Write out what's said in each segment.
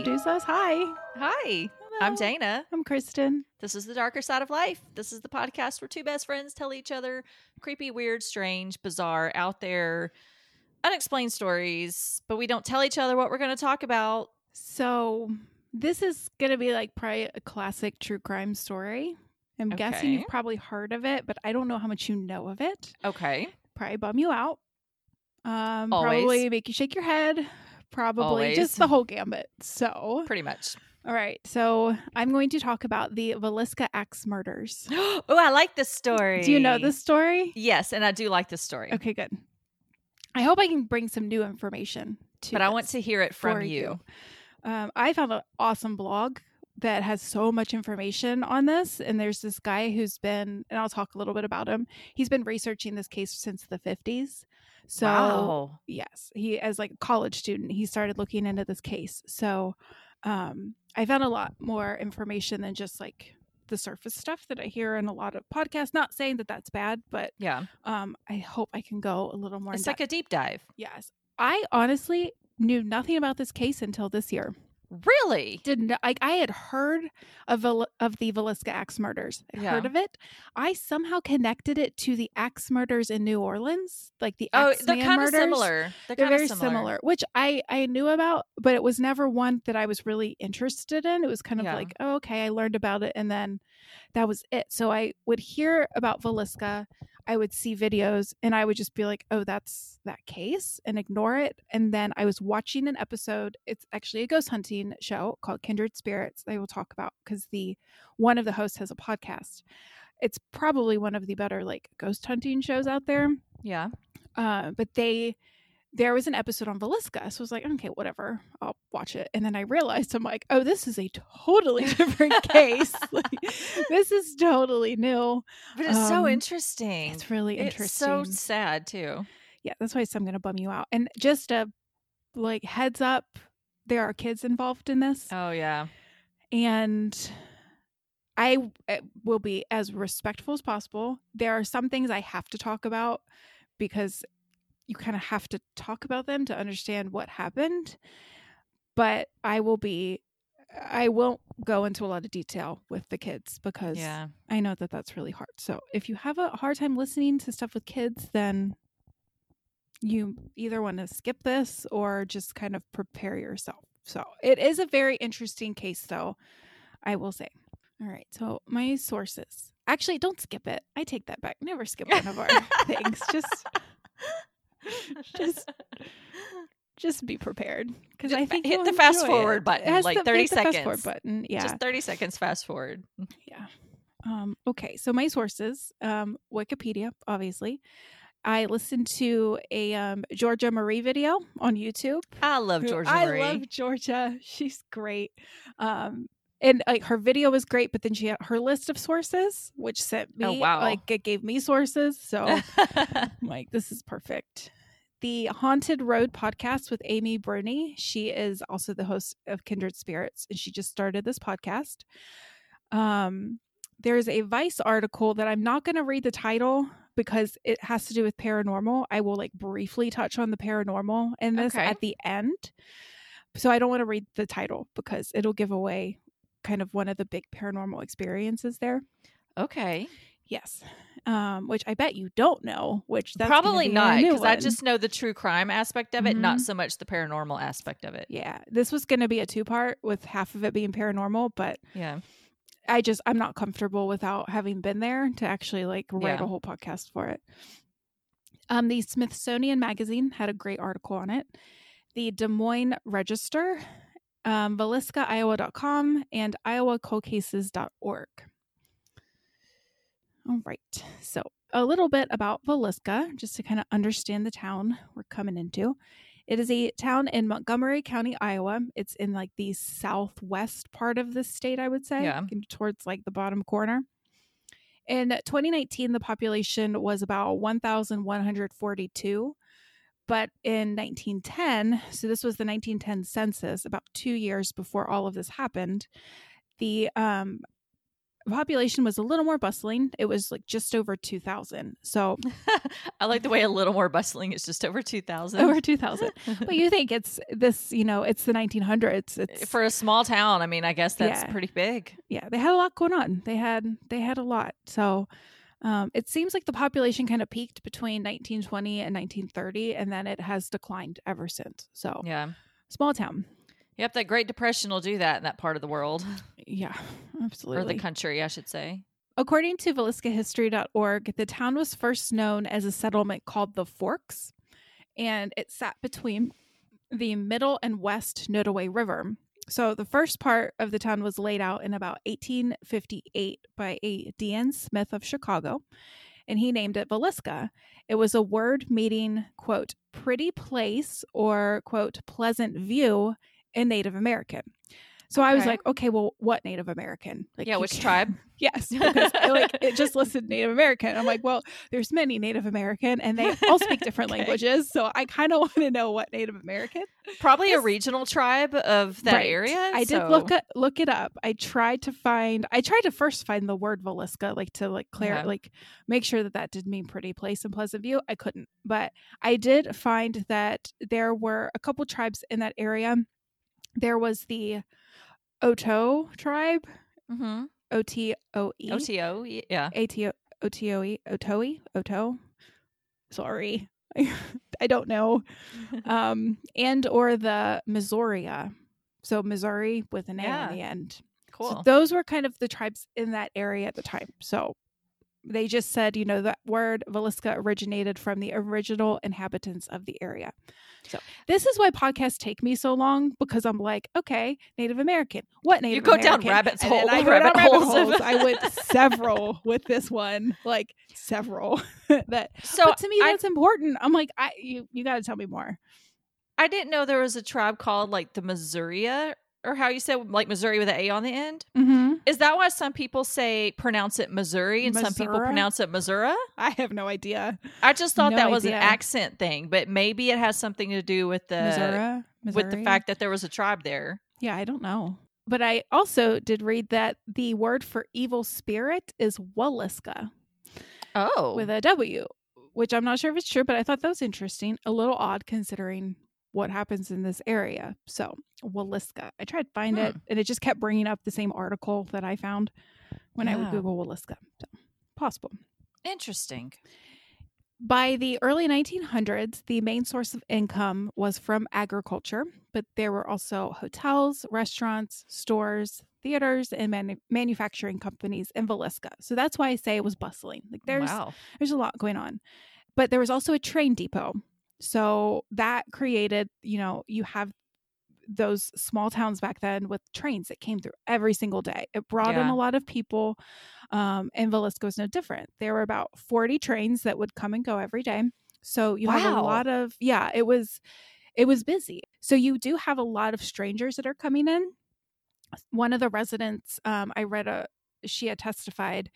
introduce us? Hi. Hi, I'm Dana. I'm Kristen. This is the darker side of life. This is the podcast where two best friends tell each other creepy, weird, strange, bizarre, out there, unexplained stories, but we don't tell each other what we're going to talk about. So, this is going to be like probably a classic true crime story. I'm guessing you've probably heard of it, but I don't know how much you know of it. Okay. Probably bum you out. Um, Always. probably make you shake your head. Probably Always. just the whole gambit. So, Pretty much. all right. So, I'm going to talk about the Villisca Axe murders. oh, I like this story. Do you know this story? Yes, and I do like this story. Okay, good. I hope I can bring some new information to But I want to hear it from for you. Um, I found an awesome blog that has so much information on this. And there's this guy who's been, and I'll talk a little bit about him. He's been researching this case since the 50s. So, wow. yes, he, as like a college student, he started looking into this case. So, um, I found a lot more information than just like the surface stuff that I hear in a lot of podcasts. Not saying that that's bad, but Yeah. um, I hope I can go a little more. It's like a deep dive. Yes. I honestly knew nothing about this case until this year. Really? Did not like I had heard of of the Villisca axe murders. I Yeah. heard of it. I somehow connected it to the axe murders in New Orleans, like the Oh, Axeman they're kind of murders. similar. They're, They're very of similar. which I I knew about, but it was never one that I was really interested in. It was kind of Yeah. like, oh, okay, I learned about it, and then that was it. So I would hear about Villisca, I would see videos, and I would just be like, oh, that's that case, and ignore it. And then I was watching an episode. It's actually a ghost hunting show called Kindred Spirits. They will talk about because the one of the hosts has a podcast. It's probably one of the better like ghost hunting shows out there Yeah. uh, but they there was an episode on Villisca, so I was like, okay, whatever, I'll watch it. And then I realized I'm like, oh, this is a totally different case. Like, this is totally new. But it's so Um, interesting. It's really It's interesting. so sad too. yeah, that's why I'm going to bum you out. And just a like heads up, there are kids involved in this, Oh yeah. and I uh, will be as respectful as possible. There are some things I have to talk about because you kind of have to talk about them to understand what happened. But I will be, I won't go into a lot of detail with the kids because Yeah. I know that that's really hard. So if you have a hard time listening to stuff with kids, then you either want to skip this or just kind of prepare yourself. So it is a very interesting case, though, I will say. All right. So my sources. Actually, don't skip it. I take that back. Never skip one of our things. Just Just- just be prepared because I think hit the fast forward it. button, It like the- 30 hit the fast forward seconds. button. Yeah. Just 30 seconds fast forward. Yeah. Um, okay, so my sources, um, Wikipedia, obviously. I listened to a um, Georgia Marie video on YouTube. I love Georgia I love Georgia. She's great. Um, and like her video was great, but then she had her list of sources, which sent me Oh, wow. like it gave me sources. So I'm like, this is perfect. The Haunted Road podcast with Amy Bruni. She is also the host of Kindred Spirits, and she just started this podcast. Um, there's a Vice article that I'm not going to read the title because it has to do with paranormal. I will like briefly touch on the paranormal in this Okay. at the end. So I don't want to read the title because it'll give away kind of one of the big paranormal experiences there. okay. Yes. Um, which I bet you don't know, which that's Probably be not because I just know the true crime aspect of it, Mhm. not so much the paranormal aspect of it. yeah, this was going to be a two part with half of it being paranormal, but Yeah. I just I'm not comfortable without having been there to actually like write Yeah. a whole podcast for it. Um, the Smithsonian Magazine had a great article on it. The Des Moines Register, um, VilliscaIowa.com, and IowaColdCases.org. All right, so a little bit about Villisca, just to kind of understand the town we're coming into. It is a town in Montgomery County, Iowa. It's in like the southwest part of the state, I would say, Yeah. towards like the bottom corner. In 2019, the population was about 1,142. But in 1910, so this was the 1910 census, about two years before all of this happened, the um, population was a little more bustling. It was like just over 2,000. So I like the way a little more bustling is just over 2,000. over 2,000. but you think it's this, you know, it's the 1900s. It's For a small town, I mean, I guess that's Yeah. pretty big. yeah, they had a lot going on. They had they had a lot. So um, it seems like the population kind of peaked between 1920 and 1930, and then it has declined ever since. So Yeah. small town. Yep, that Great Depression will do that in that part of the world Yeah, absolutely. or the country, I should say. According to VilliscaHistory.org, the town was first known as a settlement called the Forks, and it sat between the Middle and West Nodaway River. So the first part of the town was laid out in about 1858 by a D.N. Smith of Chicago, and he named it Villisca. It was a word meaning, quote, pretty place or, quote, pleasant view in Native American. So I was Okay. like, okay, well, what Native American? Like, yeah, which tribe? Yes, because I, like it just listed Native American. I'm like, well, there's many Native American, and they all speak different Okay. languages. So I kind of want to know what Native American. Probably a regional tribe of that Right. area. I did look at look it up. I tried to find. I tried to first find the word Villisca, like to like clear, Yeah. like make sure that that did mean pretty place in Pleasant View. I couldn't, but I did find that there were a couple tribes in that area. There was the Oto tribe, Mhm. O T O E. O T O. Yeah. A T O O T O E Otoi Oto. Sorry, I don't know. Um, and or the Missouria, so Missouri with an A Yeah. in the end. Cool. So those were kind of the tribes in that area at the time. So they just said, you know, that word Villisca originated from the original inhabitants of the area. So this is why podcasts take me so long because I'm like, okay, Native American. What Native You go down American? rabbit And then hole- I rabbit rabbit holes holes. I went several with this one, like several. that so but to me I, that's important. I'm like, I you you got to tell me more. I didn't know there was a tribe called like the Missouria or how you said like Missouri with an A on the end. Mm-hmm. Is that why some people say pronounce it Missouri and some people pronounce it Missouri? I have no idea. I just thought No that was an accent thing, but maybe it has something to do with the Missouri, with the fact that there was a tribe there. Yeah, I don't know. But I also did read that the word for evil spirit is Walliska Oh, with a W, which I'm not sure if it's true, but I thought that was interesting. A little odd considering what happens in this area. So, Walliska. I tried to find it hmm. and it just kept bringing up the same article that I found when I would Yeah. Google Walliska. So, possible. interesting. By the early 1900s, the main source of income was from agriculture, but there were also hotels, restaurants, stores, theaters, and manu- manufacturing companies in Villisca. So that's why I say it was bustling. Like there's wow. there's a lot going on. But there was also a train depot. So that created, you know, you have those small towns back then with trains that came through every single day. It brought in a lot of people. Um, and was no different. There were about 40 trains that would come and go every day. So you have a lot of, yeah, it was, it was busy. So you do have a lot of strangers that are coming in. One of the residents, um, I read a, she had testified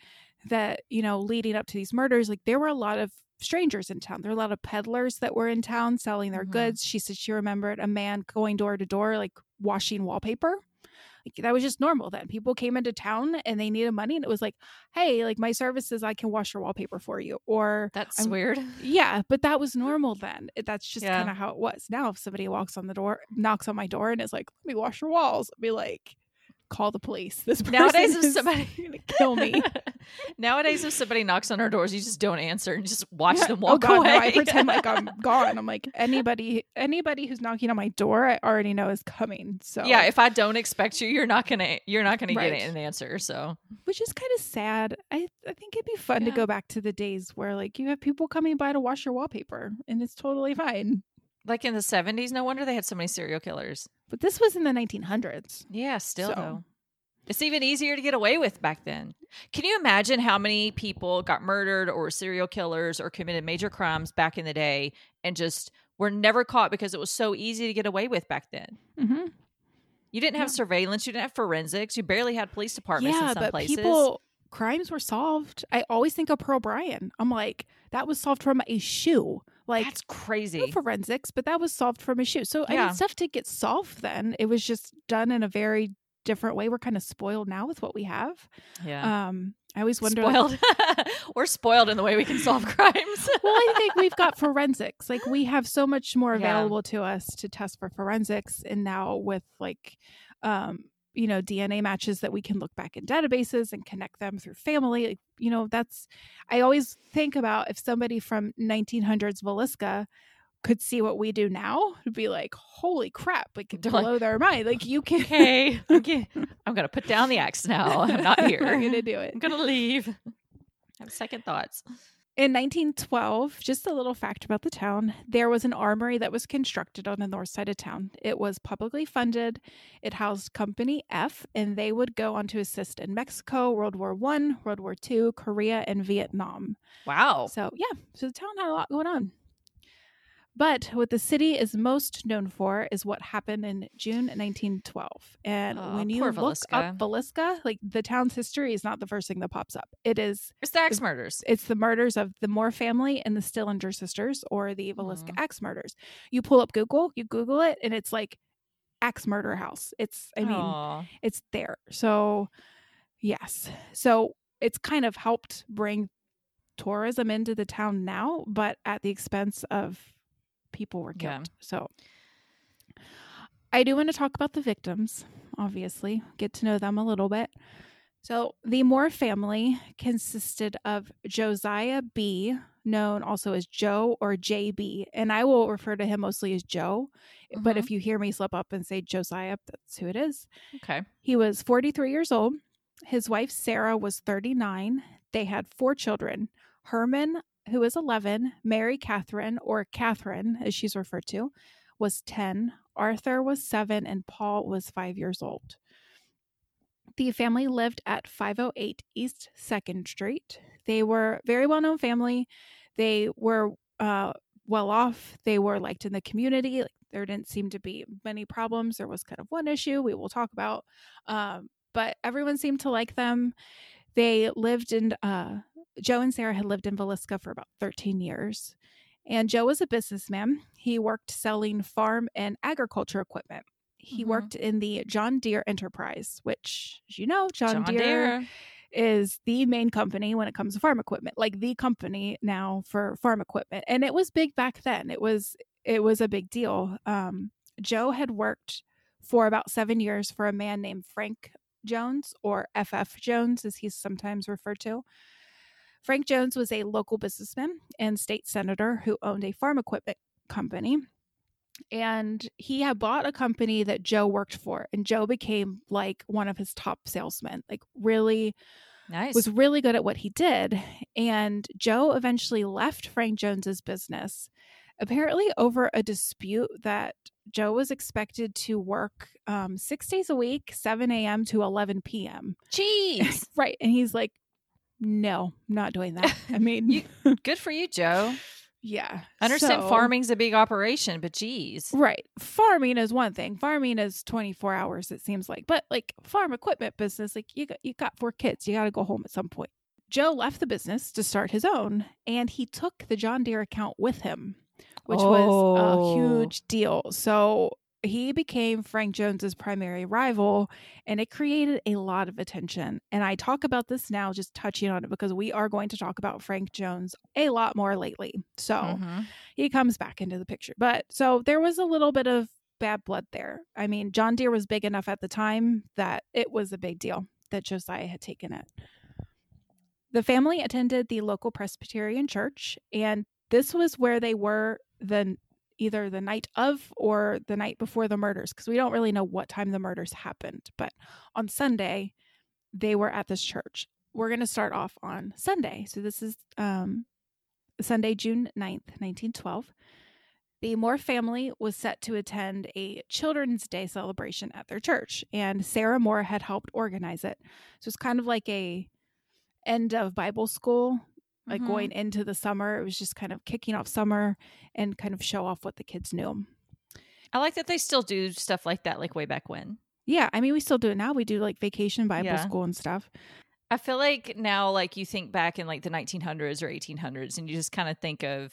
that, you know, leading up to these murders, like there were a lot of strangers in town. There were a lot of peddlers that were in town selling their Mhm. goods. She said she remembered a man going door to door, like washing wallpaper. Like that was just normal then. People came into town and they needed money, and it was like, hey, like my services, I can wash your wallpaper for you. Or That's I'm- weird. yeah, but that was normal then. That's just Yeah. kind of how it was. Now, if somebody walks on the door, knocks on my door, and is like, "Let me wash your walls," I'd be like, "Call the police." This person Nowadays, if somebody gonna kill me. Nowadays, if somebody knocks on our doors, you just don't answer and just watch Yeah. them oh walk God, away. no, I pretend like I'm gone. I'm like anybody, anybody who's knocking on my door, I already know is coming. So yeah, if I don't expect you, you're not gonna you're not gonna Right. get an answer. So which is kind of sad. I I think it'd be fun to go back to the days where like you have people coming by to wash your wallpaper, and it's totally fine. Like in the seventies, no wonder they had so many serial killers. But this was in the 1900s. Yeah, still So- though. It's even easier to get away with back then. Can you imagine how many people got murdered or serial killers or committed major crimes back in the day and just were never caught because it was so easy to get away with back then? Mm-hmm. You didn't have Yeah. surveillance, you didn't have forensics, you barely had police departments in yeah, some but places. people crimes were solved. I always think of Pearl Bryan. I'm like, that was solved from a shoe. Like That's crazy. no forensics, but that was solved from a shoe. So I Yeah. mean, stuff did get solved then. It was just done in a very different way. We're kind of spoiled now with what we have. Yeah. Um, I always wonder. spoiled. We're spoiled in the way we can solve crimes. well, I think we've got forensics. Like we have so much more Yeah. available to us to test for forensics, and now with like, um, you know, DNA matches that we can look back in databases and connect them through family. Like, you know, that's. I always think about if somebody from 1900s Villisca could see what we do now, it'd be like, holy crap! Like, blow their mind. Like you can. okay. okay. I'm gonna put down the axe now. I'm not here. I'm gonna do it. I'm gonna leave. I have second thoughts. In 1912, just a little fact about the town, there was an armory that was constructed on the north side of town. It was publicly funded. It housed Company F, and they would go on to assist in Mexico, World War One, World War Two, Korea, and Vietnam. Wow. So yeah, so the town had a lot going on. But what the city is most known for is what happened in June 1912. And Aw, when you look up Villisca, like the town's history is not the first thing that pops up. It is It's the axe murders. it's the murders of the Moore family and the Stillinger sisters or the Villisca Mhm. axe murders. You pull up Google, you Google it, and it's like axe murder house. It's I mean, Aw. it's there. So yes. So it's kind of helped bring tourism into the town now, but at the expense of people were Yeah. killed. So I do want to talk about the victims, obviously, get to know them a little bit. So the Moore family consisted of Josiah B, known also as Joe or JB, and I will refer to him mostly as Joe. But Mhm. if you hear me slip up and say Josiah, that's who it is. okay. He was 43 years old. His wife, Sarah, was 39. They had four children Herman, who was 11, Mary Catherine, or Catherine, as she's referred to, was 10, Arthur was 7, and Paul was 5 years old. The family lived at 508 East 2nd Street. They were very well known family. They were uh, well off. They were liked in the community. Like, there didn't seem to be many problems. There was kind of one issue we will talk about, um, but everyone seemed to like them. They lived in, uh, Joe and Sarah had lived in Villisca for about 13 years. And Joe was a businessman. He worked selling farm and agriculture equipment. He Mhm. worked in the John Deere Enterprise, which, as you know, John, John Deere, Deere. is the main company when it comes to farm equipment, like the company now for farm equipment. And it was big back then. It was it was a big deal. Um, Joe had worked for about seven years for a man named Frank Jones or FF Jones, as he's sometimes referred to. Frank Jones was a local businessman and state senator who owned a farm equipment company. And he had bought a company that Joe worked for, and Joe became like one of his top salesmen, like really Nice. was really good at what he did. And Joe eventually left Frank Jones's business, apparently over a dispute that Joe was expected to work um, six days a week, 7 a.m. to 11 p.m. Jeez. right. And he's like, no, not doing that. I mean, You- Good for you, Joe. yeah. I understand So- farming's a big operation, but geez. Right. Farming is one thing. Farming is 24 hours it seems like. But like farm equipment business like you got you got four kids. You got to go home at some point. Joe left the business to start his own and he took the John Deere account with him, which was Oh. a huge deal. So he became Frank Jones's primary rival and it created a lot of attention. And I talk about this now just touching on it because we are going to talk about Frank Jones a lot more lately. So, Mhm. he comes back into the picture. But so there was a little bit of bad blood there. I mean, John Deere was big enough at the time that it was a big deal that Josiah had taken it. The family attended the local Presbyterian church, and this was where they were the either the night of or the night before the murders because we don't really know what time the murders happened. But on Sunday, they were at this church. We're going to start off on Sunday. So this is um, Sunday, June 9th, 1912. The Moore family was set to attend a Children's Day celebration at their church, and Sarah Moore had helped organize it. So it's kind of like a end of Bible school, like Mhm. going into the summer. It was just kind of kicking off summer and kind of show off what the kids knew. I like that they still do stuff like that, like way back when. Yeah, I mean, we still do it now. We do like vacation Bible Yeah. school and stuff. I feel like now, like you think back in like the 1900s or 1800s, and you just kind of think of,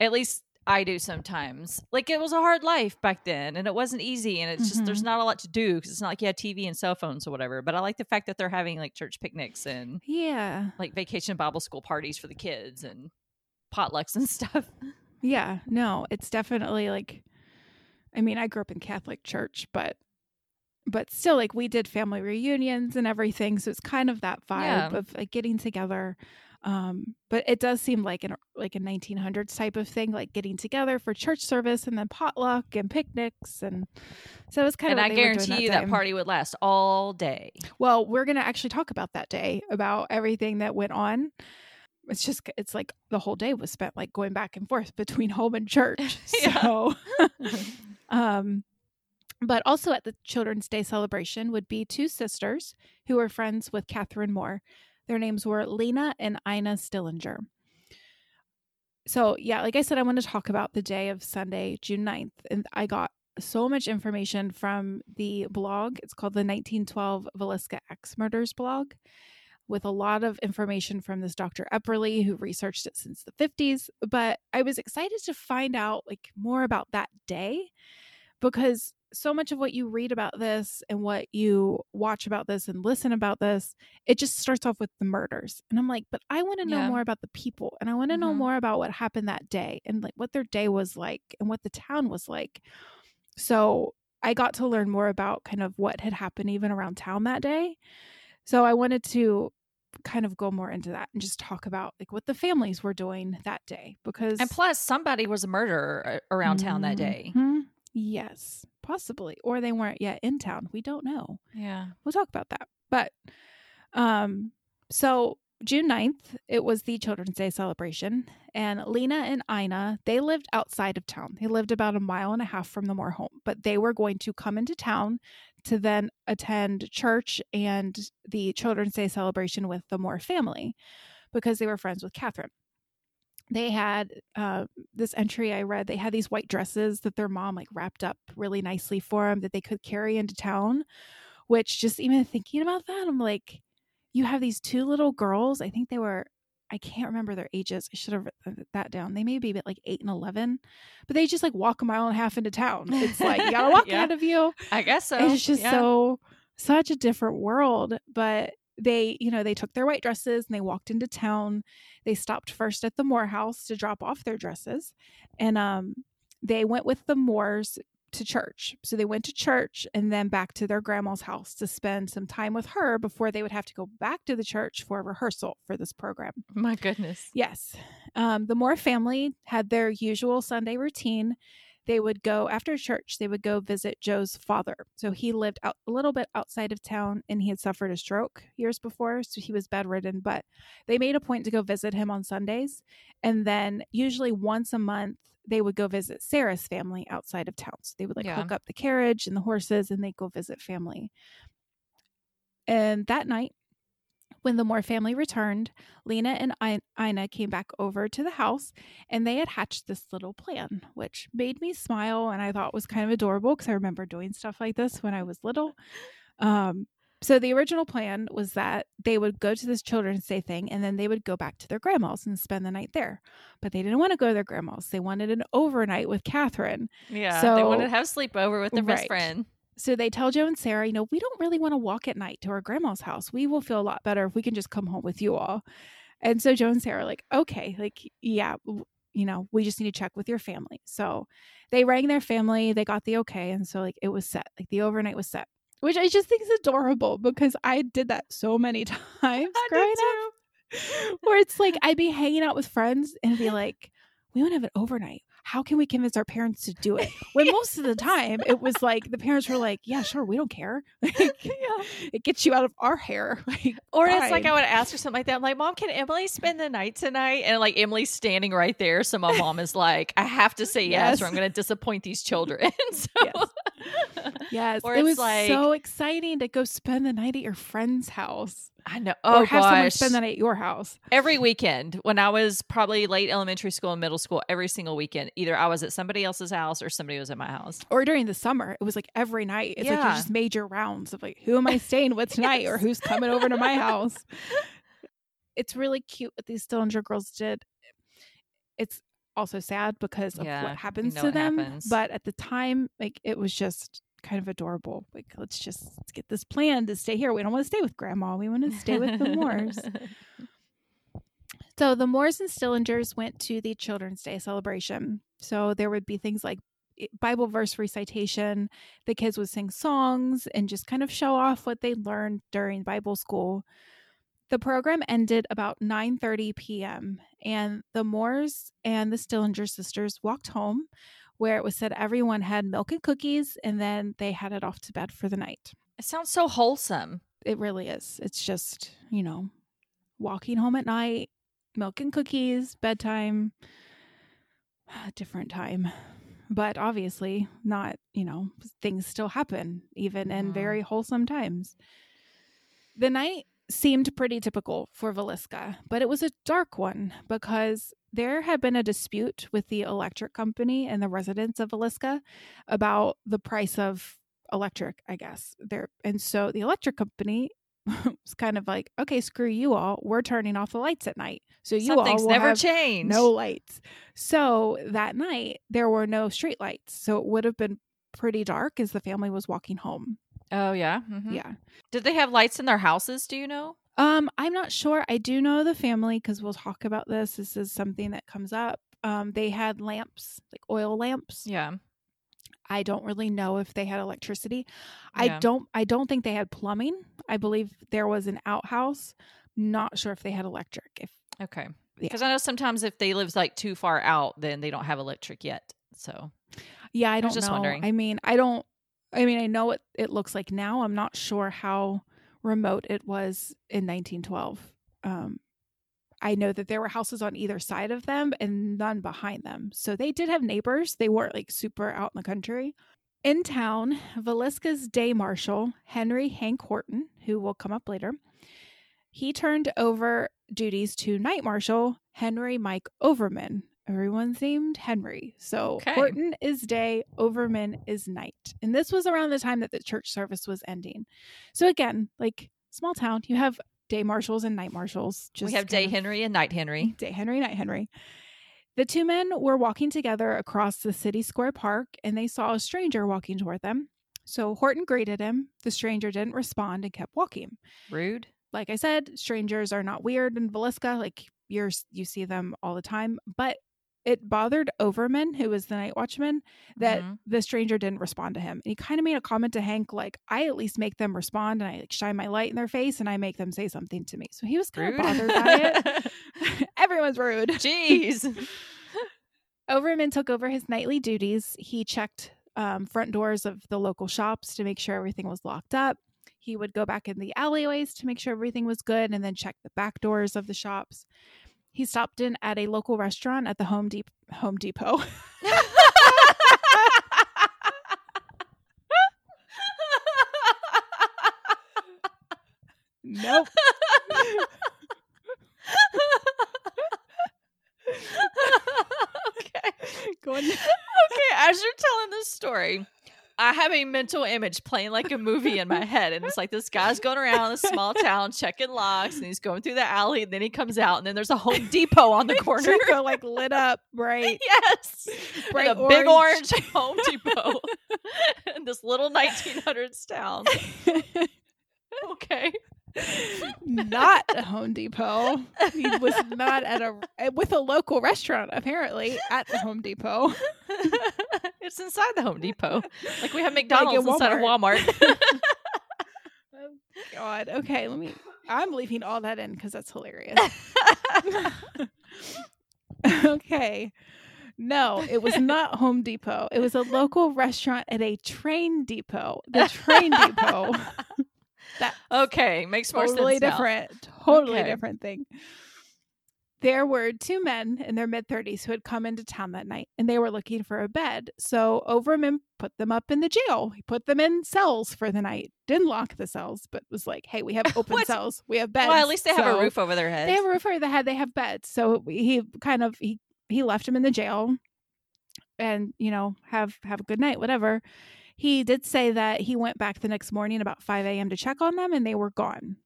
at least I do sometimes. Like it was a hard life back then and it wasn't easy and it's just there's Mhm. not a lot to do because it's not like you had TV and cell phones or whatever. But I like the fact that they're having like church picnics and Yeah. like vacation Bible school parties for the kids and potlucks and stuff. Yeah. No, it's definitely like I mean, I grew up in Catholic church, but but still like we did family reunions and everything, so it's kind of that vibe Yeah. of like getting together. Um, but it does seem like an like a 1900s type of thing, like getting together for church service and then potluck and picnics, and so it's kind of. and. I what they were doing guarantee you that party would last all day. Well, we're going to actually talk about that day, about everything that went on. It's just, it's like the whole day was spent like going back and forth between home and church. So, um, but also at the Children's Day celebration would be two sisters who were friends with Catherine Moore. Their names were Lena and Ina Stillinger. So, yeah, like I said, I want to talk about the day of Sunday, June 9th. And I got so much information from the blog. It's called the 1912 Villisca Axe Murders blog, with a lot of information from this Dr. Epperly, who researched it since the 50s. But I was excited to find out like more about that day because so much of what you read about this and what you watch about this and listen about this, it just starts off with the murders. And I'm like, but I want to know Yeah. more about the people and I want to know Mhm. more about what happened that day and like what their day was like and what the town was like. So I got to learn more about kind of what had happened even around town that day. So I wanted to kind of go more into that and just talk about like what the families were doing that day because And plus, somebody was a murderer uh, around town that day. Yes, possibly. Or they weren't yet in town. We don't know. Yeah. We'll talk about that. But um so June 9th, it was the Children's Day celebration, and Lena and Ina, they lived outside of town. They lived about a mile and a half from the Moore home, but they were going to come into town to then attend church and the Children's Day celebration with the Moore family because they were friends with Catherine. They had uh, this entry I read. They had these white dresses that their mom like wrapped up really nicely for them that they could carry into town. Which just even thinking about that, I'm like, you have these two little girls. I think they were, I can't remember their ages. I should have written that down. They may be like eight and 11, but they just like walk a mile and a half into town. It's like, you gotta walk Yeah. ahead of you. I guess so. it's just Yeah. so, such a different world. But they, you know, they took their white dresses and they walked into town. They stopped first at the Moore house to drop off their dresses. And um, they went with the Moores to church. So they went to church and then back to their grandma's house to spend some time with her before they would have to go back to the church for a rehearsal for this program. My goodness. Yes. Um, the Moore family had their usual Sunday routine. They would go after church, they would go visit Joe's father. So he lived out a little bit outside of town and he had suffered a stroke years before. So he was bedridden, but they made a point to go visit him on Sundays. And then usually once a month, they would go visit Sarah's family outside of town. So they would like Yeah. hook up the carriage and the horses and they'd go visit family. And that night, when the Moore family returned, Lena and I- Ina came back over to the house and they had hatched this little plan, which made me smile and I thought was kind of adorable because I remember doing stuff like this when I was little. Um, so the original plan was that they would go to this Children's Day thing and then they would go back to their grandma's and spend the night there. But they didn't want to go to their grandma's. They wanted an overnight with Catherine. Yeah. So- they wanted to have sleepover with their best friend. So they tell Joe and Sarah, you know, we don't really want to walk at night to our grandma's house. We will feel a lot better if we can just come home with you all. And so Joe and Sarah are like, okay, like, yeah, you know, we just need to check with your family. So they rang their family, they got the okay. And so, like, it was set, like, the overnight was set, which I just think is adorable because I did that so many times growing up where it's like I'd be hanging out with friends and be like, we want to have an overnight. How can we convince our parents to do it? When most of the time it was like the parents were like, yeah, sure, we don't care. Like, It gets you out of our hair. Like, Or it's like fine. I would ask her something like that. I'm like, Mom, can Emily spend the night tonight? And like Emily's standing right there. So my mom is like, I have to say yes, or I'm going to disappoint these children. so, Yes. yes, Or it it's was like- so exciting to go spend the night at your friend's house I know. Oh, or have someone gosh. spend the night at your house. every weekend when I was probably late elementary school and middle school, every single weekend, either I was at somebody else's house or somebody was at my house. Or during the summer, it was like every night. It's like you Yeah. just made your rounds of like, who am I staying with tonight or who's coming over to my house. It's really cute what these Stillinger girls did. It's also sad because of Yeah, what happens know to them. happens. But at the time, like it was just kind of adorable. Like let's just let's get this plan to stay here. We don't want to stay with grandma. We want to stay with the Moores. So the Moores and Stillingers went to the Children's Day celebration. So there would be things like eh, Bible verse recitation. The kids would sing songs and just kind of show off what they learned during Bible school. The program ended about 9:30 p.m. and the Moores and the Stillinger sisters walked home where it was said everyone had milk and cookies and then they headed off to bed for the night. it sounds so wholesome. It really is. It's just, you know, walking home at night, milk and cookies, bedtime, different time. But obviously, not, you know, things still happen, even in Mhm. very wholesome times. The night seemed pretty typical for Villisca, but it was a dark one because there had been a dispute with the electric company and the residents of Villisca about the price of electric, I guess. There and so the electric company was kind of like, okay, screw you all. We're turning off the lights at night. So you Something's all will never have changed. no lights. So that night there were no street lights. So it would have been pretty dark as the family was walking home. Oh yeah. mhm. Yeah. Did they have lights in their houses? Do you know? Um, I'm not sure. I do know the family because we'll talk about this. This is something that comes up. Um, they had lamps, like oil lamps. Yeah. I don't really know if they had electricity. Yeah. I don't I don't think they had plumbing. I believe there was an outhouse. Not sure if they had electric. If Okay. Yeah. Because I know sometimes if they live like too far out, then they don't have electric yet. So yeah, I don't just know. wondering. I mean, I don't I mean, I know what it looks like now. I'm not sure how remote it was in 1912. Um I know that there were houses on either side of them and none behind them. So they did have neighbors. They weren't like super out in the country. In town, Villisca's day marshal, Henry Hank Horton, who will come up later, he turned over duties to night marshal Henry Mike Overman. Everyone's named Henry. So Okay. Horton is day, Overman is night. And this was around the time that the church service was ending. So again, like small town, you have day marshals and night marshals. Just we have Day Henry and Night Henry. Day Henry, Night Henry. The two men were walking together across the city square park and they saw a stranger walking toward them. So Horton greeted him. The stranger didn't respond and kept walking. Rude. Like I said, strangers are not weird in Villisca. Like you're you see them all the time. But it bothered Overman, who was the night watchman, that Mhm. the stranger didn't respond to him. And he kind of made a comment to Hank, like, I at least make them respond and I like shine my light in their face and I make them say something to me. So he was kind of bothered by it. Everyone's rude. Jeez. Overman took over his nightly duties. He checked um, front doors of the local shops to make sure everything was locked up. He would go back in the alleyways to make sure everything was good and then check the back doors of the shops. He stopped in at a local restaurant at the Home, Home Depot. nope. okay. Go on. Okay, as you're telling this story, I have a mental image playing like a movie in my head. And it's like this guy's going around a small town checking locks and he's going through the alley and then he comes out and then there's a Home Depot on the corner. Depot, like lit up, bright. yes. Bright and a big orange. orange Home Depot in this little 1900s town. Okay. Not a Home Depot. He was not at a with a local restaurant apparently at the Home Depot. it's inside the Home Depot. Like we have McDonald's inside of Walmart. Oh God. Okay, let me. I'm leaving all that in because that's hilarious. okay. No, it was not Home Depot. It was a local restaurant at a train depot. The train depot. That okay, makes more totally sense. now. different. Totally Okay. different thing. There were two men in their mid 30s who had come into town that night and they were looking for a bed. So Overman put them up in the jail. He put them in cells for the night. Didn't lock the cells, but was like, hey, we have open cells. We have beds. Well, at least they have a roof over their heads. They have a roof over their head. They have beds. So he kind of he he left him in the jail and, you know, have have a good night, whatever. He did say that he went back the next morning about 5 a.m. to check on them and they were gone.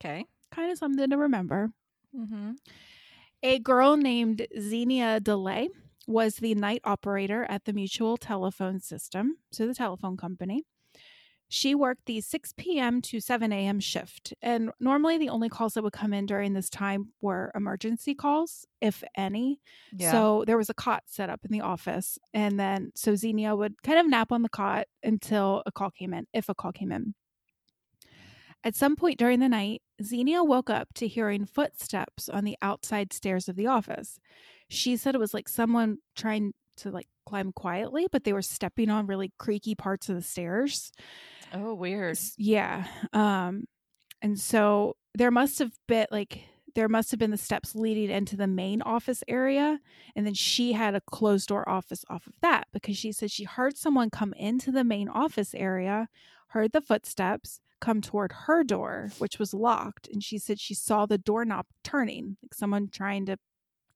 okay. Kind of something to remember. Mm-hmm. A girl named Xenia DeLay was the night operator at the Mutual Telephone System, so the telephone company. She worked the 6 p.m. to 7 a.m. shift. And normally the only calls that would come in during this time were emergency calls, if any. Yeah. So there was a cot set up in the office. And then so Xenia would kind of nap on the cot until a call came in, if a call came in. At some point during the night, Xenia woke up to hearing footsteps on the outside stairs of the office. She said it was like someone trying to like climb quietly, but they were stepping on really creaky parts of the stairs. oh, weird. Yeah. Um and so there must have been like there must have been the steps leading into the main office area and then she had a closed door office off of that because she said she heard someone come into the main office area, heard the footsteps come toward her door which was locked and she said she saw the doorknob turning, like someone trying to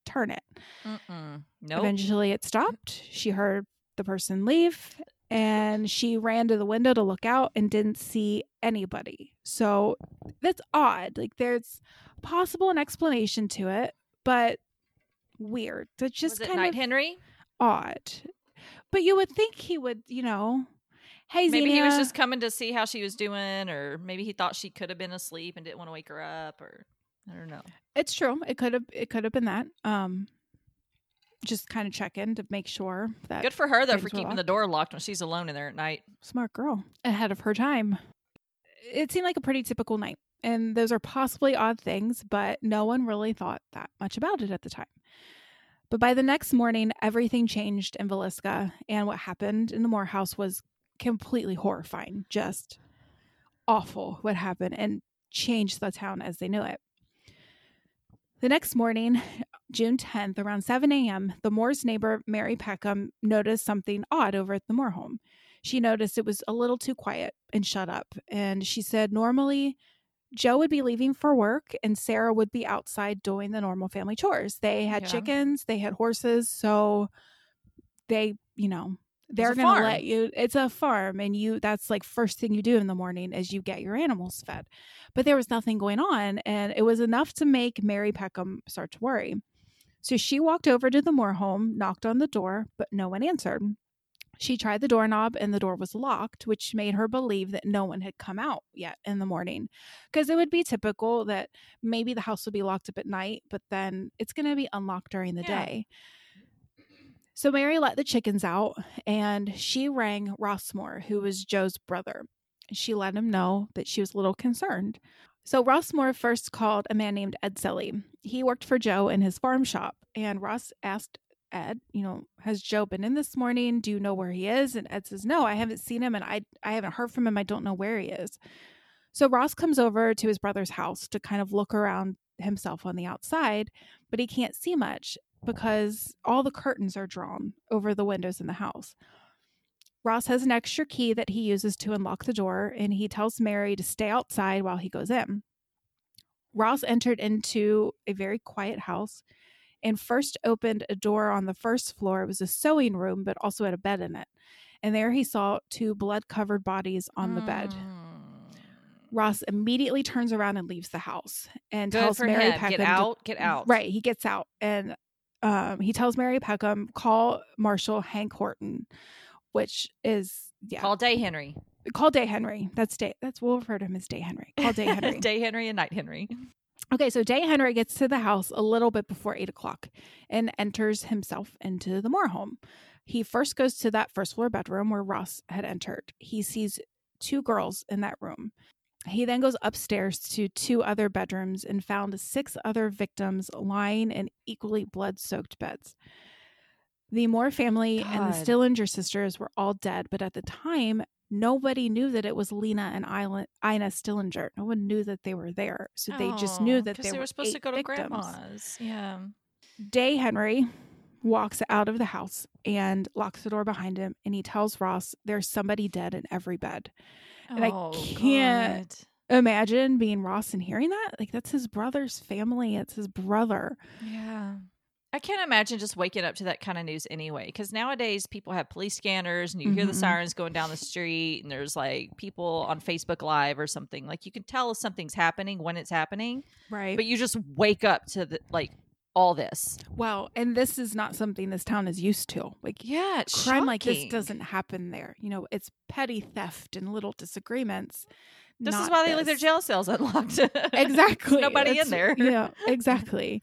turn it. Mm-mm. Nope. Eventually it stopped. She heard the person leave and she ran to the window to look out and didn't see anybody. So that's odd. Like there's possible an explanation to it, but weird. That's just kind Night of Henry? odd. But you would think he would, you know, hey Maybe he was just coming to see how she was doing, or maybe he thought she could have been asleep and didn't want to wake her up, or I don't know. it's true. It could have it could have been that. Um just kind of check in to make sure that Good for her though for keeping the door locked when she's alone in there at night. smart girl ahead of her time it seemed like a pretty typical night and those are possibly odd things but no one really thought that much about it at the time but by the next morning everything changed in Villisca and what happened in the Morehouse was completely horrifying just awful what happened and changed the town as they knew it the next morning June 10th, around 7 a.m., the Moore's neighbor, Mary Peckham, noticed something odd over at the Moore home. She noticed it was a little too quiet and shut up. And she said normally Joe would be leaving for work and Sarah would be outside doing the normal family chores. They had Yeah. chickens, they had horses. So they, you know, they're going to let you, it's a farm. And you, that's like first thing you do in the morning is you get your animals fed. But there was nothing going on. And it was enough to make Mary Peckham start to worry. So she walked over to the Moore home, knocked on the door, but no one answered. She tried the doorknob and the door was locked, which made her believe that no one had come out yet in the morning. Because it would be typical that maybe the house would be locked up at night, but then it's going to be unlocked during the Yeah. day. So Mary let the chickens out and she rang Ross Moore, who was Joe's brother. She let him know that she was a little concerned. So Ross Moore first called a man named Ed Selly. He worked for Joe in his farm shop, and Ross asked Ed, you know, has Joe been in this morning? Do you know where he is? And Ed says, No, I haven't seen him and I I haven't heard from him. I don't know where he is. So Ross comes over to his brother's house to kind of look around himself on the outside, but he can't see much because all the curtains are drawn over the windows in the house. Ross has an extra key that he uses to unlock the door, and he tells Mary to stay outside while he goes in. Ross entered into a very quiet house and first opened a door on the first floor. It was a sewing room, but also had a bed in it. And there he saw two blood covered bodies on the bed. Hmm. Ross immediately turns around and leaves the house and Good tells Mary him. Peckham Get to- out. Get out. Right, he gets out and um, he tells Mary Peckham call Marshall Hank Horton, which is yeah, Call Day Henry. call Day Henry. That's Day. That's we'll refer to him as Day Henry. Call Day Henry. Day Henry and Night Henry. Okay, so Day Henry gets to the house a little bit before eight o'clock and enters himself into the Moore home. He first goes to that first floor bedroom where Ross had entered. He sees two girls in that room. He then goes upstairs to two other bedrooms and found six other victims lying in equally blood soaked beds. The Moore family and the Stillinger sisters were all dead, but at the time, nobody knew that it was Lena and Ina Stillinger. No one knew that they were there. So they just knew oh, that they, were supposed to go to victims. grandma's. Yeah. Day Henry walks out of the house and locks the door behind him and he tells Ross there's somebody dead in every bed. And I oh, can't- God. Imagine being Ross and hearing that. Like that's his brother's family. It's his brother. Yeah. I can't imagine just waking up to that kind of news anyway. Because nowadays people have police scanners and you hear the Mhm. sirens going down the street, and there's like people on Facebook Live or something. Like you can tell if something's happening when it's happening, Right. but you just wake up to the like all this. Well, and this is not something this town is used to. Like Yeah, crime like this doesn't happen there. You know, it's petty theft and little disagreements. This is why they leave their jail cells unlocked. Exactly. Nobody in there. Yeah, exactly.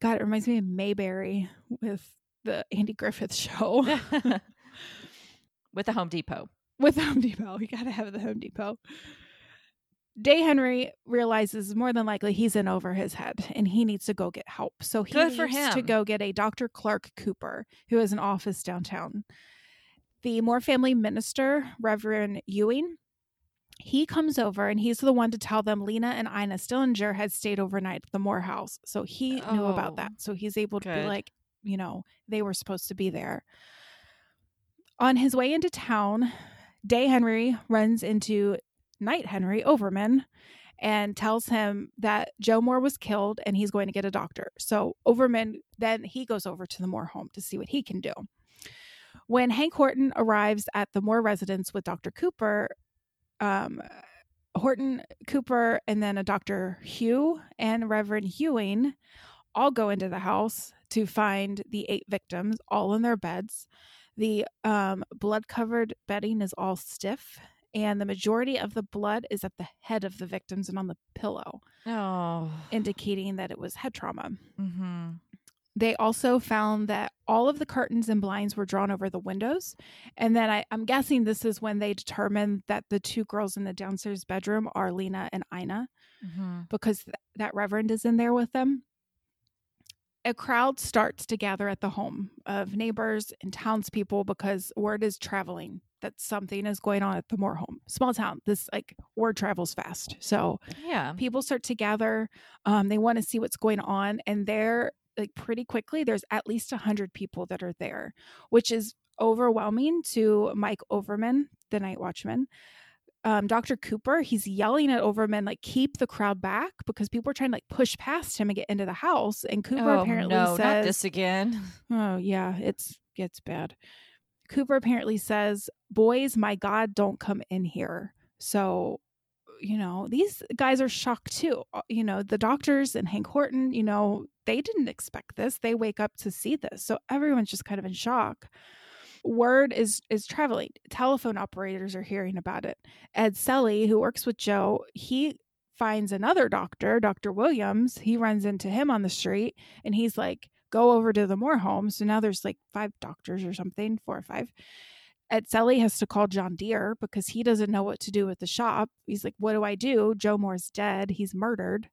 God, it reminds me of Mayberry with the Andy Griffith show With the Home Depot. with the Home Depot. You got to have the Home Depot. Day Henry realizes more than likely he's in over his head and he needs to go get help. So he Good leaves to go get a Dr. Clark Cooper, who has an office downtown. The Moore family minister, Reverend Ewing, he comes over and he's the one to tell them Lena and Ina Stillinger had stayed overnight at the Moore house. So he knew Oh, about that. So he's able to good. be like, you know, they were supposed to be there. On his way into town, Day Henry runs into Night Henry Overman and tells him that Joe Moore was killed and he's going to get a doctor. So Overman then he goes over to the Moore home to see what he can do. When Hank Horton arrives at the Moore residence with Dr. Cooper, um, Horton, Cooper, and then a Dr. Hugh and Reverend Ewing all go into the house to find the eight victims all in their beds. The um, blood covered bedding is all stiff, and the majority of the blood is at the head of the victims and on the pillow, Oh. indicating that it was head trauma. Mm-hmm. They also found that all of the curtains and blinds were drawn over the windows. And then I, I'm guessing this is when they determined that the two girls in the downstairs bedroom are Lena and Ina Mm-hmm. because th- that reverend is in there with them. A crowd starts to gather at the home of neighbors and townspeople because word is traveling that something is going on at the Moore home. Small town, this like word travels fast. So Yeah. people start to gather. Um, they want to see what's going on, and they're like pretty quickly. There's at least a hundred people that are there, which is overwhelming to Mike Overman, the night watchman. Um, Dr. Cooper, he's yelling at Overman like keep the crowd back because people are trying to like push past him and get into the house. And Cooper oh, apparently no, says, not this again. Oh yeah, it's gets bad. Cooper apparently says, "Boys, my God, don't come in here." So, you know, these guys are shocked too. Uh, You know, the doctors and Hank Horton, you know, they didn't expect this. They wake up to see this, so everyone's just kind of in shock. Word is is traveling. Telephone operators are hearing about it. Ed Selley, who works with Joe, he finds another doctor, Dr. Williams. He runs into him on the street and he's like, go over to the Moore home. So now there's like five doctors or something, four or five. Ed Selley has to call John Deere because he doesn't know what to do with the shop. He's like, What do I do? Joe Moore's dead. He's murdered.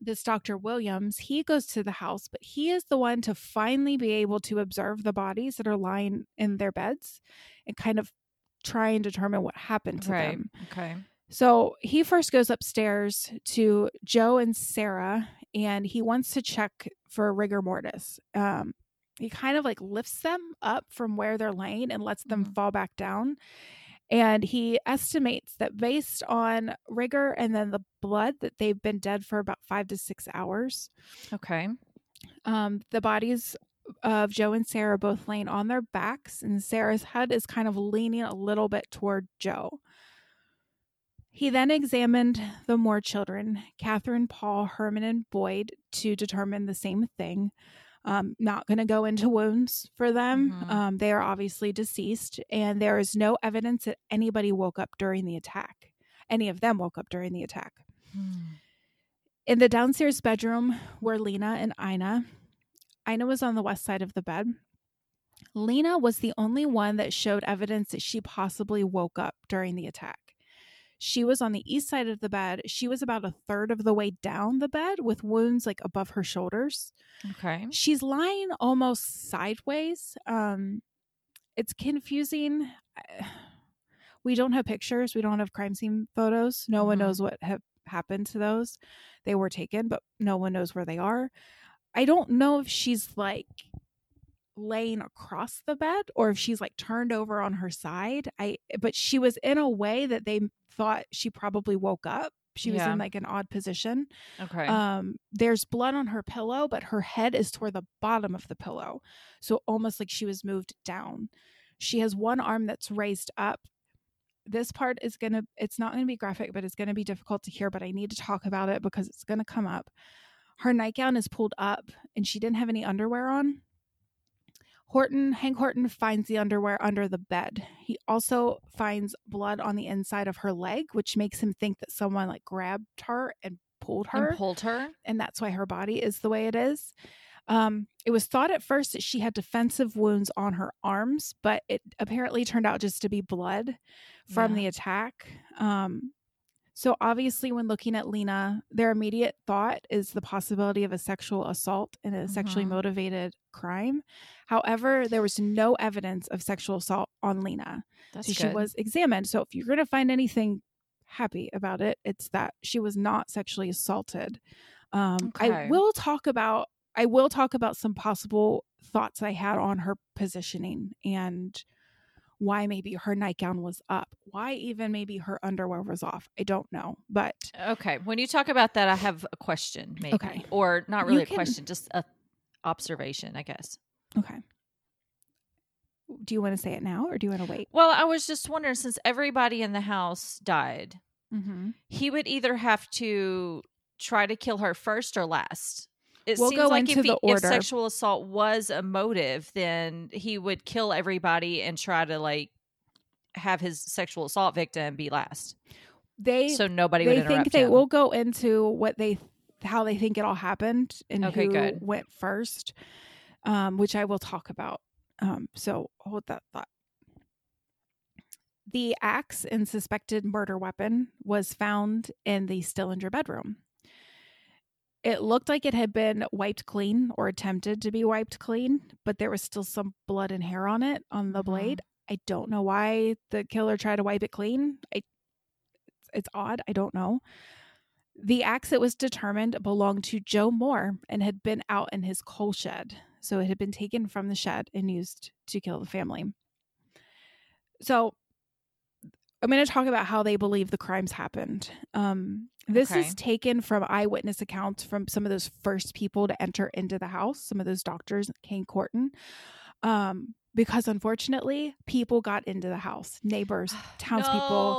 This Dr. Williams, he goes to the house, but he is the one to finally be able to observe the bodies that are lying in their beds and kind of try and determine what happened to Right. them. Okay. So he first goes upstairs to Joe and Sarah, and he wants to check for rigor mortis. Um, he kind of like lifts them up from where they're laying and lets them Mhm. fall back down. And he estimates that based on rigor and then the blood, that they've been dead for about five to six hours. Okay. Um, the bodies of Joe and Sarah both laying on their backs, and Sarah's head is kind of leaning a little bit toward Joe. He then examined the Moore children, Catherine, Paul, Herman, and Boyd, to determine the same thing. Um, not going to go into wounds for them. Mhm. Um, they are obviously deceased, and there is no evidence that anybody woke up during the attack. Any of them woke up during the attack. Hmm. In the downstairs bedroom were Lena and Ina. Ina was on the west side of the bed. Lena was the only one that showed evidence that she possibly woke up during the attack. She was on the east side of the bed. She was about a third of the way down the bed with wounds like above her shoulders. Okay. She's lying almost sideways. Um, it's confusing. We don't have pictures. We don't have crime scene photos. No one Mhm. knows what have happened to those. They were taken, but no one knows where they are. I don't know if she's like laying across the bed or if she's like turned over on her side. I but she was in a way that they thought she probably woke up. She was Yeah. in like an odd position. Okay. Um, there's blood on her pillow, but her head is toward the bottom of the pillow. So almost like she was moved down. She has one arm that's raised up. This part is going to, it's not going to be graphic, but it's going to be difficult to hear, but I need to talk about it because it's going to come up. Her nightgown is pulled up and she didn't have any underwear on. Horton, Hank Horton finds the underwear under the bed. He also finds blood on the inside of her leg, which makes him think that someone like grabbed her and pulled her. And pulled her. and that's why her body is the way it is. Um, it was thought at first that she had defensive wounds on her arms, but it apparently turned out just to be blood from Yeah. the attack. Um, so obviously, when looking at Lena, their immediate thought is the possibility of a sexual assault and a sexually Mhm. motivated crime. However, there was no evidence of sexual assault on Lena. That's so she good. was examined. So if you're going to find anything happy about it, it's that she was not sexually assaulted. Um, I will talk about I will talk about some possible thoughts I had on her positioning and why maybe her nightgown was up. Why even maybe her underwear was off. I don't know, but Okay. When you talk about that, I have a question, maybe. Okay. Or not You really a can- question, just a observation, I guess. okay. Do you want to say it now or do you want to wait? Well, I was just wondering since everybody in the house died, Mm-hmm. he would either have to try to kill her first or last. It We'll seems go like into if, he, if sexual assault was a motive, then he would kill everybody and try to like have his sexual assault victim be last, They so nobody they think they him. will go into what they how they think it all happened and Okay, who good. went first um which i will talk about um so hold that thought the axe and suspected murder weapon was found in the stillinger bedroom it looked like it had been wiped clean or attempted to be wiped clean but there was still some blood and hair on it on the Mhm. blade i don't know why the killer tried to wipe it clean i it's odd. I don't know. The axe it was determined belonged to Joe Moore and had been out in his coal shed. So it had been taken from the shed and used to kill the family. So I'm going to talk about how they believe the crimes happened. Um, this Okay. is taken from eyewitness accounts from some of those first people to enter into the house, some of those doctors, Hank Horton. Um, because unfortunately, people got into the house, neighbors, townspeople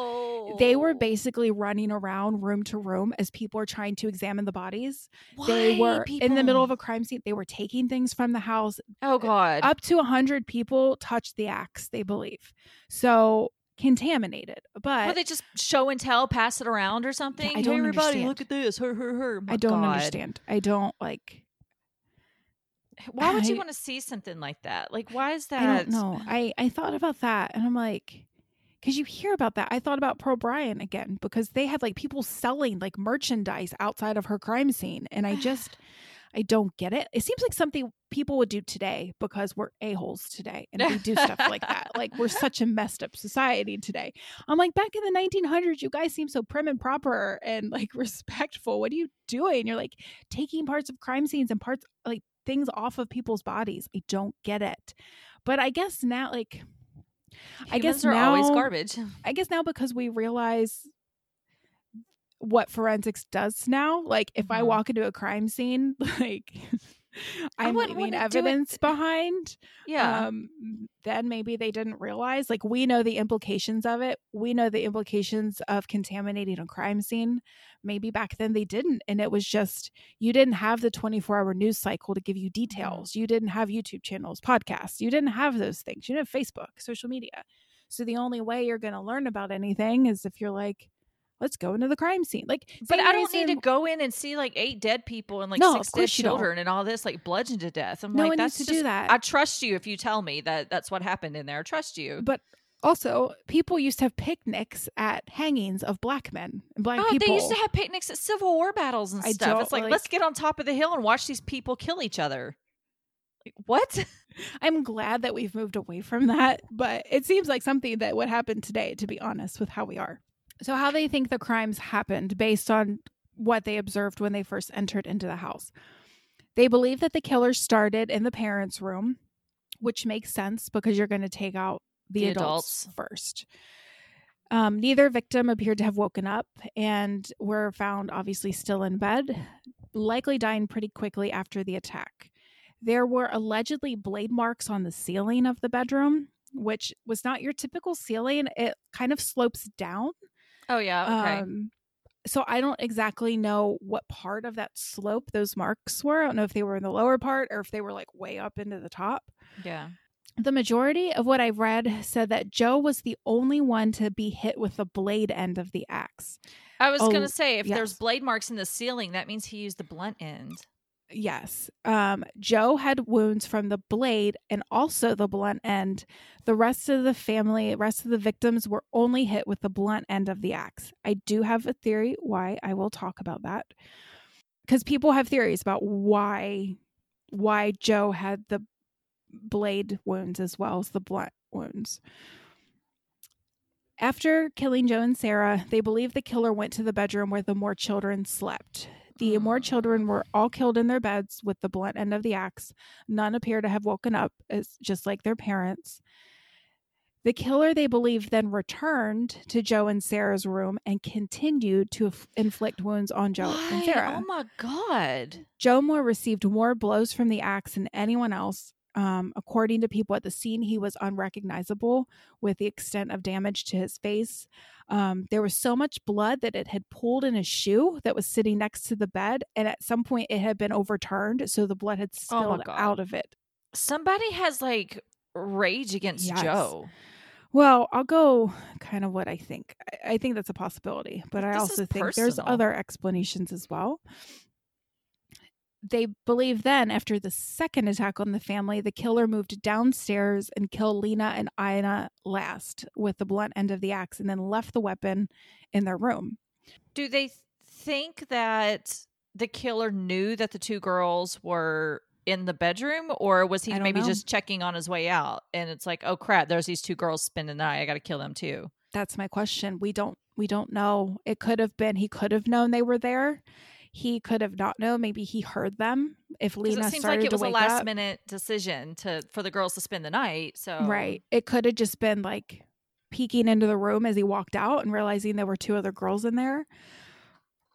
they were basically running around room to room as people were trying to examine the bodies. They were in the middle of a crime scene. They were taking things from the house. Oh God. Up to 100 people touched the axe, they believe. So contaminated. But Well, they just show and tell, pass it around or something. I don't hey, everybody, understand. look at this. Her, her, her. My I don't God. understand. I don't like Why would you want to see something like that? Like, why is that? I don't know. I I thought about that and I'm like because you hear about that. I thought about Pearl Bryan again because they had like people selling like merchandise outside of her crime scene. And I just, I don't get it. It seems like something people would do today because we're a-holes today and we do stuff like that. Like we're such a messed up society today. I'm like, back in the 1900s, you guys seem so prim and proper and like respectful. What are you doing? You're like taking parts of crime scenes and parts, like things off of people's bodies. I don't get it. But I guess now, like, I guess Humans are always garbage. I guess now because we realize what forensics does now, like if I Mhm. walk into a crime scene, like I I'm wouldn't leaving evidence behind, Yeah. um, then maybe they didn't realize. Like we know the implications of it. We know the implications of contaminating a crime scene. Maybe back then they didn't, and it was just you didn't have the 24 hour news cycle to give you details. You didn't have YouTube channels, podcasts. You didn't have those things. You didn't have Facebook, social media. So the only way you're going to learn about anything is if you're like, let's go into the crime scene. Like, but I don't need to go in and see like eight dead people and like No, six dead course you don't. children and all this like bludgeoned to death. I'm No like, one that's needs to just, do that. I trust you if you tell me that that's what happened in there. I trust you. But also, people used to have picnics at hangings of black men and black Oh, people. they used to have picnics at Civil War battles and I stuff. It's like, like- let's get on top of the hill and watch these people kill each other. Like, what? I'm glad that we've moved away from that, but it seems like something that would happen today, to be honest, with how we are. So, how they think the crimes happened based on what they observed when they first entered into the house. They believe that the killer started in the parents' room, which makes sense because you're going to take out the, The adults, adults. first. Um, neither victim appeared to have woken up and were found obviously still in bed, likely dying pretty quickly after the attack. There were allegedly blade marks on the ceiling of the bedroom, which was not your typical ceiling. It kind of slopes down. Oh yeah, okay. Um, so I don't exactly know what part of that slope those marks were. I don't know if they were in the lower part or if they were like way up into the top. Yeah. The majority of what I've read said that Joe was the only one to be hit with the blade end of the axe. I was Oh, gonna say if there's blade marks in the ceiling, that means he used the blunt end. Yes. Um, Joe had wounds from the blade and also the blunt end. The rest of the family, rest of the victims were only hit with the blunt end of the axe. I do have a theory why I will talk about that. Because people have theories about why why Joe had the blade wounds as well as the blunt wounds. After killing Joe and Sarah, they believe the killer went to the bedroom where the Moore children slept. The Moore children were all killed in their beds with the blunt end of the axe. None appear to have woken up, as just like their parents. The killer, they believe, then returned to Joe and Sarah's room and continued to f- inflict wounds on Joe and oh Sarah. Oh my god. Joe Moore received more blows from the axe than anyone else. Um, according to people at the scene, he was unrecognizable with the extent of damage to his face. Um, there was so much blood that it had pooled in his shoe that was sitting next to the bed, and at some point it had been overturned, so the blood had Oh spilled God. out of it. Somebody has like rage against Yes. Joe. Well, I'll go kind of what I think. I, I think that's a possibility, but I This is also think there's other explanations as well. They believe then, after the second attack on the family, the killer moved downstairs and killed Lena and Ina last with the blunt end of the axe and then left the weapon in their room. Do they think that the killer knew that the two girls were in the bedroom or was he maybe know. just checking on his way out and it's like, "Oh crap, there's these two girls spending the night. I got to kill them too." That's my question. We don't we don't know. It could have been he could have known they were there. He could have not known. Maybe he heard them. If Lena it seems started like it was a last up, minute decision to for the girls to spend the night. So Right. It could have just been like peeking into the room as he walked out and realizing there were two other girls in there.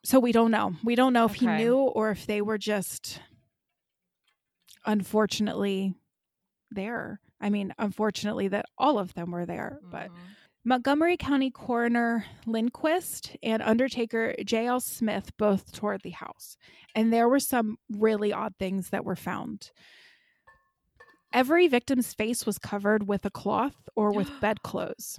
So we don't know. We don't know if he knew or if they were just unfortunately there. I mean, unfortunately that all of them were there, but Mhm. Montgomery County Coroner Lindquist and Undertaker J.L. Smith both toured the house, and there were some really odd things that were found. Every victim's face was covered with a cloth or with bedclothes.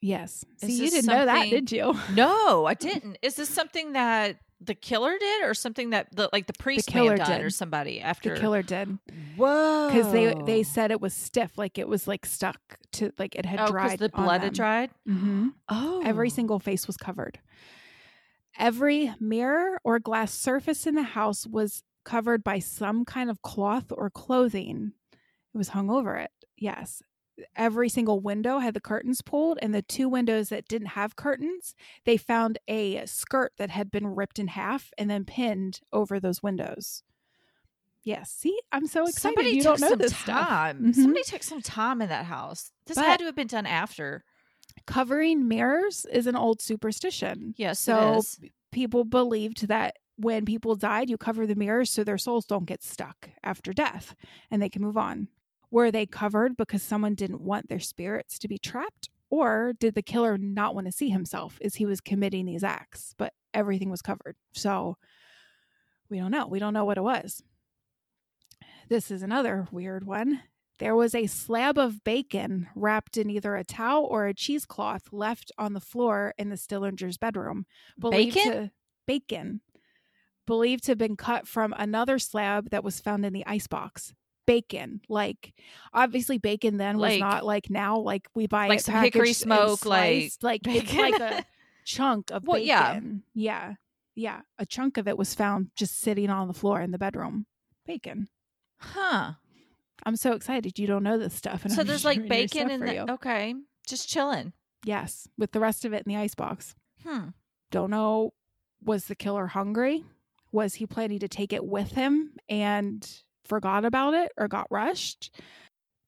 Yes. See, you didn't know that, did you? No, I didn't. Is this something that the killer did or something that the like the priest may killer did. or somebody after The killer did Whoa. because they they said it was stiff, like it was like stuck to like it had Oh, dried. the blood had dried? mm-hmm. Oh. Every single face was covered. Every mirror or glass surface in the house was covered by some kind of cloth or clothing. It was hung over it. Yes. Every single window had the curtains pulled, and the two windows that didn't have curtains, they found a skirt that had been ripped in half and then pinned over those windows. Yes. See, I'm so excited. Somebody you took don't know some time. Mhm. Somebody took some time in that house. This But- had to have been done after. Covering mirrors is an old superstition. Yes, So people believed that when people died, you cover the mirrors so their souls don't get stuck after death and they can move on. Were they covered because someone didn't want their spirits to be trapped? Or did the killer not want to see himself as he was committing these acts? But everything was covered. So we don't know. We don't know what it was. This is another weird one. There was a slab of bacon wrapped in either a towel or a cheesecloth left on the floor in the Stillingers' bedroom. Believed Bacon? To, bacon. Believed to have been cut from another slab that was found in the icebox. Bacon. Like, obviously, bacon then was Like- not like now. Like, we buy like some hickory smoke, like sliced. like it's bacon. like a chunk of Well, yeah. bacon. Yeah. Yeah. A chunk of it was found just sitting on the floor in the bedroom. Bacon. Huh. I'm so excited you don't know this stuff. And So I'm there's like bacon in the you. okay. Just chilling. Yes, with the rest of it in the icebox. Hmm. Don't know. Was the killer hungry? Was he planning to take it with him and forgot about it or got rushed?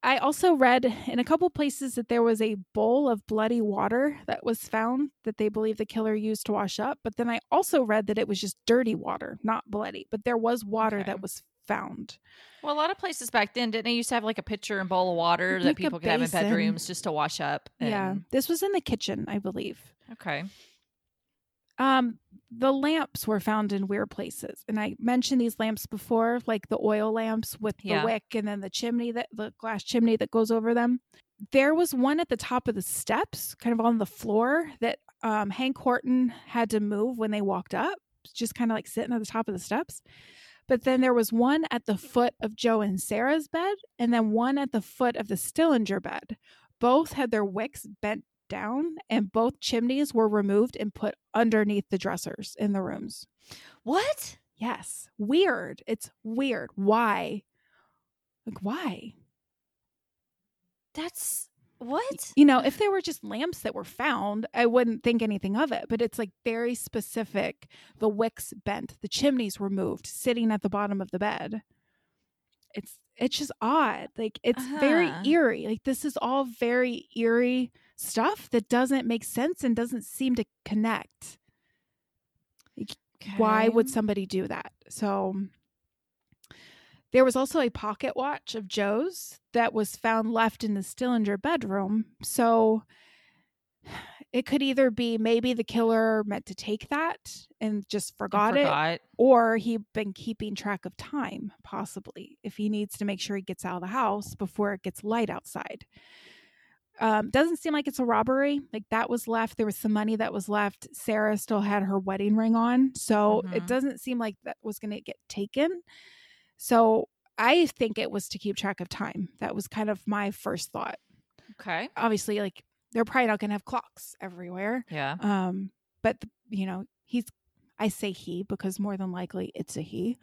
I also read in a couple places that there was a bowl of bloody water that was found that they believe the killer used to wash up. But then I also read that it was just dirty water, not bloody. But there was water Okay. that was found. Well, a lot of places back then didn't they used to have like a pitcher and bowl of water that Like a people could have in bedrooms just to wash up? Yeah. This was in the kitchen, I believe. Okay. Um, the lamps were found in weird places, and I mentioned these lamps before, like the oil lamps with the Yeah. wick, and then the chimney that the glass chimney that goes over them. There was one at the top of the steps, kind of on the floor, that um, Hank Horton had to move when they walked up, just kind of like sitting at the top of the steps. But then there was one at the foot of Joe and Sarah's bed, and then one at the foot of the Stillinger bed. Both had their wicks bent down, and both chimneys were removed and put underneath the dressers in the rooms. What? Yes, weird. It's weird. Why? Like, why? That's what? You know, if there were just lamps that were found, I wouldn't think anything of it. But it's like very specific. The wicks bent, the chimneys removed, sitting at the bottom of the bed. It's it's just odd. Like it's very Uh-huh. eerie. Like this is all very eerie stuff that doesn't make sense and doesn't seem to connect. Why would somebody do that? So there was also a pocket watch of Joe's that was found left in the Stillinger bedroom. So it could either be maybe the killer meant to take that and just I forgot, it, or he'd been keeping track of time, possibly, if he needs to make sure he gets out of the house before it gets light outside. Um, doesn't seem like it's a robbery. Like that was left. There was some money that was left. Sarah still had her wedding ring on. So it Mhm. doesn't seem like that was going to get taken. So I think it was to keep track of time. That was kind of my first thought. Okay. Obviously, like they're probably not going to have clocks everywhere. Yeah. Um, but the, you know, he's I say he because more than likely it's a he.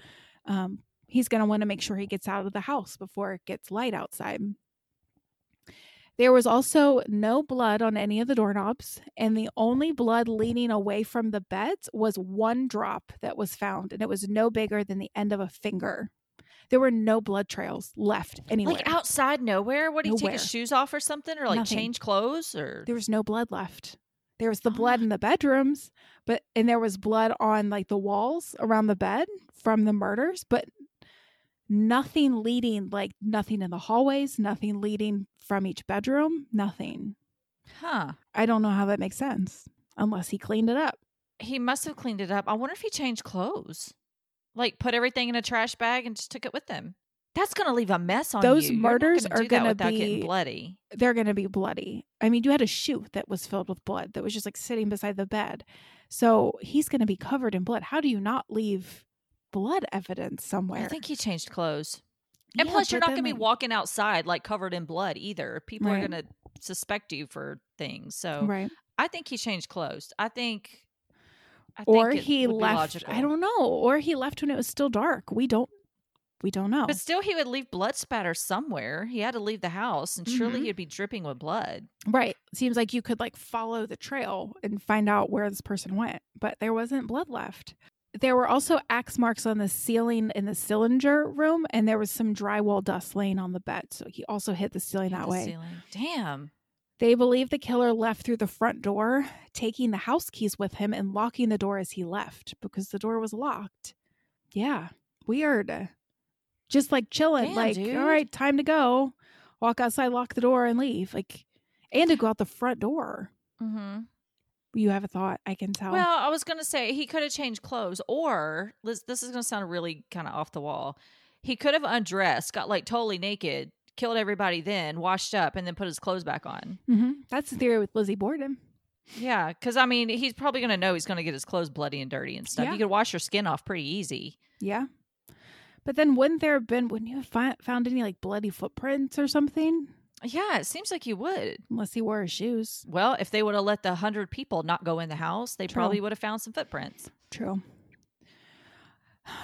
Um, he's going to want to make sure he gets out of the house before it gets light outside. There was also no blood on any of the doorknobs, and the only blood leading away from the beds was one drop that was found, and it was no bigger than the end of a finger. There were no blood trails left anywhere. Like outside nowhere? What do you take his shoes off or something? Or like Nothing. change clothes or there was no blood left. There was the Oh. blood in the bedrooms, but and there was blood on like the walls around the bed from the murders, but nothing leading like nothing in the hallways, nothing leading from each bedroom, nothing. Huh. I don't know how that makes sense unless he cleaned it up. He must have cleaned it up. I wonder if he changed clothes. Like put everything in a trash bag and just took it with him. That's gonna leave a mess on Those you. Murders gonna are gonna without be- getting bloody. They're going to be bloody. I mean, you had a shoe that was filled with blood that was just like sitting beside the bed. So he's going to be covered in blood. How do you not leave blood evidence somewhere? I think he changed clothes. And Yeah, plus, you're not going to be walking outside like covered in blood either. People are going to suspect you for things. So right. I think he changed clothes. I think. I or think he left i don't know or he left when it was still dark we don't we don't know But still, he would leave blood spatter somewhere. He had to leave the house, and surely Mhm. he'd be dripping with blood. right seems like you could like follow the trail and find out where this person went but there wasn't blood left there were also axe marks on the ceiling in the Stillinger room and there was some drywall dust laying on the bed so he also hit the ceiling Hit that the way ceiling. Damn. they believe the killer left through the front door taking the house keys with him and locking the door as he left because the door was locked yeah weird just like chilling Damn, like dude. all right time to go walk outside lock the door and leave like and to go out the front door Mm-hmm. You have a thought i can tell Well, I was going to say he could have changed clothes, or this, this is going to sound really kind of off the wall. He could have undressed, got like totally naked, killed everybody, then washed up, and then put his clothes back on. hmm that's the theory with lizzie borden Yeah, because I mean, he's probably going to know he's going to get his clothes bloody and dirty and stuff. Yeah. You could wash your skin off pretty easy. yeah but then wouldn't there have been wouldn't you have fi- found any like bloody footprints or something Yeah, it seems like you would. unless he wore his shoes Well, if they would have let the hundred people not go in the house, they True. probably would have found some footprints. True.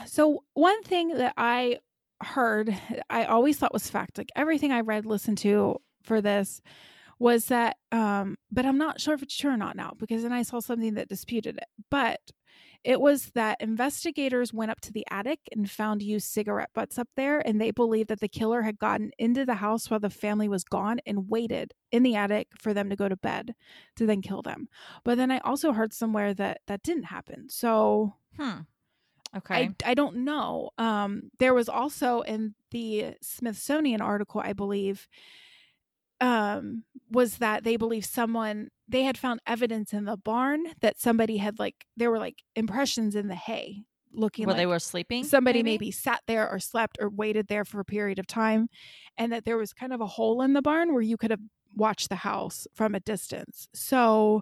So, one thing that I heard, I always thought was fact, like everything I read, listened to for this was that, um, but I'm not sure if it's true or not now because then I saw something that disputed it. But it was that investigators went up to the attic and found used cigarette butts up there, and they believed that the killer had gotten into the house while the family was gone and waited in the attic for them to go to bed to then kill them. But then I also heard somewhere that that didn't happen. So Hmm. Okay. I, I don't know. Um, there was also in the Smithsonian article, I believe, um was that they believe someone they had found evidence in the barn that somebody had like there were like impressions in the hay looking Where like they were sleeping. somebody maybe? sat there or slept or waited there for a period of time and that there was kind of a hole in the barn where you could have watched the house from a distance so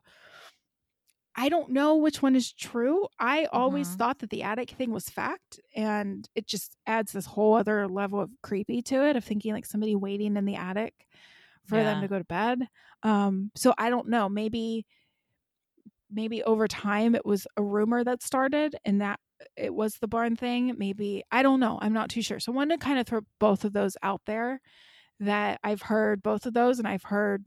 i don't know which one is true i always Mhm. thought that the attic thing was fact and it just adds this whole other level of creepy to it of thinking like somebody waiting in the attic for them to go to bed um so i don't know maybe maybe over time it was a rumor that started and that it was the barn thing maybe i don't know i'm not too sure so i wanted to kind of throw both of those out there that i've heard both of those and i've heard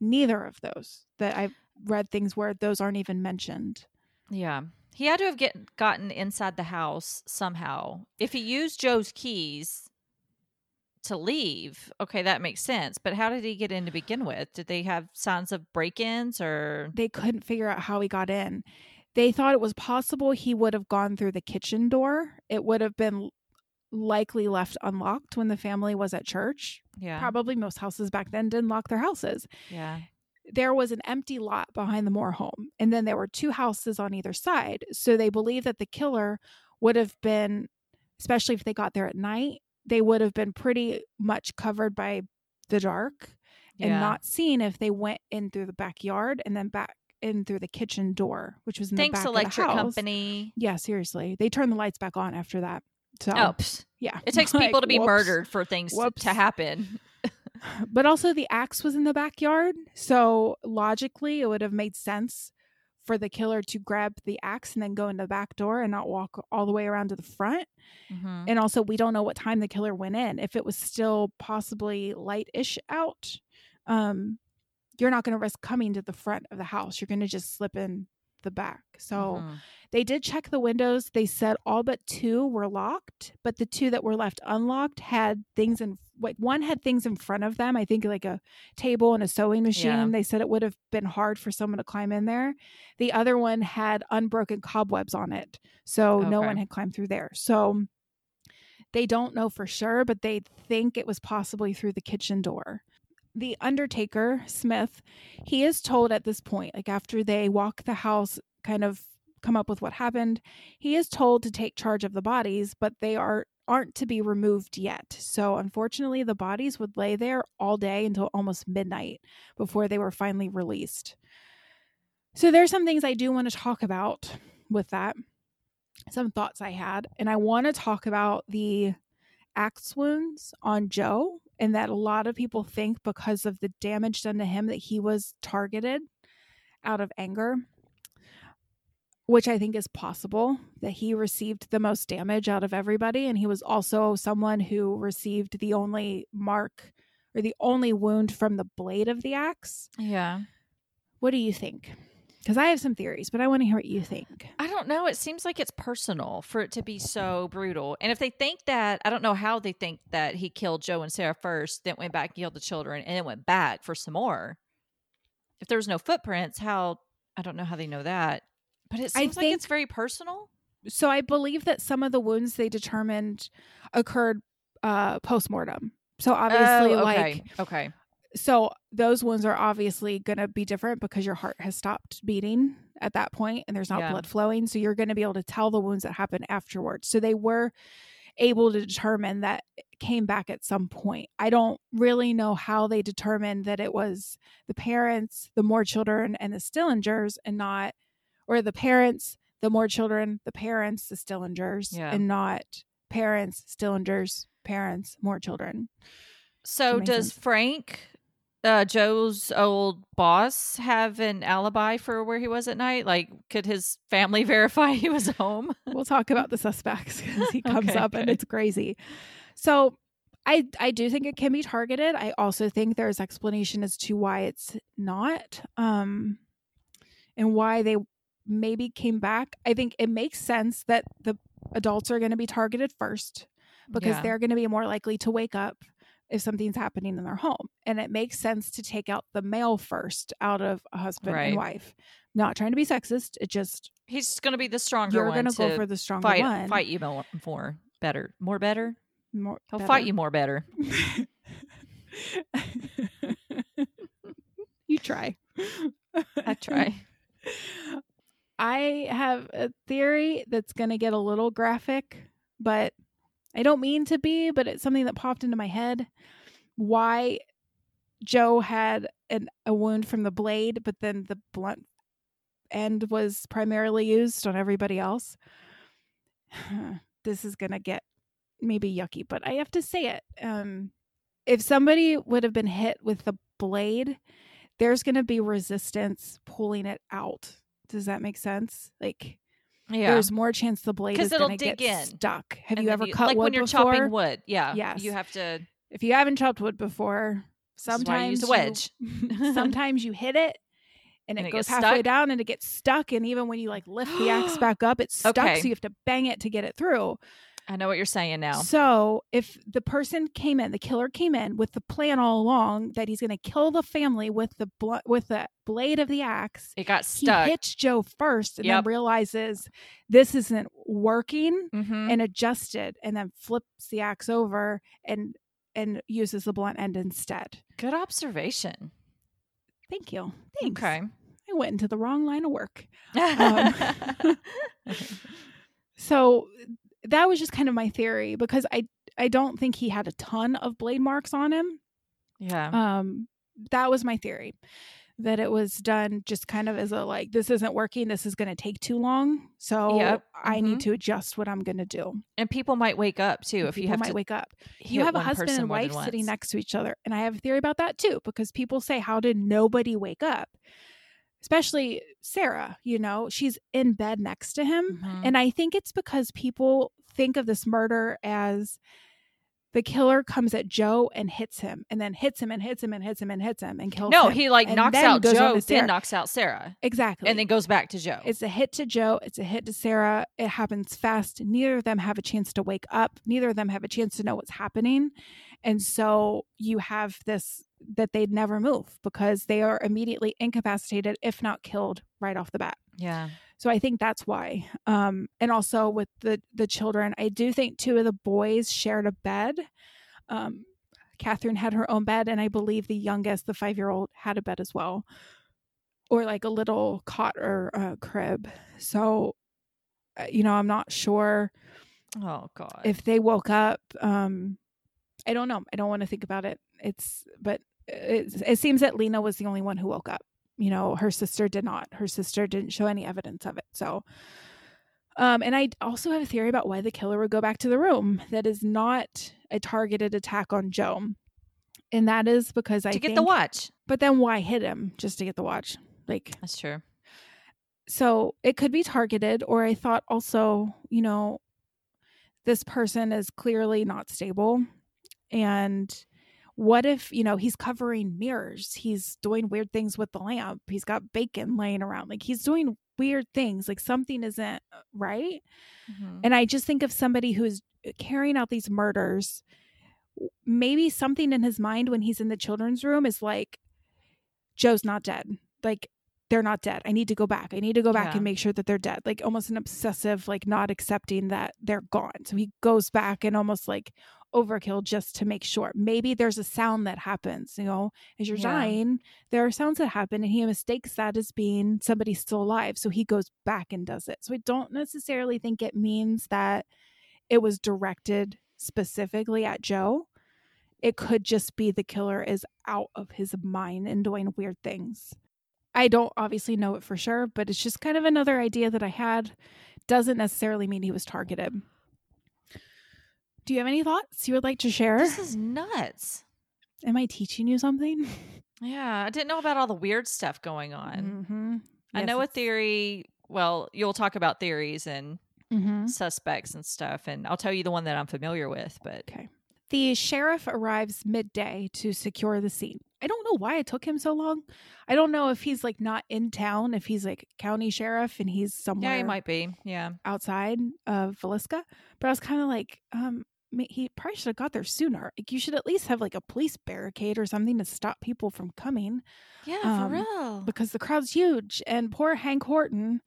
neither of those that i've read things where those aren't even mentioned Yeah. He had to have get, gotten inside the house somehow. If he used Joe's keys to leave, okay, that makes sense. But how did he get in to begin with? Did they have signs of break ins or. they couldn't figure out how he got in they thought it was possible he would have gone through the kitchen door it would have been likely left unlocked when the family was at church Yeah. probably most houses back then didn't lock their houses yeah. there was an empty lot behind the Moore home, and then there were two houses on either side. So they believe that the killer would have been, especially if they got there at night, they would have been pretty much covered by the dark and Yeah. not seen if they went in through the backyard and then back in through the kitchen door, which was in Thanks, the back electric of the house. company. Yeah, seriously, they turned the lights back on after that. So Oh, yeah, it takes Like, people to be whoops. murdered for things Whoops. to happen. but also the axe was in the backyard so logically it would have made sense for the killer to grab the axe and then go in the back door and not walk all the way around to the front. Mhm. and also we don't know what time the killer went in. If it was still possibly light-ish out um you're not going to risk coming to the front of the house. You're going to just slip in the back so Mhm. they did check the windows. They said all but two were locked, but the two that were left unlocked had things in like one had things in front of them. I think like a table and a sewing machine. Yeah. They said it would have been hard for someone to climb in there. The other one had unbroken cobwebs on it. So no one had climbed through there. So they don't know for sure, but they think it was possibly through the kitchen door. The Undertaker, Smith, he is told at this point, like after they walk the house, kind of come up with what happened, he is told to take charge of the bodies, but they are aren't to be removed yet. So unfortunately, the bodies would lay there all day until almost midnight before they were finally released. So there's some things I do want to talk about with that. Some thoughts I had, and I want to talk about the axe wounds on Joe and that a lot of people think because of the damage done to him that he was targeted out of anger which I think is possible that he received the most damage out of everybody and he was also someone who received the only mark or the only wound from the blade of the axe. Yeah. What do you think? Cuz I have some theories, but I want to hear what you think. I don't know. It seems like it's personal for it to be so brutal. And if they think that, I don't know how they think that he killed Joe and Sarah first, then went back and killed the children, and then went back for some more. If there was no footprints, how I don't know how they know that. But it I seems like think- it's very personal. So I believe that some of the wounds they determined occurred uh post-mortem. So obviously Oh, like okay. So those wounds are obviously going to be different because your heart has stopped beating at that point and there's not Yeah. blood flowing so you're going to be able to tell the wounds that happen afterwards so they were able to determine that it came back at some point i don't really know how they determined that it was the parents the Moore children and the stillingers and not or the parents the Moore children the parents the stillingers Yeah. and not parents stillingers parents Moore children So does sense. Frank, uh, Joe's old boss, have an alibi for where he was at night? Like, could his family verify he was home? we'll talk about the suspects because he comes Okay, up and it's crazy. So I I do think it can be targeted. I also think there's explanation as to why it's not, um, and why they maybe came back. I think it makes sense that the adults are going to be targeted first because Yeah. they're going to be more likely to wake up if something's happening in their home. And it makes sense to take out the male first out of a husband Right. and wife. Not trying to be sexist. It just He's going to be the stronger you're going to go for the stronger fight one. fight you more, better, more better. More, He'll better. fight you more better. You try. I try. I have a theory that's going to get a little graphic, but I don't mean to be, but it's something that popped into my head. Why Joe had an, a wound from the blade, but then the blunt end was primarily used on everybody else. this is going to get maybe yucky, but I have to say it. Um, if somebody would have been hit with the blade, there's going to be resistance pulling it out. Does that make sense? Like, Yeah. there's more chance the blade is it'll going to get dig in. stuck. Have And you ever cut like wood when you're before? chopping wood? Yeah. Yes. You have to. If you haven't chopped wood before, This is why I sometimes a wedge. you- sometimes you hit it. And, And it it goes halfway stuck? down and it gets stuck. And even when you like lift the axe back up, it's stuck. Okay. So you have to bang it to get it through. I know what you're saying now. So if the person came in, the killer came in with the plan all along that he's going to kill the family with the bl- with the blade of the axe, It got stuck. he hits Joe first and Yep. then realizes this isn't working Mhm. and adjusted, and then flips the axe over and and uses the blunt end instead. Good observation. Thank you. Thanks. Okay. I went into the wrong line of work. Um, So that was just kind of my theory because I I don't think he had a ton of blade marks on him. yeah. Um that was my theory that it was done just kind of as a like this isn't working this is going to take too long so Yep. i need Mhm. to adjust what i'm going to do And people might wake up too if you have might to wake up you have a husband and wife sitting next to each other and i have a theory about that too because people say how did nobody wake up especially sarah you know she's in bed next to him Mhm. and I think it's because people think of this murder as the killer comes at Joe and hits him, and then hits him and hits him and hits him and hits him and kills No, him. he like and knocks out Joe, then knocks out Sarah, exactly. and then goes back to Joe. it's a hit to Joe. It's a hit to Sarah. It happens fast. Neither of them have a chance to wake up. Neither of them have a chance to know what's happening, and so you have this that they'd never move because they are immediately incapacitated, if not killed, right off the bat. yeah. So I think that's why. Um, and also with the the children, I do think two of the boys shared a bed. Um, Catherine had her own bed, and I believe the youngest, the five year old, had a bed as well, or like a little cot or uh, crib. So, uh, you know, I'm not sure Oh God. if they woke up. Um, I don't know. I don't want to think about it. It's but it, it seems that Lena was the only one who woke up. You know, her sister did not. Her sister didn't show any evidence of it. So, um, and I also have a theory about why the killer would go back to the room. That is not a targeted attack on Joe, and that is because I to get think, the watch. But then why hit him just to get the watch? Like That's true. so it could be targeted or i thought also you know this person is clearly not stable and what if you know he's covering mirrors he's doing weird things with the lamp he's got bacon laying around like he's doing weird things like something isn't uh, right? Mhm. and i just think of somebody who's carrying out these murders maybe something in his mind when he's in the children's room is like joe's not dead. Like they're not dead. I need to go back. I need to go back Yeah. and make sure that they're dead. Like almost an obsessive like not accepting that they're gone. So he goes back and almost like overkill just to make sure. Maybe there's a sound that happens you know? As you're Yeah. dying there are sounds that happen and he mistakes that as being somebody still alive so he goes back and does it. So i don't necessarily think it means that it was directed specifically at joe. It could just be the killer is out of his mind and doing weird things. I don't obviously know it for sure but it's just kind of another idea that i had. Doesn't necessarily mean he was targeted do you have any thoughts you would like to share This is nuts. am i teaching you something Yeah, I didn't know about all the weird stuff going on. mm-hmm. I know a theory. Well, you'll talk about theories and mm-hmm. suspects and stuff, and I'll tell you the one that I'm familiar with. But Okay. The sheriff arrives midday to secure the scene. I don't know why it took him so long. I don't know if he's like not in town, if he's like county sheriff and he's somewhere yeah, he might be. Yeah, outside of Villisca. But I was kind of like, um, he probably should have got there sooner. Like you should at least have like a police barricade or something to stop people from coming yeah, Um, for real. because the crowd's huge. And poor Hank Horton,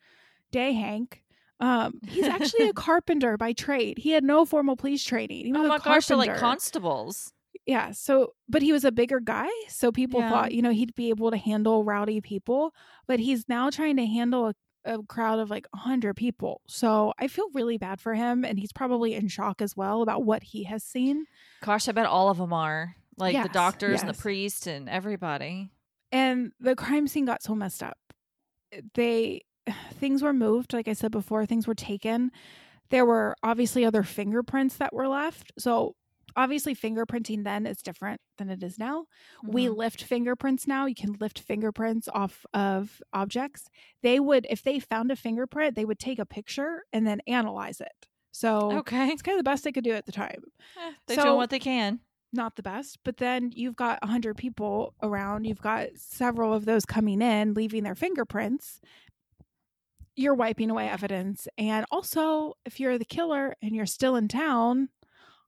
Day Hank, um, he's actually a carpenter by trade. He had no formal police training. He was oh a my gosh, like constables. Yeah. So, but he was a bigger guy. So people Yeah. thought, you know, he'd be able to handle rowdy people. But he's now trying to handle a, a crowd of like 100 people. So I feel really bad for him. And he's probably in shock as well about what he has seen. Gosh, I bet all of them are. Like Yes, the doctors and the priest and everybody. And the crime scene got so messed up. Eh, they, things were moved. Like I said before, things were taken. There were obviously other fingerprints that were left. So obviously, fingerprinting then is different than it is now. We Mhm. lift fingerprints now. You can lift fingerprints off of objects. They would, if they found a fingerprint, they would take a picture and then analyze it. So Okay. it's kind of the best they could do at the time. Eh, They're So- doing what they can. Not the best, but then you've got 100 people around. You've got several of those coming in, leaving their fingerprints. You're wiping away evidence. And also, if you're the killer and you're still in town,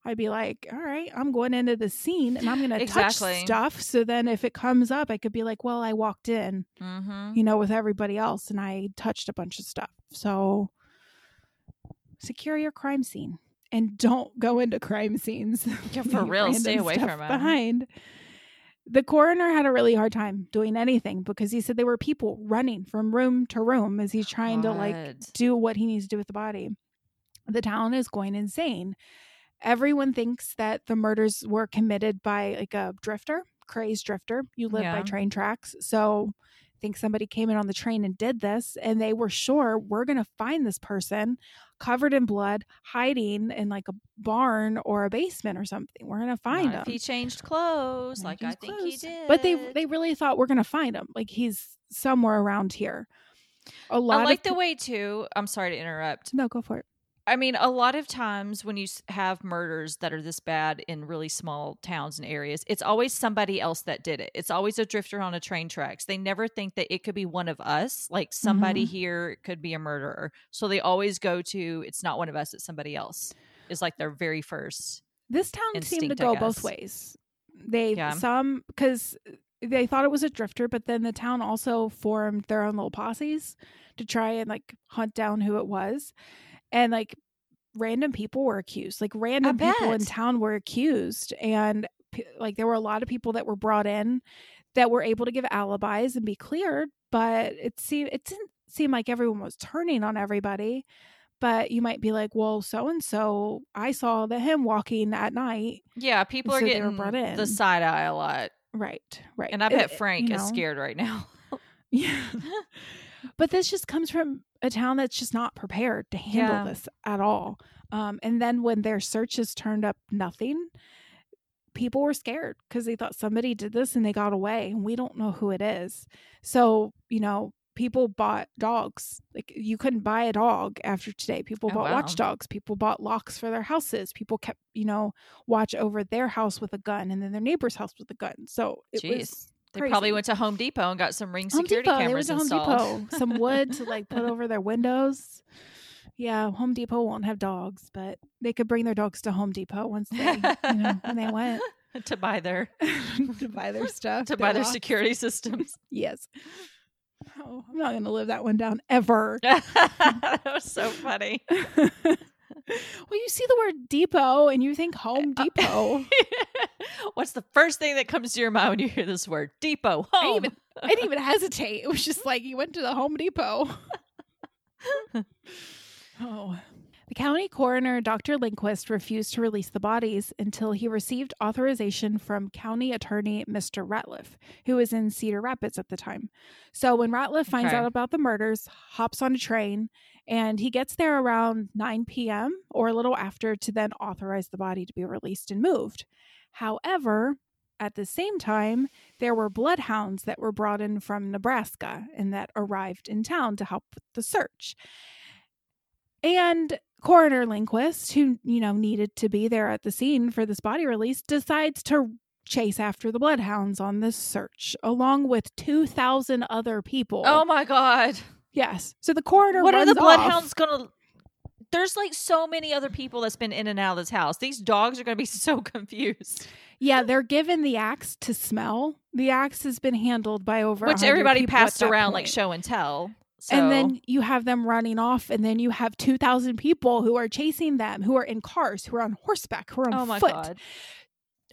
I'd be like, all right, I'm going into the scene and I'm going to Exactly. touch stuff. So then if it comes up, I could be like, well, I walked in, Mm-hmm. you know, with everybody else and I touched a bunch of stuff. So secure your crime scene and don't go into crime scenes. Yeah, for real, stay away from 'em. Behind. The coroner had a really hard time doing anything because he said there were people running from room to room as he's trying to like do what he needs to do with the body. The town is going insane. Everyone thinks that the murders were committed by like a drifter, crazed drifter. You live by train tracks. So I think somebody came in on the train and did this and they were sure we're going to find this person covered in blood hiding in like a barn or a basement or something. We're going to find him. if he changed clothes, like I think he did. But they they really thought we're going to find him. Like he's somewhere around here. A lot I like the way too. I'm sorry to interrupt. No, go for it. I mean, a lot of times when you have murders that are this bad in really small towns and areas, it's always somebody else that did it. It's always a drifter on a train tracks. They never think that it could be one of us, like somebody Mm-hmm. here could be a murderer. So they always go to it's not one of us, it's somebody else. Is like their very first. This town seemed to go both ways. They Yeah. some because they thought it was a drifter, but then the town also formed their own little posses to try and like hunt down who it was, and like random people were accused. Like random people in town were accused, and like there were a lot of people that were brought in that were able to give alibis and be cleared, but it seemed it didn't seem like everyone was turning on everybody. But you might be like, well, so and so, I saw the him walking at night. Yeah, people are so they getting brought in. the side eye a lot. Right, right. And I bet it- Frank you is know, scared right now. Yeah. but this just comes from a town that's just not prepared to handle Yeah. this at all. Um, and then when their searches turned up nothing, people were scared because they thought somebody did this and they got away, and we don't know who it is. So, you know, people bought dogs. Like you couldn't buy a dog after today. People Oh, bought wow. watchdogs. People bought locks for their houses. People kept, you know, watch over their house with a gun and then their neighbor's house with a gun. So it Jeez. was They probably went to Home Depot and got some ring Home security Depot. They cameras went to Home installed. Depot. Some wood to like put over their windows. Yeah, Home Depot won't have dogs, but they could bring their dogs to Home Depot once they, you know, when they went to buy their to buy their stuff. to buy their security systems. Yes. Oh, I'm not going to live that one down ever. that was so funny. well, you see the word depot and you think uh, Home uh, Depot. What's the first thing that comes to your mind when you hear this word? Depot. I didn't even I didn't even hesitate. It was just like you went to the Home Depot. oh. The county coroner, Dr. Lindquist, refused to release the bodies until he received authorization from county attorney Mr. Ratliff, who was in Cedar Rapids at the time. So when Ratliff finds out about the murders, hops on a train, and he gets there around 9 p.m. or a little after to then authorize the body to be released and moved. However, at the same time, there were bloodhounds that were brought in from Nebraska and that arrived in town to help with the search. And coroner Lindquist, who, you know, needed to be there at the scene for this body release, decides to chase after the bloodhounds on this search along with 2,000 other people. Oh my god. yes. So the coroner What are the bloodhounds gonna there's like so many other people that's been in and out of this house. These dogs are gonna be so confused. Yeah, they're given the axe to smell. The axe has been handled by over Which everybody passed around like show and tell. So And then you have them running off, and then you have 2,000 people who are chasing them, who are in cars, who are on horseback, who are on Oh my foot. god.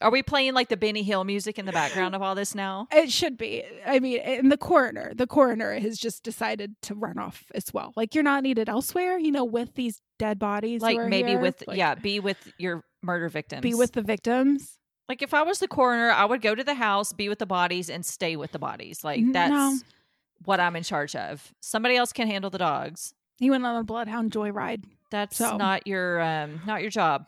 Are we playing like the Benny Hill music in the background of all this now? It should be. I mean, and the coroner, the coroner has just decided to run off as well. Like you're not needed elsewhere, you know, with these dead bodies. Like maybe here. with Like, yeah, be with your murder victims. be with the victims. like if I was the coroner, I would go to the house, be with the bodies, and stay with the bodies. Like No. that's what I'm in charge of. Somebody else can handle the dogs. He went on a bloodhound joyride. That's So- not your um not your job.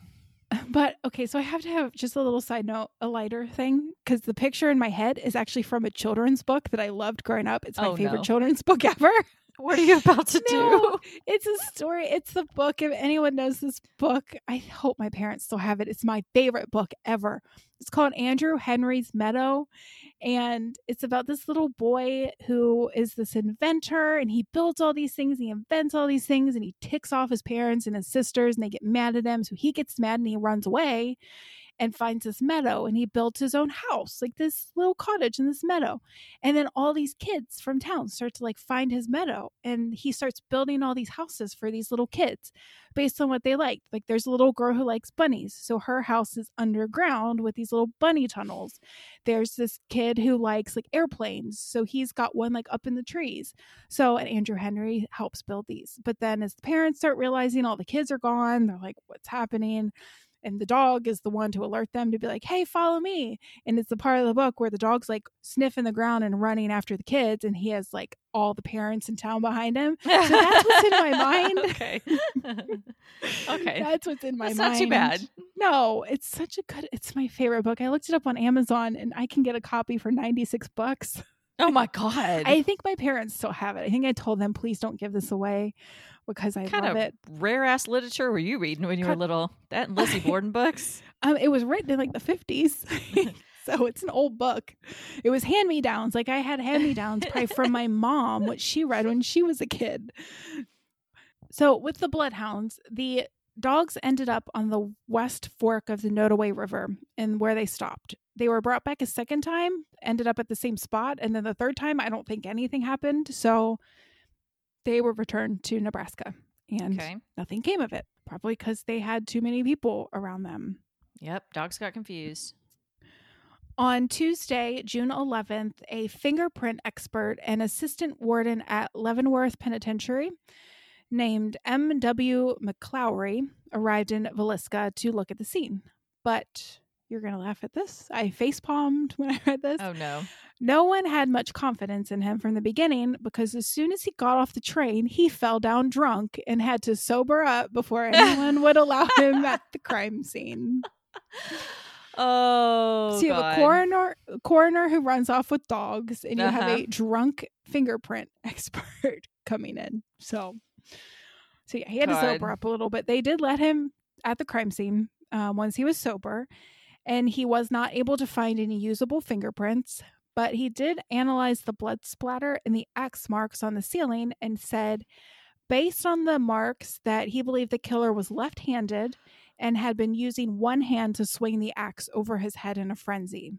But okay, so I have to have just a little side note, a lighter thing, because the picture in my head is actually from a children's book that I loved growing up. It's my Oh, favorite no. children's book ever. What are you about to No, it's a story. It's the book. If anyone knows this book, I hope my parents still have it. It's my favorite book ever. It's called Andrew Henry's Meadow. And it's about this little boy who is this inventor and he builds all these things, he invents all these things, and he ticks off his parents and his sisters, and they get mad at him. So he gets mad and he runs away and finds this meadow and he builds his own house, like this little cottage in this meadow. And then all these kids from town start to like find his meadow and he starts building all these houses for these little kids based on what they like. Like there's a little girl who likes bunnies. So her house is underground with these little bunny tunnels. There's this kid who likes like airplanes. So he's got one like up in the trees. So and Andrew Henry helps build these. But then as the parents start realizing all the kids are gone, they're like, what's happening? And the dog is the one to alert them to be like, hey, follow me and it's the part of the book where the dog's like sniffing the ground and running after the kids and he has like all the parents in town behind him so that's what's in my mind okay. okay. that's what's in my That's mind not too bad. no it's such a good it's my favorite book i looked it up on amazon and i can get a copy for 96 bucks Oh my god. i think my parents still have it i think i told them please don't give this away because i kind love of it rare ass literature were you reading when you were little? That and Lizzie Borden books. um it was written in like the 50s so it's an old book it was hand me downs like i had hand me downs probably from my mom what she read when she was a kid so with the bloodhounds the dogs ended up on the west fork of the Nodaway River and where they stopped. They were brought back a second time, ended up at the same spot, and then the third time I don't think anything happened. So they were returned to Nebraska and Okay. nothing came of it. Probably because they had too many people around them. Yep. Dogs got confused. On Tuesday, June 11th, a fingerprint expert and assistant warden at Leavenworth Penitentiary named M.W. McClaughry arrived in Villisca to look at the scene. But you're going to laugh at this. I facepalmed when I read this. Oh no. No one had much confidence in him from the beginning because as soon as he got off the train, he fell down drunk and had to sober up before anyone would allow him at the crime scene. Oh. so you have God. a coroner coroner who runs off with dogs and you have Uh-huh. a drunk fingerprint expert coming in so so yeah he had to sober up a little bit they did let him at the crime scene uh, once he was sober and he was not able to find any usable fingerprints but he did analyze the blood splatter and the axe marks on the ceiling and said based on the marks that he believed the killer was left-handed and had been using one hand to swing the axe over his head in a frenzy,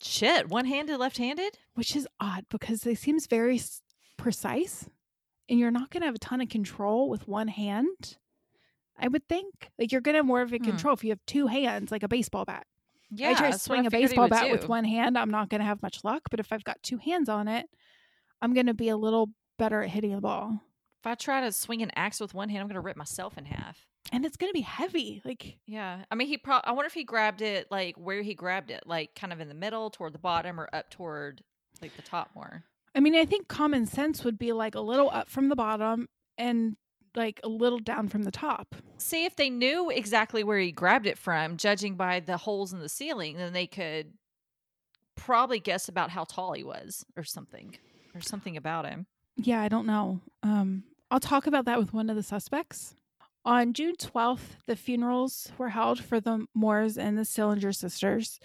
Shit. One handed, left handed? which is odd because it seems very s- precise and you're not going to have a ton of control with one hand. I would think like you're going to have more of a Hmm. control if you have two hands, like a baseball bat. Yeah. I try to swing a baseball bat with one hand, I'm not going to have much luck. But if I've got two hands on it, I'm going to be a little better at hitting the ball. If I try to swing an axe with one hand, I'm going to rip myself in half. And it's going to be heavy. Like, Yeah. I mean, he probably, I wonder if he grabbed it like where he grabbed it, like kind of in the middle, toward the bottom, or up toward like the top more. I mean, I think common sense would be like a little up from the bottom and like a little down from the top. See, if they knew exactly where he grabbed it from, judging by the holes in the ceiling, then they could probably guess about how tall he was or something, or something about him. Yeah, I don't know. Um, I'll talk about that with one of the suspects. On June 12th, the funerals were held for the Moores and the Stillinger sisters.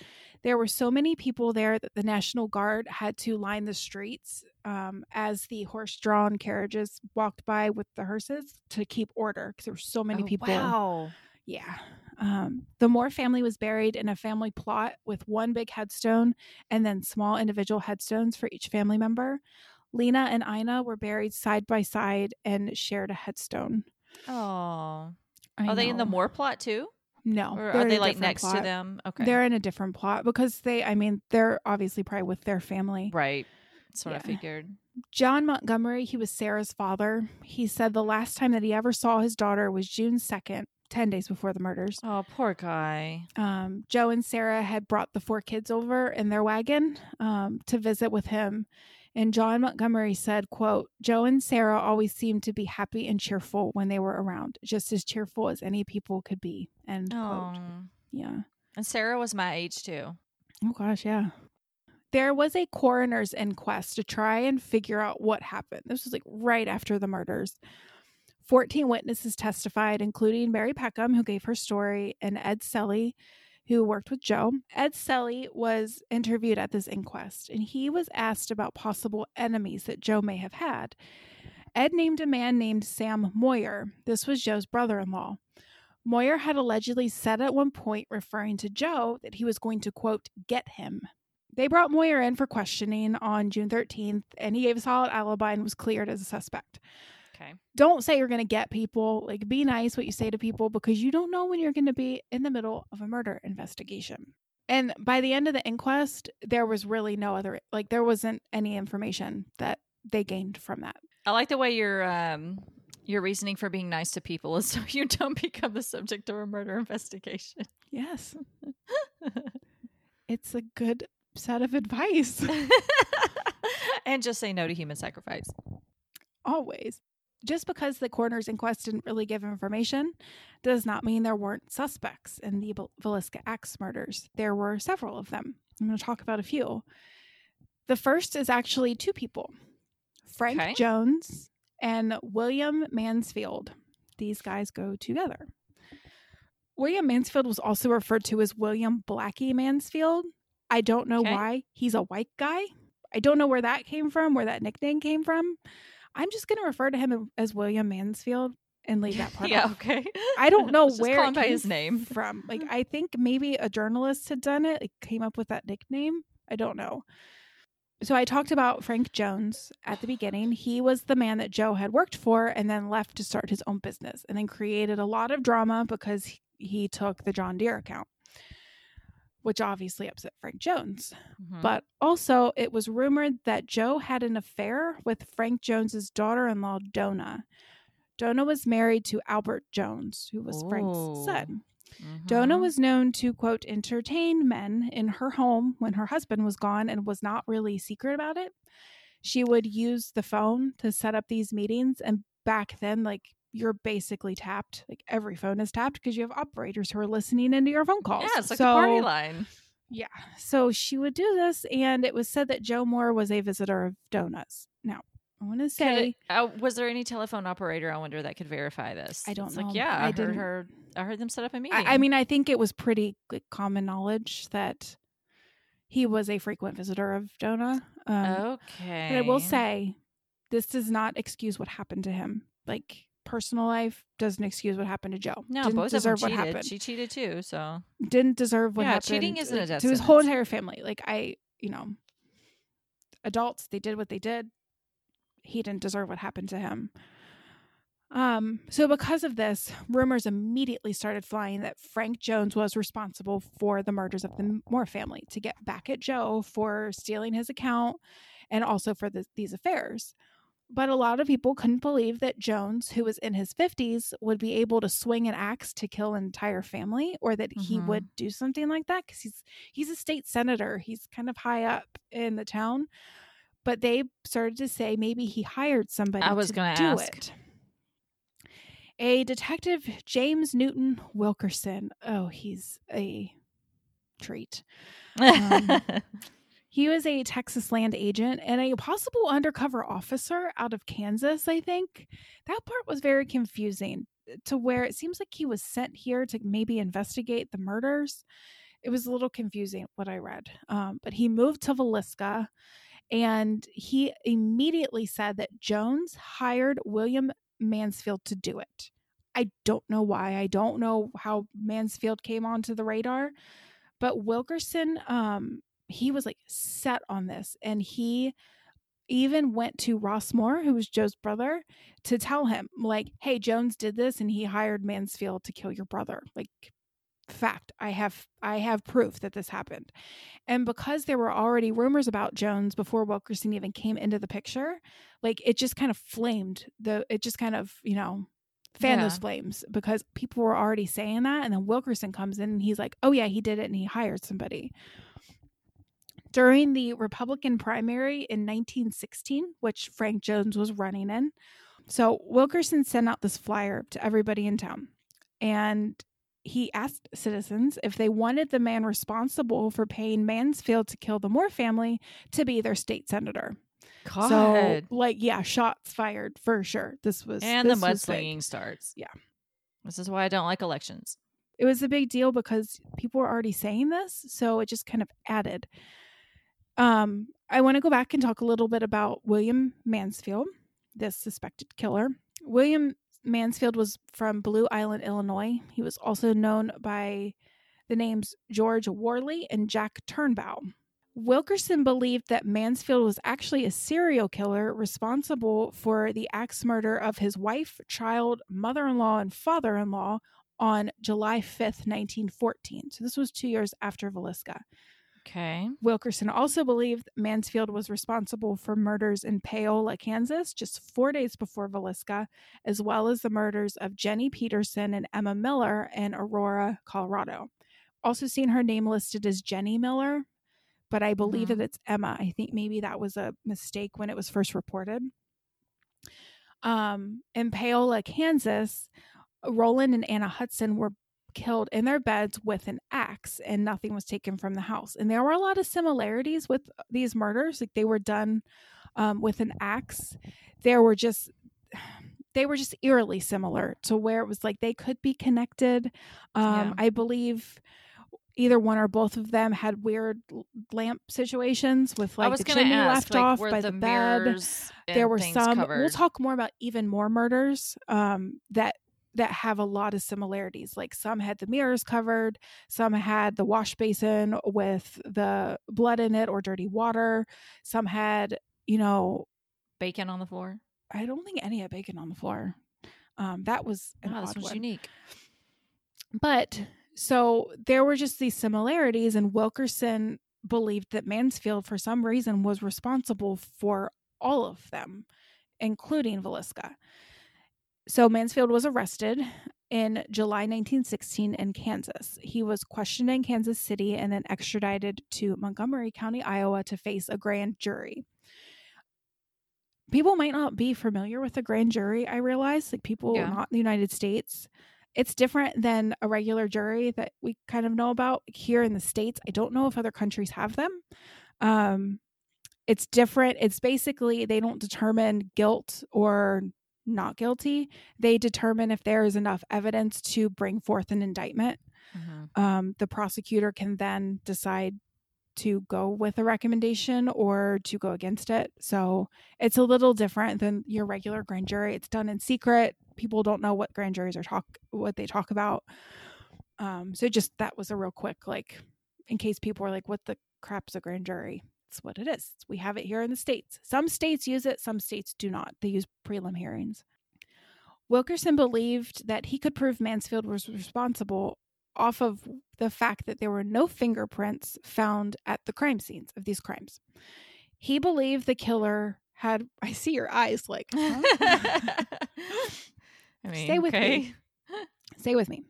There were so many people there that the National Guard had to line the streets um, as the horse drawn carriages walked by with the hearses to keep order because there were so many Oh, people. Wow. Yeah. Um, the Moore family was buried in a family plot with one big headstone and then small individual headstones for each family member. Lena and Ina were buried side by side and shared a headstone. Oh. I Are they in the. Moore plot too? No, Or they're are in they a like different next to plot. them? Okay. They're in a different plot because they, I mean, they're obviously probably with their family. right. That's what I Yeah. figured. John Montgomery, he was Sarah's father. He said the last time that he ever saw his daughter was June 2nd, 10 days before the murders. Oh, poor guy. Um, Joe and Sarah had brought the four kids over in their wagon um, to visit with him. And John Montgomery said, quote, Joe and Sarah always seemed to be happy and cheerful when they were around, just as cheerful as any people could be. End Oh. quote. Yeah. And Sarah was my age too. Oh gosh, yeah. There was a coroner's inquest to try and figure out what happened. This was like right after the murders. 14 witnesses testified, including Mary Peckham, who gave her story, and Ed Selley, who worked with Joe. Ed Selley was interviewed at this inquest, and he was asked about possible enemies that Joe may have had. Ed named a man named Sam Moyer. This was Joe's brother in law. Moyer had allegedly said at one point, referring to Joe, that he was going to, quote, get him. They brought Moyer in for questioning on June 13th, and he gave a solid alibi and was cleared as a suspect. Okay. Don't say you're going to get people. Like, be nice what you say to people because you don't know when you're going to be in the middle of a murder investigation. And by the end of the inquest, there was really no other, like, there wasn't any information that they gained from that. I like the way your um your reasoning for being nice to people is so you don't become the subject of a murder investigation. Yes. it's a good set of advice. and just say no to human sacrifice. Always. Just because the coroner's inquest didn't really give information does not mean there weren't suspects in the Villisca Axe murders. There were several of them. I'm going to talk about a few. The first is actually two people Frank Okay. Jones and William Mansfield. These guys go together. William Mansfield was also referred to as William Blackie Mansfield. I don't know Okay. why. He's a white guy. I don't know where that came from, where that nickname came from. I'm just going to refer to him as William Mansfield and leave that part yeah, off. okay. I don't know where call him by his name. from. Like I think maybe a journalist had done it, like came up with that nickname. I don't know. So I talked about Frank Jones at the beginning. He was the man that Joe had worked for and then left to start his own business and then created a lot of drama because he, he took the John Deere account, which obviously upset Frank Jones. Mhm. But also, it was rumored that Joe had an affair with Frank Jones's daughter-in-law, Donna. Donna was married to Albert Jones, who was Ooh. Frank's son. Mhm. Donna was known to quote entertain men in her home when her husband was gone and was not really secret about it. She would use the phone to set up these meetings and back then like you're basically tapped. Like every phone is tapped because you have operators who are listening into your phone calls. Yeah, it's like the party line. Yeah. So she would do this, and it was said that Joe Moore was a visitor of Donna's. Now, I want to say, uh, was there any telephone operator? I wonder that could verify this. I don't It's know. Like, yeah, I I, heard didn't- her. I heard them set up a meeting. I, I mean, I think it was pretty like, common knowledge that he was a frequent visitor of Donna. Um, okay. But I will say, this does not excuse what happened to him. Like, personal life doesn't excuse what happened to Joe. no, Didn't both of them deserve what happened. She cheated too. So Didn't deserve what Yeah, happened. cheating isn't a death to his whole entire family. Like, I, you know, adults, they did what they did. He didn't deserve what happened to him. Um, so because of this, rumors immediately started flying that Frank Jones was responsible for the murders of the Moore family to get back at Joe for stealing his account and also for the, these affairs. But a lot of people couldn't believe that Jones, who was in his 50s, would be able to swing an axe to kill an entire family or that he Mhm. would do something like that cuz he's he's a state senator. He's kind of high up in the town. But they started to say maybe he hired somebody I was to gonna do ask. it. A detective, James Newton Wilkerson. Oh, he's a treat. Um, He was a Texas land agent and a possible undercover officer out of Kansas, I think. That part was very confusing to where it seems like he was sent here to maybe investigate the murders. It was a little confusing what I read. Um, but he moved to Villisca and he immediately said that Jones hired William Mansfield to do it. I don't know why. I don't know how Mansfield came onto the radar, but Wilkerson um he was like set on this and he even went to Ross Moore, who was Joe's brother, to tell him, like, hey, Jones did this and he hired Mansfield to kill your brother. Like, fact. I have I have proof that this happened. And because there were already rumors about Jones before Wilkerson even came into the picture, like it just kind of flamed the it just kind of, you know, fan Yeah. those flames because people were already saying that and then Wilkerson comes in and he's like, "Oh yeah, he did it and he hired somebody." During the Republican primary in 1916, which Frank Jones was running in, so Wilkerson sent out this flyer to everybody in town and he asked citizens if they wanted the man responsible for paying Mansfield to kill the Moore family to be their state senator. God. So, like, yeah, shots fired for sure. This was and the this big. mudslinging starts. Yeah. This is why I don't like elections. It was a big deal because people were already saying this, so it just kind of added. Um, I want to go back and talk a little bit about William Mansfield, this suspected killer. William Mansfield was from Blue Island, Illinois. He was also known by the names George Worley and Jack Turnbow. Wilkerson believed that Mansfield was actually a serial killer responsible for the axe murder of his wife, child, mother in law, and father in law on July 5th, 1914. So this was two years after Villisca. Okay. Wilkerson also believed Mansfield was responsible for murders in Paola, Kansas, just four days before Villisca, as well as the murders of Jenny Peterson and Emma Miller in Aurora, Colorado. Also seen her name listed as Jenny Miller, but I believe Mhm. that it's Emma. I think maybe that was a mistake when it was first reported. Um, in Paola, Kansas, Roland and Anna Hudson were killed in their beds with an axe and nothing was taken from the house. And there were a lot of similarities with these murders. Like they were done um, with an axe. There were just they were just eerily similar to where it was like they could be connected. Um, Yeah. I believe either one or both of them had weird lamp situations with like the chimney ask, left like, off by the, the, bed there were some we'll talk more about even more murders um that that have a lot of similarities like some had the mirrors covered some had the wash basin with the blood in it or dirty water some had you know bacon on the floor. i don't think any had bacon on the floor um that was an Wow, this was one. unique. But so there were just these similarities, and Wilkerson believed that Mansfield, for some reason, was responsible for all of them, including Villisca. So Mansfield was arrested in July 1916 in Kansas. He was questioned in Kansas City and then extradited to Montgomery County, Iowa to face a grand jury. People might not be familiar with a grand jury, I realize, like people Yeah. not in the United States. It's different than a regular jury that we kind of know about here in the States. I don't know if other countries have them. Um, it's different. It's basically they don't determine guilt or not guilty. They determine if there is enough evidence to bring forth an indictment. Mhm. Um, the prosecutor can then decide to go with a recommendation or to go against it. So it's a little different than your regular grand jury. It's done in secret. People don't know what grand juries are talk what they talk about. Um, so just that was a real quick like in case people were like, "What the crap's a grand jury?" It's what it is. We have it here in the states. Some states use it. Some states do not. They use prelim hearings. Wilkerson believed that he could prove Mansfield was responsible off of the fact that there were no fingerprints found at the crime scenes of these crimes. He believed the killer had. I see your eyes like. huh? I mean, Stay with okay. me. Stay with me.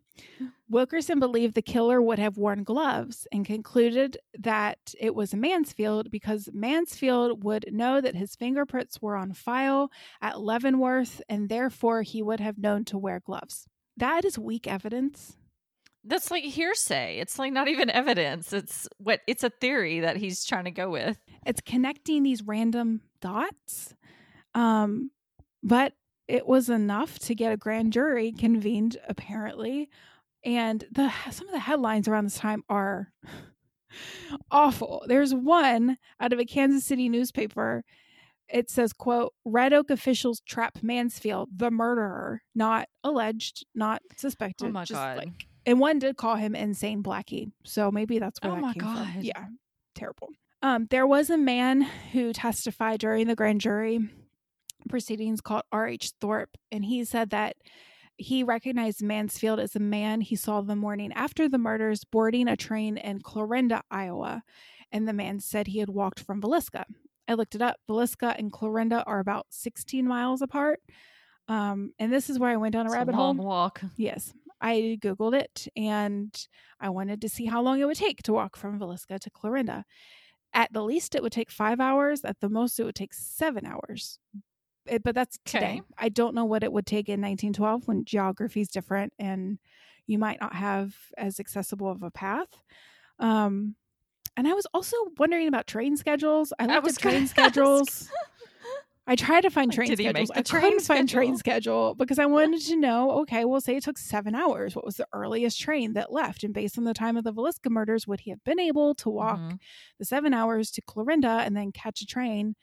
Wilkerson believed the killer would have worn gloves and concluded that it was Mansfield because Mansfield would know that his fingerprints were on file at Leavenworth and therefore he would have known to wear gloves. That is weak evidence. That's like hearsay. It's like not even evidence. It's what it's a theory that he's trying to go with. It's connecting these random dots. Um, but it was enough to get a grand jury convened, apparently. And the some of the headlines around this time are awful. There's one out of a Kansas City newspaper. It says, quote, Red Oak officials trap Mansfield, the murderer, not alleged, not suspected. Oh my just God. like and one did call him insane blackie. So maybe that's where Oh that my came God. from. Yeah. Terrible. Um, there was a man who testified during the grand jury proceedings called R.H. Thorpe, and he said that he recognized Mansfield as a man he saw the morning after the murders boarding a train in Clarinda, Iowa. And the man said he had walked from Villisca. I looked it up. Villisca and Clarinda are about 16 miles apart. Um, and this is where I went down a It's rabbit a long hole. walk. Yes. I Googled it and I wanted to see how long it would take to walk from Villisca to Clarinda. At the least, it would take five hours. At the most, it would take seven hours. But that's today. Okay. I don't know what it would take in 1912 when geography is different and you might not have as accessible of a path. Um, and I was also wondering about train schedules. I I looked was at train schedules. I tried to find Like, train did he make schedules. I train couldn't find train schedule? schedule because I wanted to know. Okay, well, say it took seven hours. What was the earliest train that left? And based on the time of the Villisca murders, would he have been able to walk Mhm. the seven hours to Clarinda and then catch a train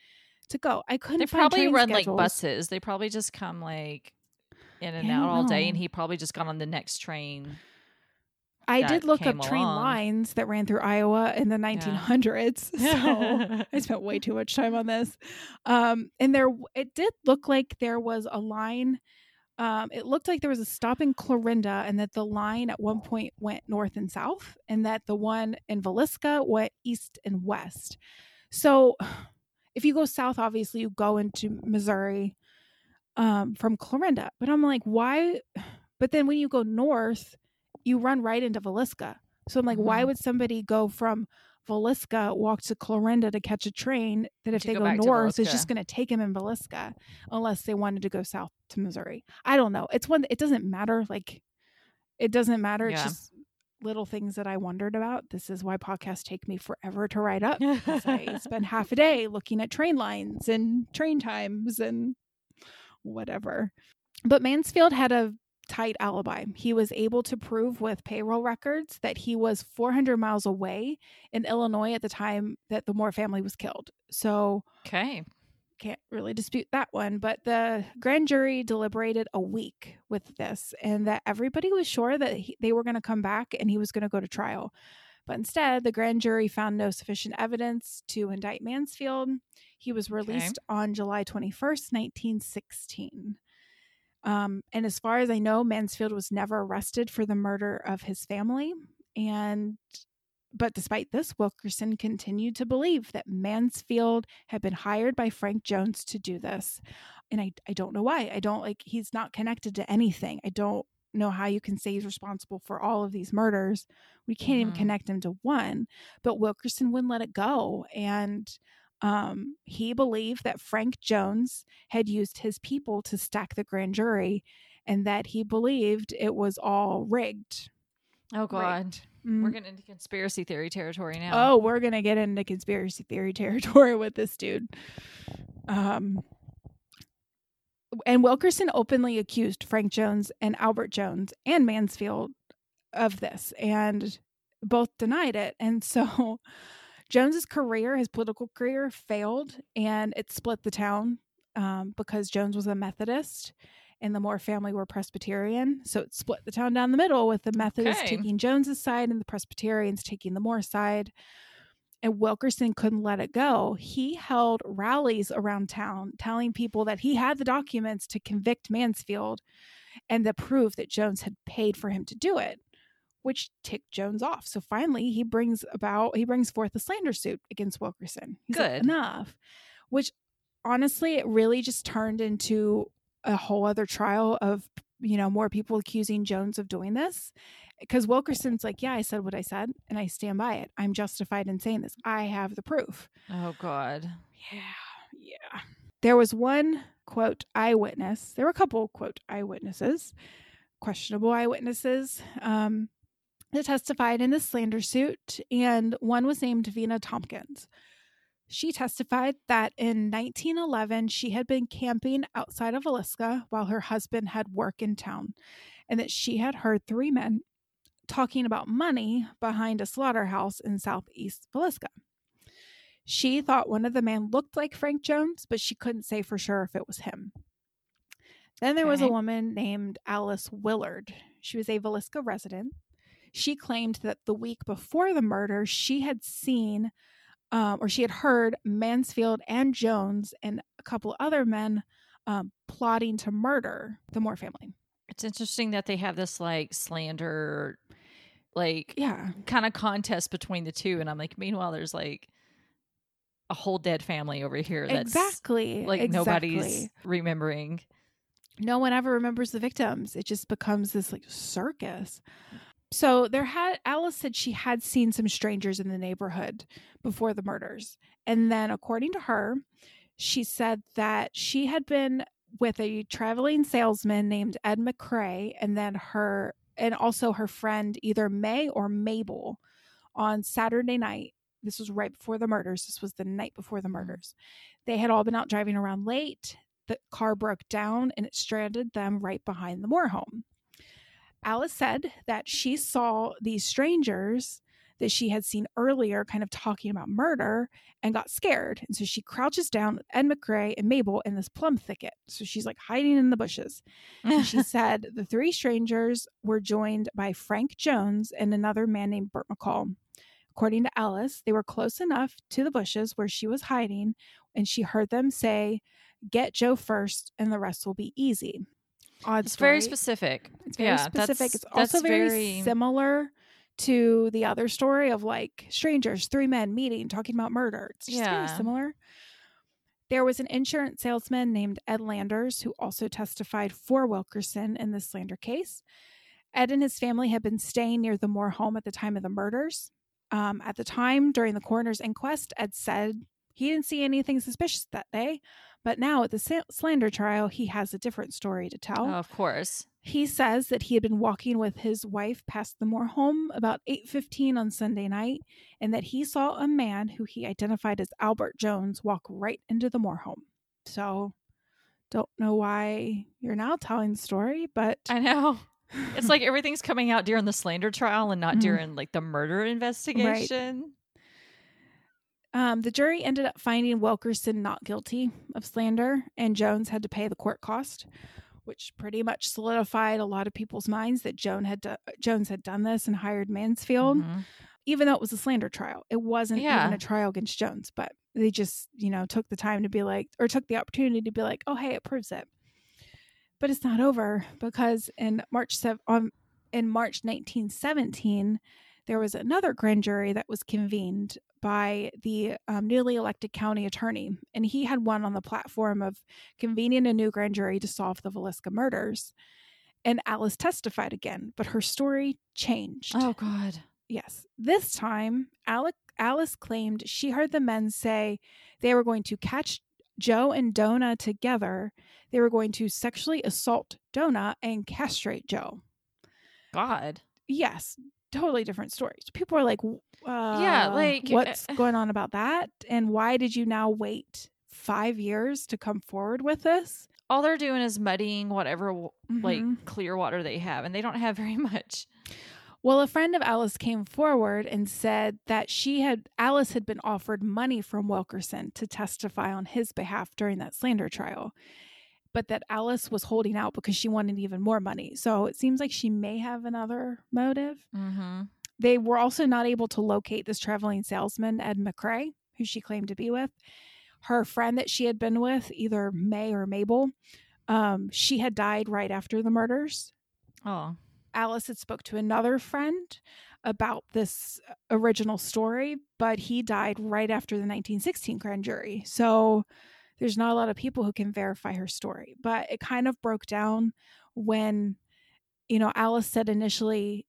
to go? I couldn't. They find probably run schedules. like buses. They probably just come like in and Yeah, out all day, and he probably just got on the next train. I did look up came train lines that ran through Iowa in the 1900s. So I spent way too much time on this. Um, and there, it did look like there was a line. Um, it looked like there was a stop in Clarinda, and that the line at one point went north and south, and that the one in Villisca went east and west. So, if you go south, obviously you go into Missouri um, from Clarinda. But I'm like, why? But then when you go north, you run right into Villisca. So I'm like, why Mhm. would somebody go from Villisca, walk to Clarinda to catch a train that if To they go go, north Villisca. just going to take them in Villisca unless they wanted to go south to Missouri. I don't know. It's one, it doesn't matter. Like, it doesn't matter. It's Yeah. just little things that I wondered about. This is why podcasts take me forever to write up. I spend half a day looking at train lines and train times and whatever. But Mansfield had a tight alibi. He was able to prove with payroll records that he was 400 miles away in Illinois at the time that the Moore family was killed. So Okay. Can't really dispute that one. But the grand jury deliberated a week with this, and that everybody was sure that he, they were going to come back and he was going to go to trial. But instead, the grand jury found no sufficient evidence to indict Mansfield. He was released on July 21st, 1916. Um, and as far as I know, Mansfield was never arrested for the murder of his family. And but despite this, Wilkerson continued to believe that Mansfield had been hired by Frank Jones to do this. And I, I don't know why. I don't like he's not connected to anything. I don't know how you can say he's responsible for all of these murders. We can't even Mhm. connect him to one. But Wilkerson wouldn't let it go. And um, he believed that Frank Jones had used his people to stack the grand jury and that he believed it was all rigged. Oh God, Mm. we're getting into conspiracy theory territory now. Oh, we're gonna get into conspiracy theory territory with this dude. Um, and Wilkerson openly accused Frank Jones and Albert Jones and Mansfield of this, and both denied it. And so, Jones's career, his political career, failed, and it split the town um, because Jones was a Methodist. And the Moore family were Presbyterian. So it split the town down the middle with the Methodists Okay. taking Jones's side and the Presbyterians taking the Moore side and Wilkerson couldn't let it go. He held rallies around town telling people that he had the documents to convict Mansfield and the proof that Jones had paid for him to do it, which ticked Jones off. So finally, he brings about he brings forth a slander suit against Wilkerson. He's like, Good. enough. Which honestly, it really just turned into a whole other trial of you know more people accusing Jones of doing this because Wilkerson's like, yeah, I said what I said and I stand by it. I'm justified in saying this. I have the proof. Oh God. Yeah, yeah. There was one quote eyewitness. There were a couple quote eyewitnesses, questionable eyewitnesses, um, that testified in the slander suit, and one was named Vina Tompkins. She testified that in 1911 she had been camping outside of Villisca while her husband had work in town, and that she had heard three men talking about money behind a slaughterhouse in southeast Villisca. She thought one of the men looked like Frank Jones, but she couldn't say for sure if it was him. Then there was a woman named Alice Willard. She was a Villisca resident. She claimed that the week before the murder, she had seen um, or she had heard Mansfield and Jones and a couple other men um, plotting to murder the Moore family. It's interesting that they have this like slander, like Yeah. kind of contest between the two, and I'm like, meanwhile, there's like a whole dead family over here that's exactly. like exactly. nobody's remembering. no one ever remembers the victims. It just becomes this like circus. So there had Alice said she had seen some strangers in the neighborhood before the murders. And then according to her, she said that she had been with a traveling salesman named Ed McCrae and then her and also her friend either May or Mabel on Saturday night. This was right before the murders. This was the night before the mm-hmm. murders. They had all been out driving around late the car broke down and it stranded them right behind the Moore home. Alice said that she saw these strangers that she had seen earlier kind of talking about murder and got scared. And so she crouches down with Ed McRae and Mabel in this plum thicket. So she's like hiding in the bushes. And she said the three strangers were joined by Frank Jones and another man named Burt McCall. According to Alice, they were close enough to the bushes where she was hiding, and she heard them say, Get Joe first, and the rest will be easy. Odd It's very specific. It's very yeah, specific. that's- It's also very, very- similar to the other story of like strangers, three men meeting, talking about murder. It's just very Yeah. similar. There was an insurance salesman named Ed Landers who also testified for Wilkerson in the slander case. Ed and his family had been staying near the Moore home at the time of the murders. Um, at the time, during the coroner's inquest, Ed said he didn't see anything suspicious that day. But now at the slander trial, he has a different story to tell. Oh, of course. He says that he had been walking with his wife past the Moore home about 8:15 on Sunday night and that he saw a man who he identified as Albert Jones walk right into the Moore home. So don't know why you're now telling the story, but I know. It's like everything's coming out during the slander trial and not Mhm. during like the murder investigation. Um, the jury ended up finding Wilkerson not guilty of slander, and Jones had to pay the court cost, which pretty much solidified a lot of people's minds that Joan had do- Jones had done this and hired Mansfield. Mhm. even though it was a slander trial. It wasn't Yeah. even a trial against Jones, but they just, you know, took the time to be like, or took the opportunity to be like, oh, hey, it proves it. But it's not over because in March sev- on in March 1917, there was another grand jury that was convened by the um, newly elected county attorney, and he had one on the platform of convening a new grand jury to solve the Villisca murders. And Alice testified again, but her story changed. Oh God. Yes. This time, Alec, Alice claimed she heard the men say they were going to catch Joe and Donna together. They were going to sexually assault Donna and castrate Joe. God. Yes, totally different stories. People are like, uh, Yeah, like, what's uh, going on about that? And why did you now wait five years to come forward with this? All they're doing is muddying whatever w like clear water they have, and they don't have very much. Well, a friend of Alice came forward and said that she had Alice had been offered money from Wilkerson to testify on his behalf during that slander trial, but that Alice was holding out because she wanted even more money. So it seems like she may have another motive. Mm-hmm. They were also not able to locate this traveling salesman, Ed McCrae, who she claimed to be with. Her friend that she had been with, either May or Mabel, um, she had died right after the murders. Oh, Alice had spoke to another friend about this original story, but he died right after the 1916 grand jury. So there's not a lot of people who can verify her story. But it kind of broke down when, you know, Alice said initially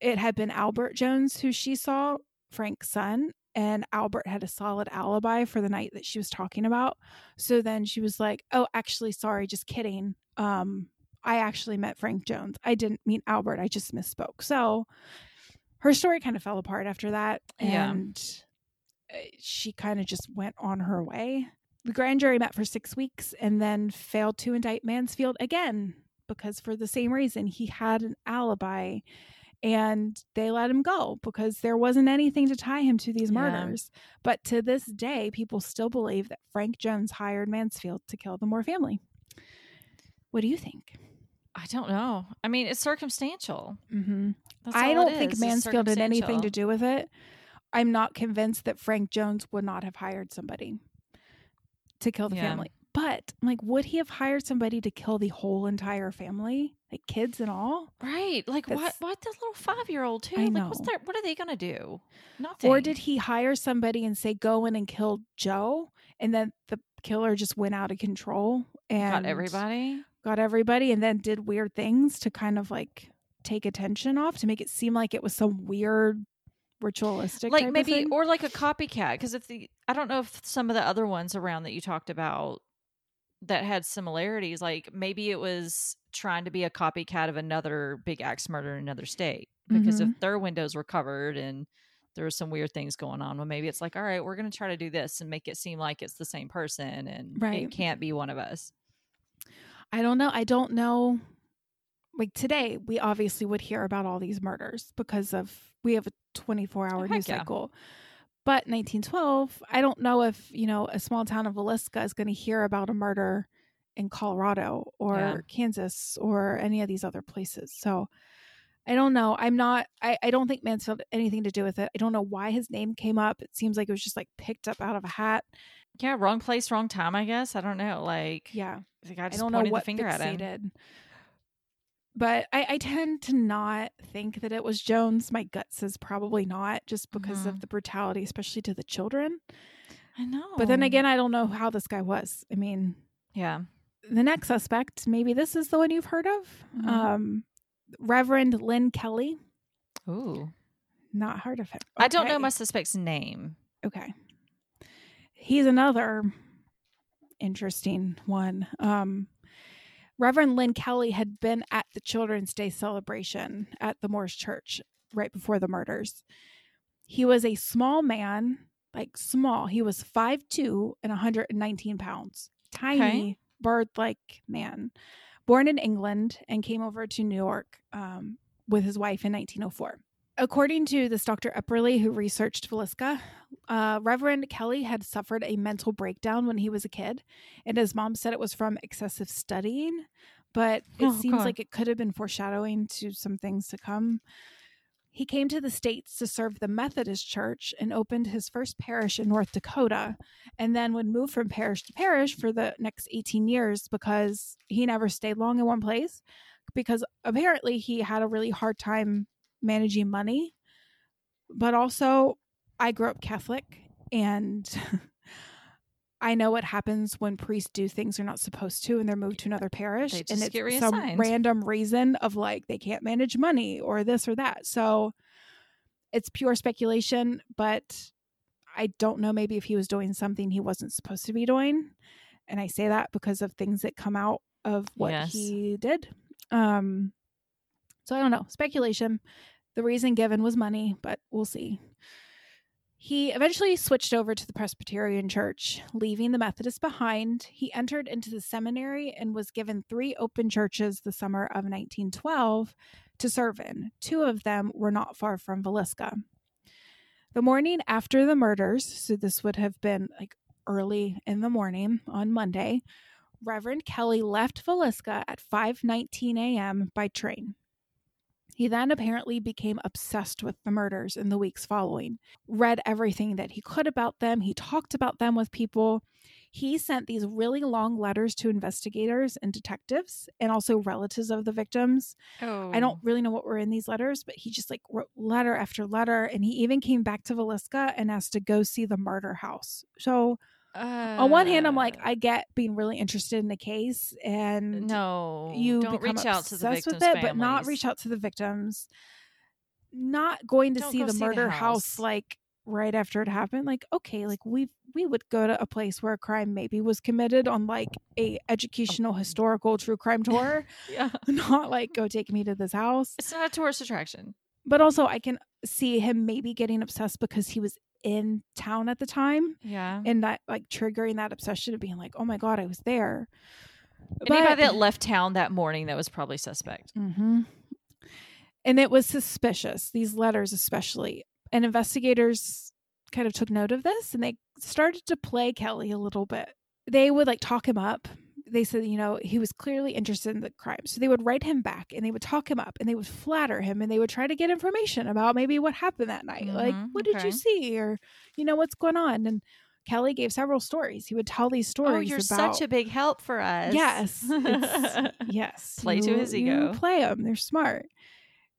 it had been Albert Jones who she saw, Frank's son, and Albert had a solid alibi for the night that she was talking about. So then she was like, "Oh, actually, sorry, just kidding. Um, I actually met Frank Jones. I didn't mean Albert. I just misspoke." So her story kind of fell apart after that, and uh, she kind of just went on her way. The grand jury met for six weeks and then failed to indict Mansfield again because, for the same reason, he had an alibi and they let him go because there wasn't anything to tie him to these Yeah. murders. But to this day, people still believe that Frank Jones hired Mansfield to kill the Moore family. What do you think? I don't know. I mean, it's circumstantial. Mm-hmm. I don't think Mansfield had anything to do with it. I'm not convinced that Frank Jones would not have hired somebody to kill the Yeah. family. But like, would he have hired somebody to kill the whole entire family, like kids and all? Right. Like what That's- what the little five year old too? I Like what's their what are they gonna do? Nothing. Or did he hire somebody and say, go in and kill Joe? And then the killer just went out of control and got everybody? got everybody and then did weird things to kind of like take attention off to make it seem like it was some weird ritualistic Like maybe or like a copycat. Because if the I don't know if some of the other ones around that you talked about that had similarities, like maybe it was trying to be a copycat of another big axe murder in another state. Because Mm-hmm. if their windows were covered and there was some weird things going on, well, maybe it's like, all right, we're going to try to do this and make it seem like it's the same person, and Right. it can't be one of us. I don't know. I don't know. Like today, we obviously would hear about all these murders because of we have a 24 hour heck news yeah. cycle. But 1912, I don't know if, you know, a small town of Villisca is going to hear about a murder in Colorado or Yeah. Kansas or any of these other places. So I don't know. I'm not, I, I don't think Mansfield had anything to do with it. I don't know why his name came up. It seems like it was just like picked up out of a hat. Yeah, wrong place, wrong time. I guess I don't know. Like, Yeah. the guy I just don't know what the finger at him. But I, I tend to not think that it was Jones. My gut says probably not, just because Mhm. of the brutality, especially to the children. I know. But then again, I don't know how this guy was. I mean, yeah, the next suspect, maybe this is the one you've heard of. Mhm. Um, Reverend Lynn Kelly. ooh, Not heard of him. I don't know my suspect's name. Okay. He's another interesting one. Um, Reverend Lynn Kelly had been at the Children's Day celebration at the Moores Church right before the murders. He was a small man, like small. He was 5'2 and 119 pounds. Tiny, Okay. bird like man. Born in England and came over to New York um, with his wife in 1904. According to this Dr. Epperly, who researched Villisca, uh, Reverend Kelly had suffered a mental breakdown when he was a kid, and his mom said it was from excessive studying. But it Oh, seems God. like it could have been foreshadowing to some things to come. He came to the States to serve the Methodist Church and opened his first parish in North Dakota, and then would move from parish to parish for the next 18 years because he never stayed long in one place. Because apparently he had a really hard time managing money. But also, I grew up Catholic and I know what happens when priests do things they're not supposed to and they're moved to another parish. And it's get some random reason of like they can't manage money or this or that. So it's pure speculation, but I don't know maybe if he was doing something he wasn't supposed to be doing. And I say that because of things that come out of what Yes. he did. Um so I don't know. Speculation. The reason given was money, but we'll see. He eventually switched over to the Presbyterian Church, leaving the Methodist behind. He entered into the seminary and was given three open churches the summer of 1912 to serve in. Two of them were not far from Villisca. The morning after the murders, so this would have been like early in the morning on Monday, Reverend Kelly left Villisca at 5:19 a.m. by train. He then apparently became obsessed with the murders in the weeks following, read everything that he could about them. He talked about them with people. He sent these really long letters to investigators and detectives and also relatives of the victims. Oh, I don't oh. really know what were in these letters, but he just like wrote letter after letter. And he even came back to Villisca and asked to go see the murder house. So, on one hand, I'm like, Uh, I get being really interested in the case and no, you don't become reach out to the obsessed victims' with it, but not reach out to the victims. Not going to Don't see the see the murder house. house. like right after it happened. Like, okay, like we we would go to a place where a crime maybe was committed on like a educational, historical, true crime tour, Yeah, not like go take me to this house. it's not a tourist attraction. But also, I can see him maybe getting obsessed because he was in town at the time Yeah, and that like triggering that obsession of being like, oh my god, I was there. anybody But- that left town that morning that was probably suspect. Mm-hmm. And it was suspicious, these letters especially. And investigators kind of took note of this and they started to play Kelly a little bit. They would like talk him up. They said, you know, he was clearly interested in the crime. So they would write him back and they would talk him up and they would flatter him and they would try to get information about maybe what happened that night. Like, Mhm, what did you see? Or, you know, what's going on? And Kelly gave several stories. He would tell these stories. Oh, you're about, such a big help for us. Yes. Yes. Play to you- his you ego. Play them. They're smart.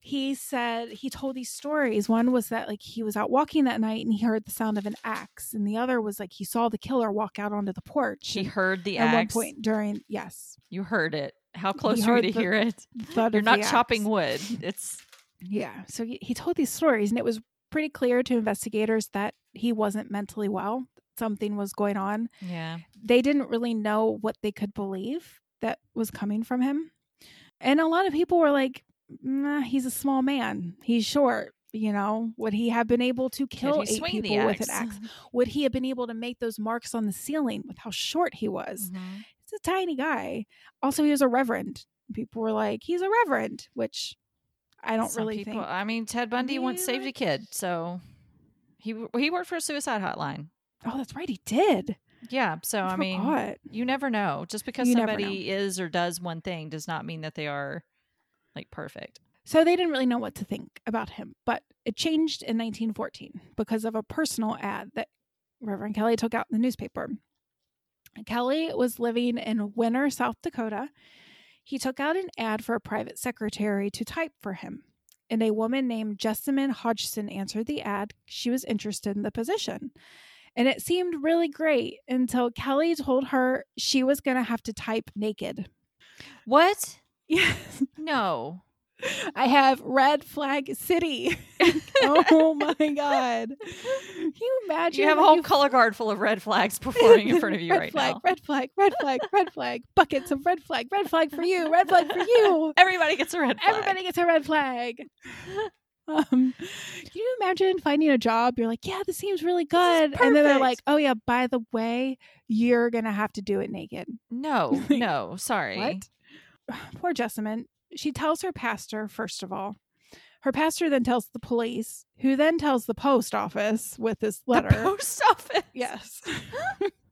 He said he told these stories. One was that like he was out walking that night and he heard the sound of an axe, and the other was like he saw the killer walk out onto the porch. He heard the axe at one point during yes, You heard it. How close He were you to the- hear it? You're not chopping axe. wood. It's Yeah. So he, he told these stories, and it was pretty clear to investigators that he wasn't mentally well. Something was going on. yeah. They didn't really know what they could believe that was coming from him. And a lot of people were like, nah, he's a small man. He's short. You know, would he have been able to kill eight swing the people with an axe? Would he have been able to make those marks on the ceiling with how short he was? Mhm. He's a tiny guy. Also, he was a reverend. People were like, he's a reverend, which I don't Some really people, think. I mean, Ted Bundy once Yeah. saved a kid, so he he worked for a suicide hotline. Oh, that's right. He did. Yeah. So I, mean, forgot. you never know. Just because You somebody is or does one thing does not mean that they are like perfect. So they didn't really know what to think about him, but it changed in 1914 because of a personal ad that Reverend Kelly took out in the newspaper. Kelly was living in Winner, South Dakota. He took out an ad for a private secretary to type for him. And a woman named Jessamine Hodgson answered the ad. She was interested in the position. And it seemed really great until Kelly told her she was going to have to type naked. What? Yes. No. I have red flag city. oh my god! Can you imagine? You have a whole you- color guard full of red flags performing in front of you red right flag, now. Red flag, red flag, red flag. Buckets of red flag, red flag for you, red flag for you. Everybody gets a red flag. Everybody gets a red flag. Um, can you imagine finding a job? You're like, yeah, this seems really good, and then they're like, oh yeah, by the way, you're gonna have to do it naked. No, no, sorry. What? Poor Jessamine. She tells her pastor, first of all. Her pastor then tells the police, who then tells the post office with this letter. The post office. yes.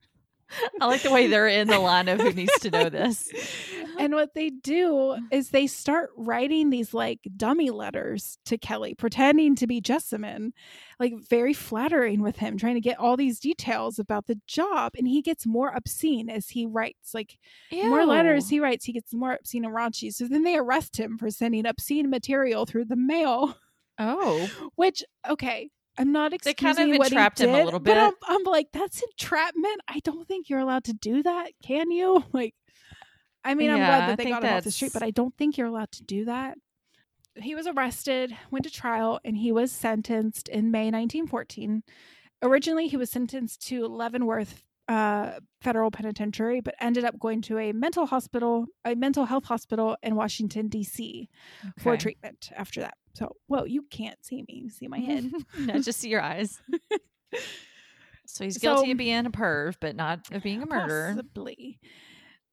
I like the way they're in the line of who needs to know this. and what they do is they start writing these like dummy letters to Kelly, pretending to be Jessamine, like very flattering with him, trying to get all these details about the job. And he gets more obscene as he writes. Like more letters he writes, he gets more obscene and raunchy. So then they arrest him for sending obscene material through the mail. Oh, Which, okay, I'm not They excusing kind of what he entrapped him a did, little but bit. I'm, I'm like, that's entrapment. I don't think you're allowed to do that. Can you? Like, I mean, I'm glad that they got him off the street, but I don't think you're allowed to do that. He was arrested, went to trial, and he was sentenced in May 1914. Originally, he was sentenced to Leavenworth uh, Federal Penitentiary, but ended up going to a mental hospital, a mental health hospital in Washington D.C. for treatment after that. So, well, you can't see me, you see my head. no, just see your eyes. So he's guilty So- of being a perv, but not of being a murderer. Possibly.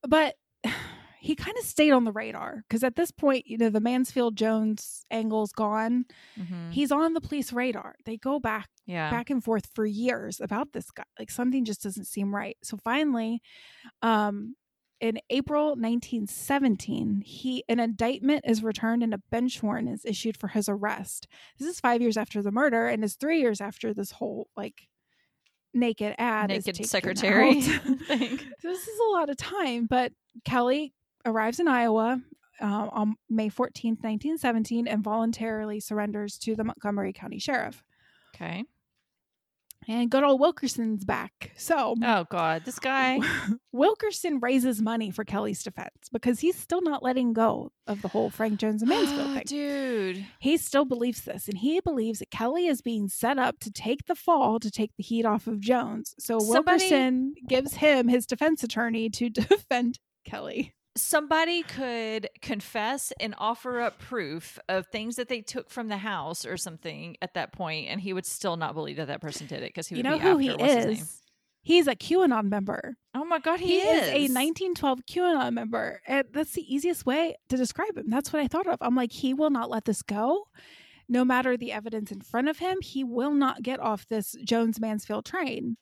But he kind of stayed on the radar because at this point, you know, the Mansfield Jones angle's gone. Mhm. He's on the police radar. They go back Yeah. back and forth for years about this guy. Like something just doesn't seem right. So finally, um, in April 1917, he an indictment is returned and a bench warrant is issued for his arrest. This is five years after the murder and is three years after this whole like naked ad Naked secretary thing. So this is a lot of time, but Kelly arrives in Iowa uh, on May 14th, 1917, and voluntarily surrenders to the Montgomery County Sheriff. Okay. And good old Wilkerson's back. So Oh God, this guy. Wilkerson raises money for Kelly's defense because he's still not letting go of the whole Frank Jones and Mansfield thing. dude. He still believes this, and he believes that Kelly is being set up to take the fall to take the heat off of Jones. So Somebody- Wilkerson gives him his defense attorney to defend Kelly. Somebody could confess and offer up proof of things that they took from the house or something at that point, and he would still not believe that that person did it because he would you know be who after he what's his name. is? He's a QAnon member. Oh my God, He, he, is. a 1912 QAnon member. And that's the easiest way to describe him. That's what I thought of. I'm like, he will not let this go. No matter the evidence in front of him, he will not get off this Jones Mansfield train.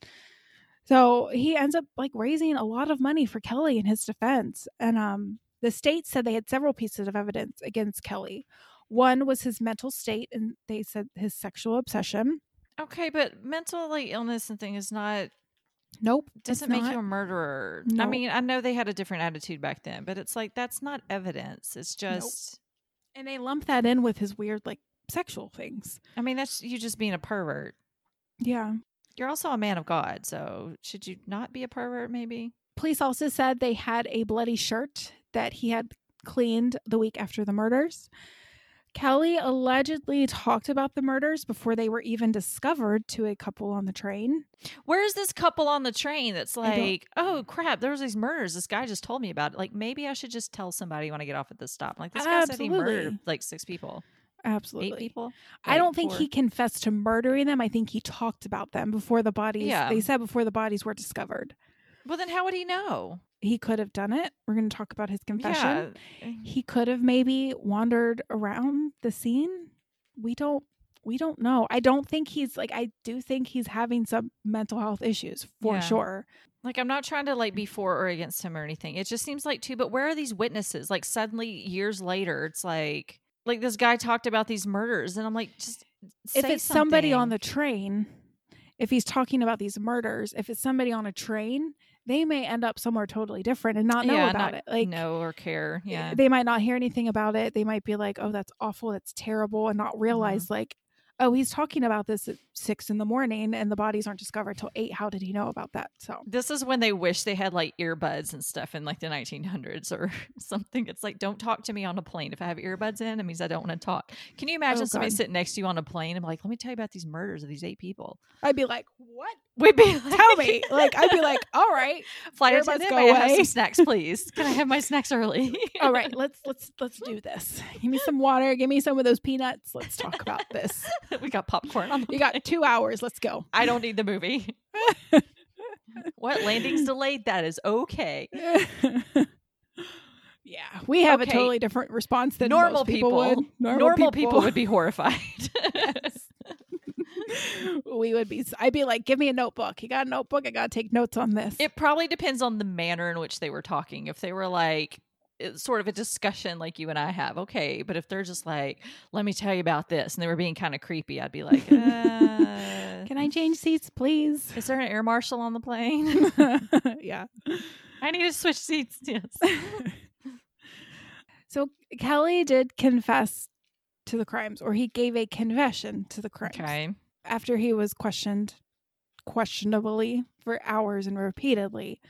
So he ends up like raising a lot of money for Kelly in his defense. And um the state said they had several pieces of evidence against Kelly. One was his mental state, and they said his sexual obsession. Okay, but mental like illness and thing is not Nope. doesn't make not. you a murderer. I mean, I know they had a different attitude back then, but it's like that's not evidence. It's Nope. just And they lump that in with his weird, like, sexual things. I mean, that's you just being a pervert. Yeah. You're also a man of God, so should you not be a pervert maybe? Police also said they had a bloody shirt that he had cleaned the week after the murders. Kelly allegedly talked about the murders before they were even discovered to a couple on the train. Where's this couple on the train that's like, oh crap, there was these murders. This guy just told me about it. Like maybe I should just tell somebody when I get off at this stop. Like this guy said he murdered like six people, Absolutely. eight people. I don't think four. he confessed to murdering them. I think he talked about them before the bodies. Yeah. They said before the bodies were discovered. Well, then how would he know? He could have done it. We're going to talk about his confession. Yeah. Eh. He could have maybe wandered around the scene. We don't we don't know. I don't think he's like I do think he's having some mental health issues for Yeah. sure. Like I'm not trying to like be for or against him or anything. It just seems like too. But where are these witnesses? Like suddenly years later, it's like like this guy talked about these murders, and I'm like, just if it's somebody on the train, if he's talking about these murders, if it's somebody on a train, they may end up somewhere totally different and not know Yeah, about not it. Like know or care. Yeah, they might not hear anything about it. They might be like, "Oh, that's awful. That's terrible," and Mm-hmm. not realize like, "Oh, he's talking about this at six in the morning, and the bodies aren't discovered till eight. How did he know about that?" So This is when they wish they had like earbuds and stuff in like the 1900s or something. It's like, don't talk to me on a plane. If I have earbuds in, it means I don't want to talk. Can you imagine Oh, somebody sitting next to you on a plane and be like, let me tell you about these murders of these eight people? I'd be like, "What? We'd be like, Tell me!" like I'd be like, "All right, flight earbuds attendant, go may I have away." some snacks, please? Can I have my snacks early? all right. Let's let's let's do this. Give me some water. Give me some of those peanuts. Let's talk about this. we got popcorn on the You got two hours. Let's go." I don't need the movie. what? Landing's delayed? That is okay. yeah, we have Okay. a totally different response than Normal people, people, would. normal, people. would be horrified. Yes. We would be. I'd be like, "Give me a notebook. You got a notebook? I gotta take notes on this." it probably depends on the manner in which they were talking. If they were like it's sort of a discussion like you and I have, okay. But if they're just like, let me tell you about this, and they were being kind of creepy, I'd be like, uh, Can I change seats, please? is there an air marshal on the plane? yeah. I need to switch seats. Yes. So Kelly did confess to the crimes, or he gave a confession to the crimes Okay. After he was questioned, questionably for hours and repeatedly,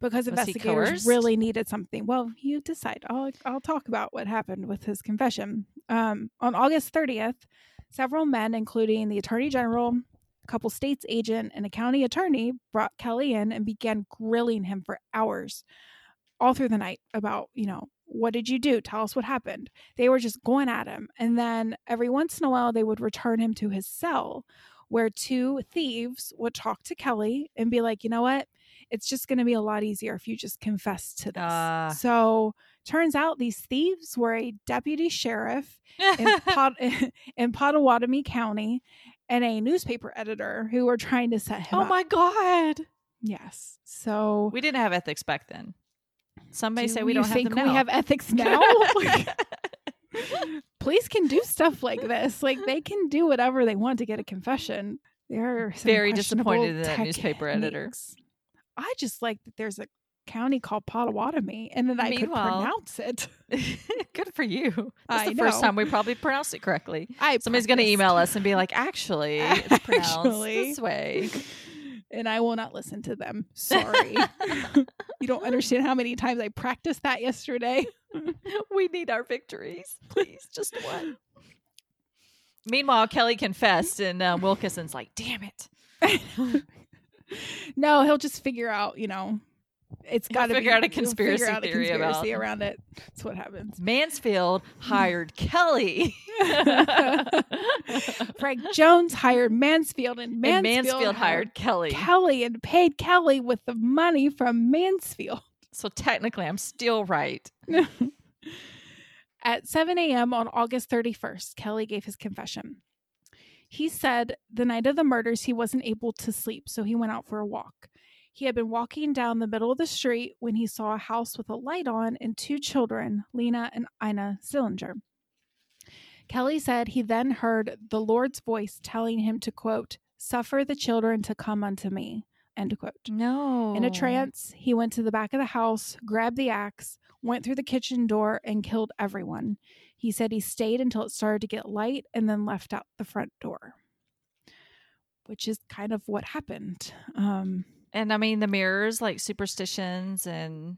because Was investigators really needed something. Well, you decide. I'll I'll talk about what happened with his confession. Um, on August thirtieth, several men, including the attorney general, a couple states agent, and a county attorney, brought Kelly in and began grilling him for hours, all through the night about you know what did you do? Tell us what happened. They were just going at him, and then every once in a while they would return him to his cell, where two thieves would talk to Kelly and be like, you know what? It's just going to be a lot easier if you just confess to this. Ah. so turns out these thieves were a deputy sheriff in, Pot- in Pottawattamie County and a newspaper editor who were trying to set him oh up. my god. Yes. So We didn't have ethics back then. Some may do say we don't have think we have ethics now? Police can do stuff like this. Like they can do whatever they want to get a confession. They are Very disappointed in that newspaper editor. I just like that there's a county called Pottawattamie and that I could pronounce it. Good for you. That's I the first time we probably pronounced it correctly. I Somebody's going to email us and be like, actually, it's pronounced Actually. this way. And I will not listen to them. Sorry. you don't understand how many times I practiced that yesterday. we need our victories. Please, just one. Meanwhile, Kelly confessed, and uh, Wilkerson's like, damn it. no, he'll just figure out, you know, it's got to figure out a conspiracy out a theory about- around it. That's what happens. Mansfield hired Kelly. Frank Jones hired Mansfield, and and Mansfield, Mansfield hired Kelly. Kelly and paid Kelly with the money from Mansfield. So technically, I'm still right. At 7 a.m. on August 31st, Kelly gave his confession. He said the night of the murders, he wasn't able to sleep, so he went out for a walk. He had been walking down the middle of the street when he saw a house with a light on and two children, Lena and Ina Stillinger. Kelly said he then heard the Lord's voice telling him to, quote, suffer the children to come unto me, End quote. No. In a trance, he went to the back of the house, grabbed the axe, went through the kitchen door, and killed everyone. He said he stayed until it started to get light and then left out the front door, which is kind of what happened. Um, And I mean, the mirrors, like superstitions and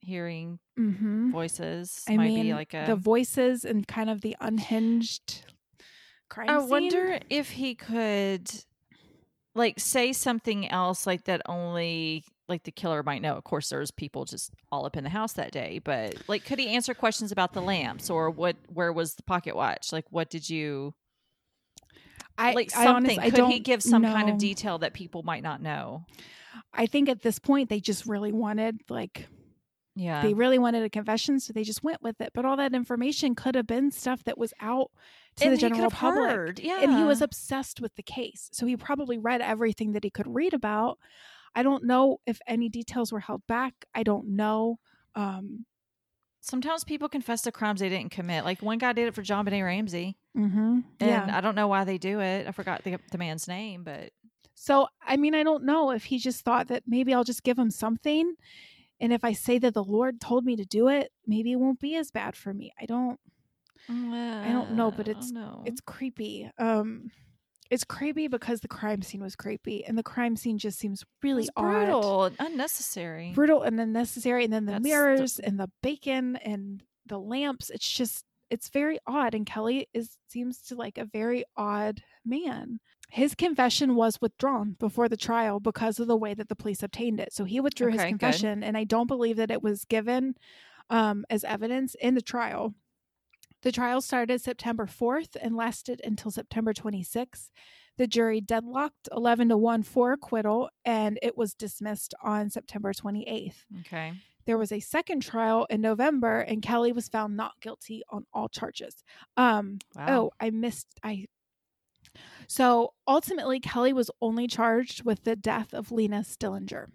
hearing mhm. voices, I might mean, be like a. the voices and kind of the unhinged crime I scene. wonder if he could, like, say something else, like that only like the killer might know. Of course, there's people just all up in the house that day, but like, could he answer questions about the lamps or what? Where was the pocket watch? Like, what did you I like? I Something? honest- I could he don't give some kind of detail that people might not know? I think at this point they just really wanted like Yeah. they really wanted a confession, so they just went with it. But all that information could have been stuff that was out to And the he general public. heard, And he was obsessed with the case. So he probably read everything that he could read about. I don't know if any details were held back. I don't know. Um, Sometimes people confess to crimes they didn't commit. Like one guy did it for JonBenét Ramsey, mhm. and Yeah. I don't know why they do it. I forgot the, the man's name, but So, I mean, I don't know if he just thought that maybe I'll just give him something. And if I say that the Lord told me to do it, maybe it won't be as bad for me. I don't I don't know, but it's- no. it's creepy. Um it's creepy because the crime scene was creepy and the crime scene just seems really brutal, and unnecessary. Brutal and unnecessary and then the That's the- mirrors and the bacon and the lamps. It's just it's very odd and Kelly is seems to like a very odd man. His confession was withdrawn before the trial because of the way that the police obtained it. So he withdrew his Okay, good. confession and I don't believe that it was given um, as evidence in the trial. The trial started September 4th and lasted until September 26th. The jury deadlocked 11 to 1 for acquittal and it was dismissed on September 28th. Okay. There was a second trial in November and Kelly was found not guilty on all charges. Um Wow. oh, I missed I So ultimately Kelly was only charged with the death of Lena Stillinger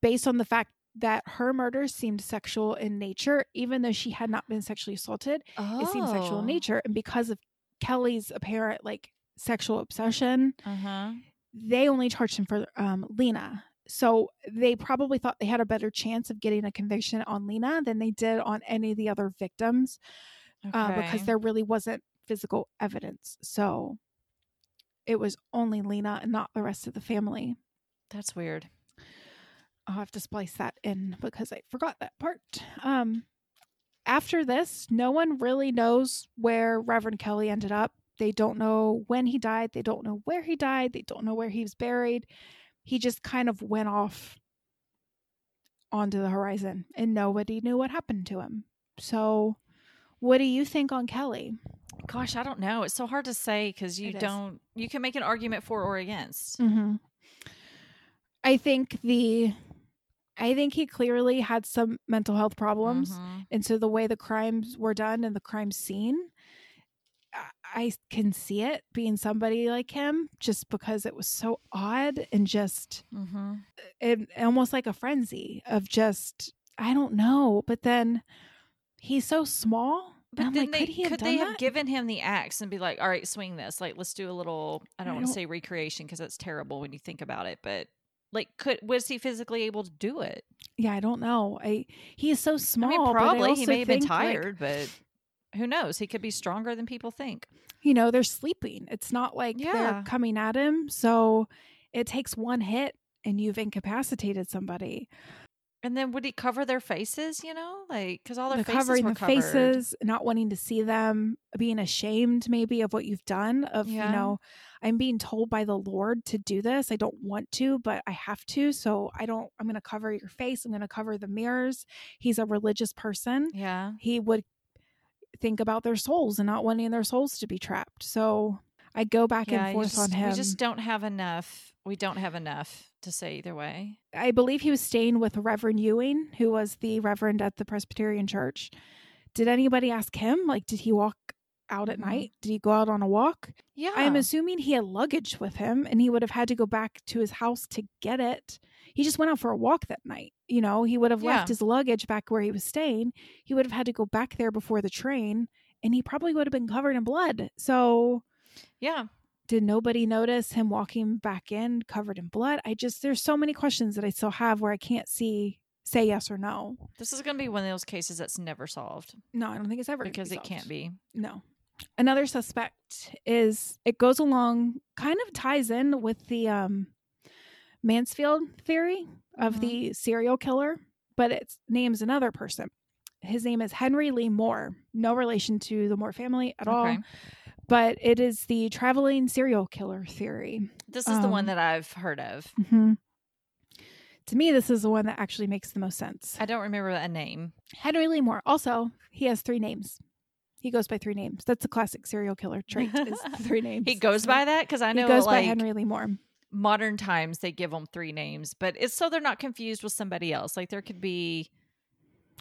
based on the fact that her murder seemed sexual in nature even though she had not been sexually assaulted it seemed sexual in Oh. nature and because of kelly's apparent like sexual obsession Uh huh. they only charged him for um, lena so they probably thought they had a better chance of getting a conviction on lena than they did on any of the other victims Okay. uh, because there really wasn't physical evidence so it was only lena and not the rest of the family That's weird. I'll have to splice that in because I forgot that part. Um, after this, no one really knows where Reverend Kelly ended up. They don't know when he died. They don't know where he died. They don't know where he was buried. He just kind of went off onto the horizon and nobody knew what happened to him. So, what do you think on Kelly? Gosh, I don't know. It's so hard to say because you It is. don't. You can make an argument for or against. Mm-hmm. I think the, I think he clearly had some mental health problems. Mhm. And so the way the crimes were done and the crime scene, I- can see it being somebody like him just because it was so odd and just Mhm. it, almost like a frenzy of just, I don't know. But then he's so small. But I'm then like, they, could he could they that? have given him the axe and be like, "All right, swing this. Like, let's do a little." I don't I want to say recreation because that's terrible when you think about it. But like, could was he physically able to do it? yeah, I don't know. I he is so small. I mean, probably he may have been think, like, tired, but who knows? He could be stronger than people think. you know, they're sleeping. It's not like Yeah. they're coming at him. So it takes one hit and you've incapacitated somebody. And then would he cover their faces? You know, like because all their the faces covering were the covered. faces, not wanting to see them, being ashamed maybe of what you've done. Of Yeah. you know, I'm being told by the Lord to do this. I don't want to, but I have to. So I don't. I'm going to cover your face. I'm going to cover the mirrors. He's a religious person. Yeah. He would think about their souls and not wanting their souls to be trapped. So I go back yeah, and forth on him. We just don't have enough. We don't have enough to say either way. I believe he was staying with Reverend Ewing, who was the Reverend at the Presbyterian Church. Did anybody ask him? Like, did he walk out at Mhm. night? Did he go out on a walk? Yeah. I'm assuming he had luggage with him and he would have had to go back to his house to get it. He just went out for a walk that night. You know, he would have left his luggage back where he was staying. He would have had to go back there before the train and he probably would have been covered in blood. So, yeah. Did nobody notice him walking back in covered in blood? I just there's so many questions that I still have where I can't see say yes or no. This is going to be one of those cases that's never solved No, I don't think it's ever because be it can't be. No. Another suspect is it goes along kind of ties in with the um Mansfield theory of Mhm. the serial killer, but it names another person. His name is Henry Lee Moore. No relation to the Moore family at all, Okay. But it is the traveling serial killer theory. This is the one Um, that I've heard of. Mhm. To me, this is the one that actually makes the most sense. I don't remember a name. Henry Lee Moore. Also, he has three names. He goes by three names. That's a classic serial killer trait. Is three names. He goes by that because I know He goes like by Henry Lee Moore. modern times they give them three names, but it's so they're not confused with somebody else. Like there could be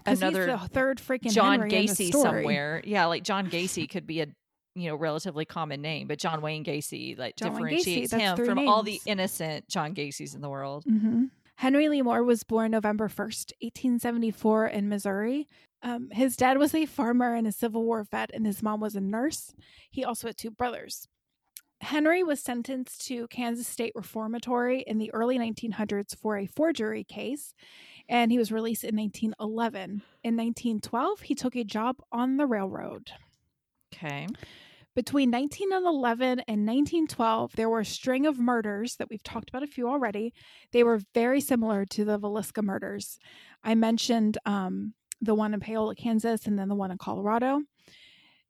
another the third freaking John Henry Gacy somewhere. Yeah, like John Gacy could be a you know relatively common name, but John Wayne Gacy like John Wayne Gacy, differentiates him three from all the innocent John Gacy's in the world. Mm-hmm. Henry Lee Moore was born November 1st, 1874, in Missouri. Um, his dad was a farmer and a Civil War vet, and his mom was a nurse. He also had two brothers. Henry was sentenced to Kansas State Reformatory in the early 1900s for a forgery case, and he was released in 1911. In 1912, he took a job on the railroad. Okay. Between 1911 and 1912, there were a string of murders that we've talked about a few already. They were very similar to the Villisca murders. I mentioned um, the one in Paola, Kansas, and then the one in Colorado.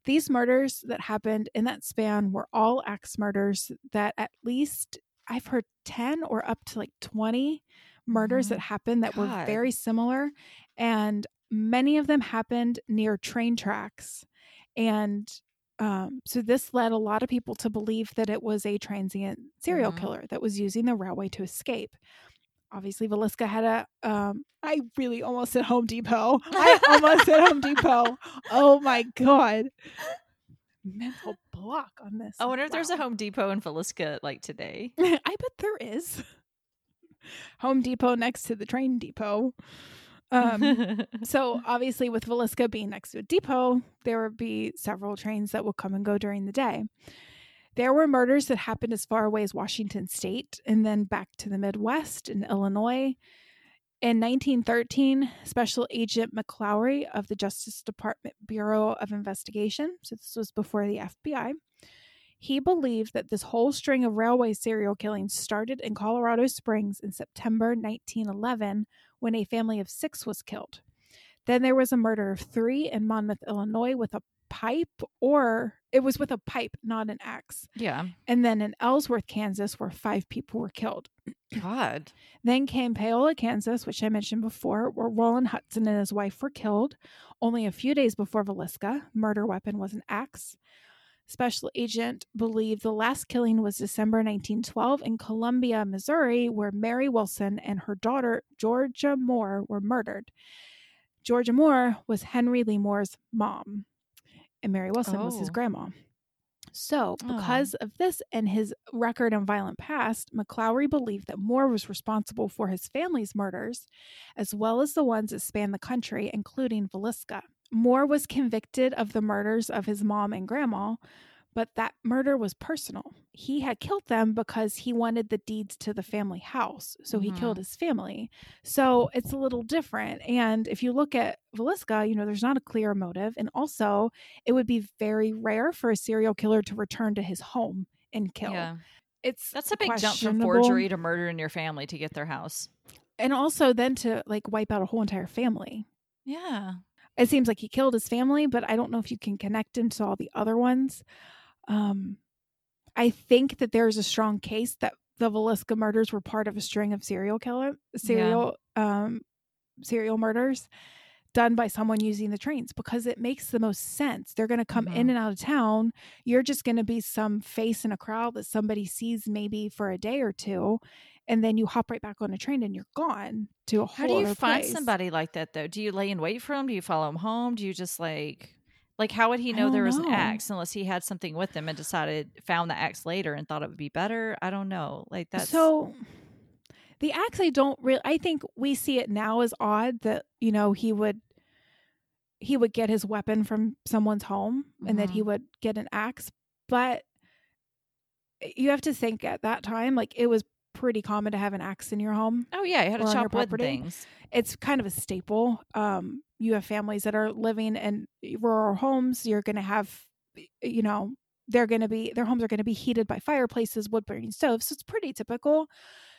These murders that happened in that span were all axe murders that at least I've heard 10 or up to like 20 murders Mhm. that happened that were very similar. And many of them happened near train tracks. And um, so this led a lot of people to believe that it was a transient serial Mhm. killer that was using the railway to escape. Obviously, Villisca had a. Um, I really almost said Home Depot. I almost said Home Depot. Oh my god! Mental block on this. I wonder if there's a Home Depot in Villisca like today. I bet there is. Home Depot next to the train depot. Um, so obviously, with Villisca being next to a depot, there would be several trains that will come and go during the day. There were murders that happened as far away as Washington State and then back to the Midwest in Illinois. In 1913, Special Agent McClaughry of the Justice Department Bureau of Investigation, so this was before the FBI, he believed that this whole string of railway serial killings started in Colorado Springs in September 1911 when a family of six was killed. Then there was a murder of three in Monmouth, Illinois, with a pipe, or it was with a pipe, not an axe. yeah. And then in Ellsworth, Kansas, where five people were killed. God. Then came Paola, Kansas, which I mentioned before, where Rollin Hudson and his wife were killed. Only a few days before Villisca, murder weapon was an axe. Special agent believed the last killing was December 1912 in Columbia, Missouri, where Mary Wilson and her daughter Georgia Moore were murdered. Georgia Moore was Henry Lee Moore's mom, and Mary Wilson was his Oh. grandma. So, oh. because of this and his record and violent past, McClaughry believed that Moore was responsible for his family's murders, as well as the ones that spanned the country, including Villisca. Moore was convicted of the murders of his mom and grandma, but that murder was personal. He had killed them because he wanted the deeds to the family house. So he Mhm. killed his family. So it's a little different. And if you look at Villisca, you know, there's not a clear motive. And also, it would be very rare for a serial killer to return to his home and kill. Yeah. It's That's a big jump from forgery to murdering your family to get their house. And also then to like wipe out a whole entire family. Yeah. It seems like he killed his family, but I don't know if you can connect him to all the other ones. Um, I think that there's a strong case that the Villisca murders were part of a string of serial killer serial um serial murders done by someone using the trains because it makes the most sense. They're going to come in Mhm. and out of town. You're just going to be some face in a crowd that somebody sees maybe for a day or two, and then you hop right back on a train and you're gone to a whole How do you find place. somebody like that though? Do you lay in wait for him? Do you follow him home? Do you just like like how would he know there was an axe unless he had something with him and decided found the axe later and thought it would be better? I don't know. Like that's So the axe I don't really I think we see it now as odd that, you know, he would he would get his weapon from someone's home and that he Mhm. would get an axe, but you have to think at that time, like it was pretty common to have an axe in your home. Oh yeah, you had to chop wood things. It's kind of a staple. Um, you have families that are living in rural homes. You're going to have, you know, they're going to be their homes are going to be heated by fireplaces, wood burning stoves. So it's pretty typical.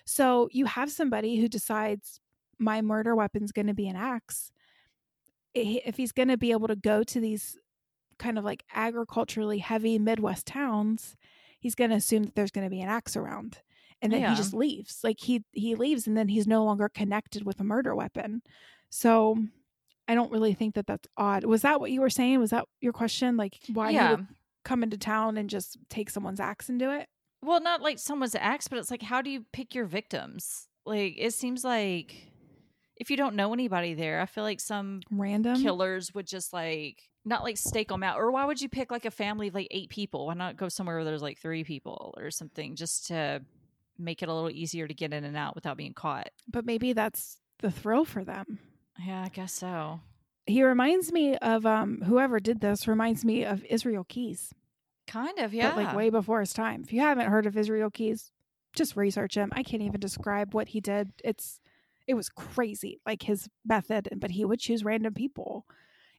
So you have somebody who decides my murder weapon's going to be an axe. If he's going to be able to go to these kind of like agriculturally heavy Midwest towns, he's going to assume that there's going to be an axe around. And then Yeah. he just leaves. Like he he leaves and then he's no longer connected with a murder weapon. So I don't really think that that's odd. Was that what you were saying? Was that your question? Like why he yeah. would come into town and just take someone's axe and do it? Well, not like someone's axe, but it's like, how do you pick your victims? Like, it seems like if you don't know anybody there, I feel like some Random. killers would just like not like stake them out. Or why would you pick like a family of like eight people? Why not go somewhere where there's like three people or something just to make it a little easier to get in and out without being caught? But maybe that's the thrill for them. Yeah, I guess so. He reminds me of um whoever did this reminds me of Israel Keyes. Kind of, yeah. But like way before his time. If you haven't heard of Israel Keyes, just research him. I can't even describe what he did. It's it was crazy, like his method, but he would choose random people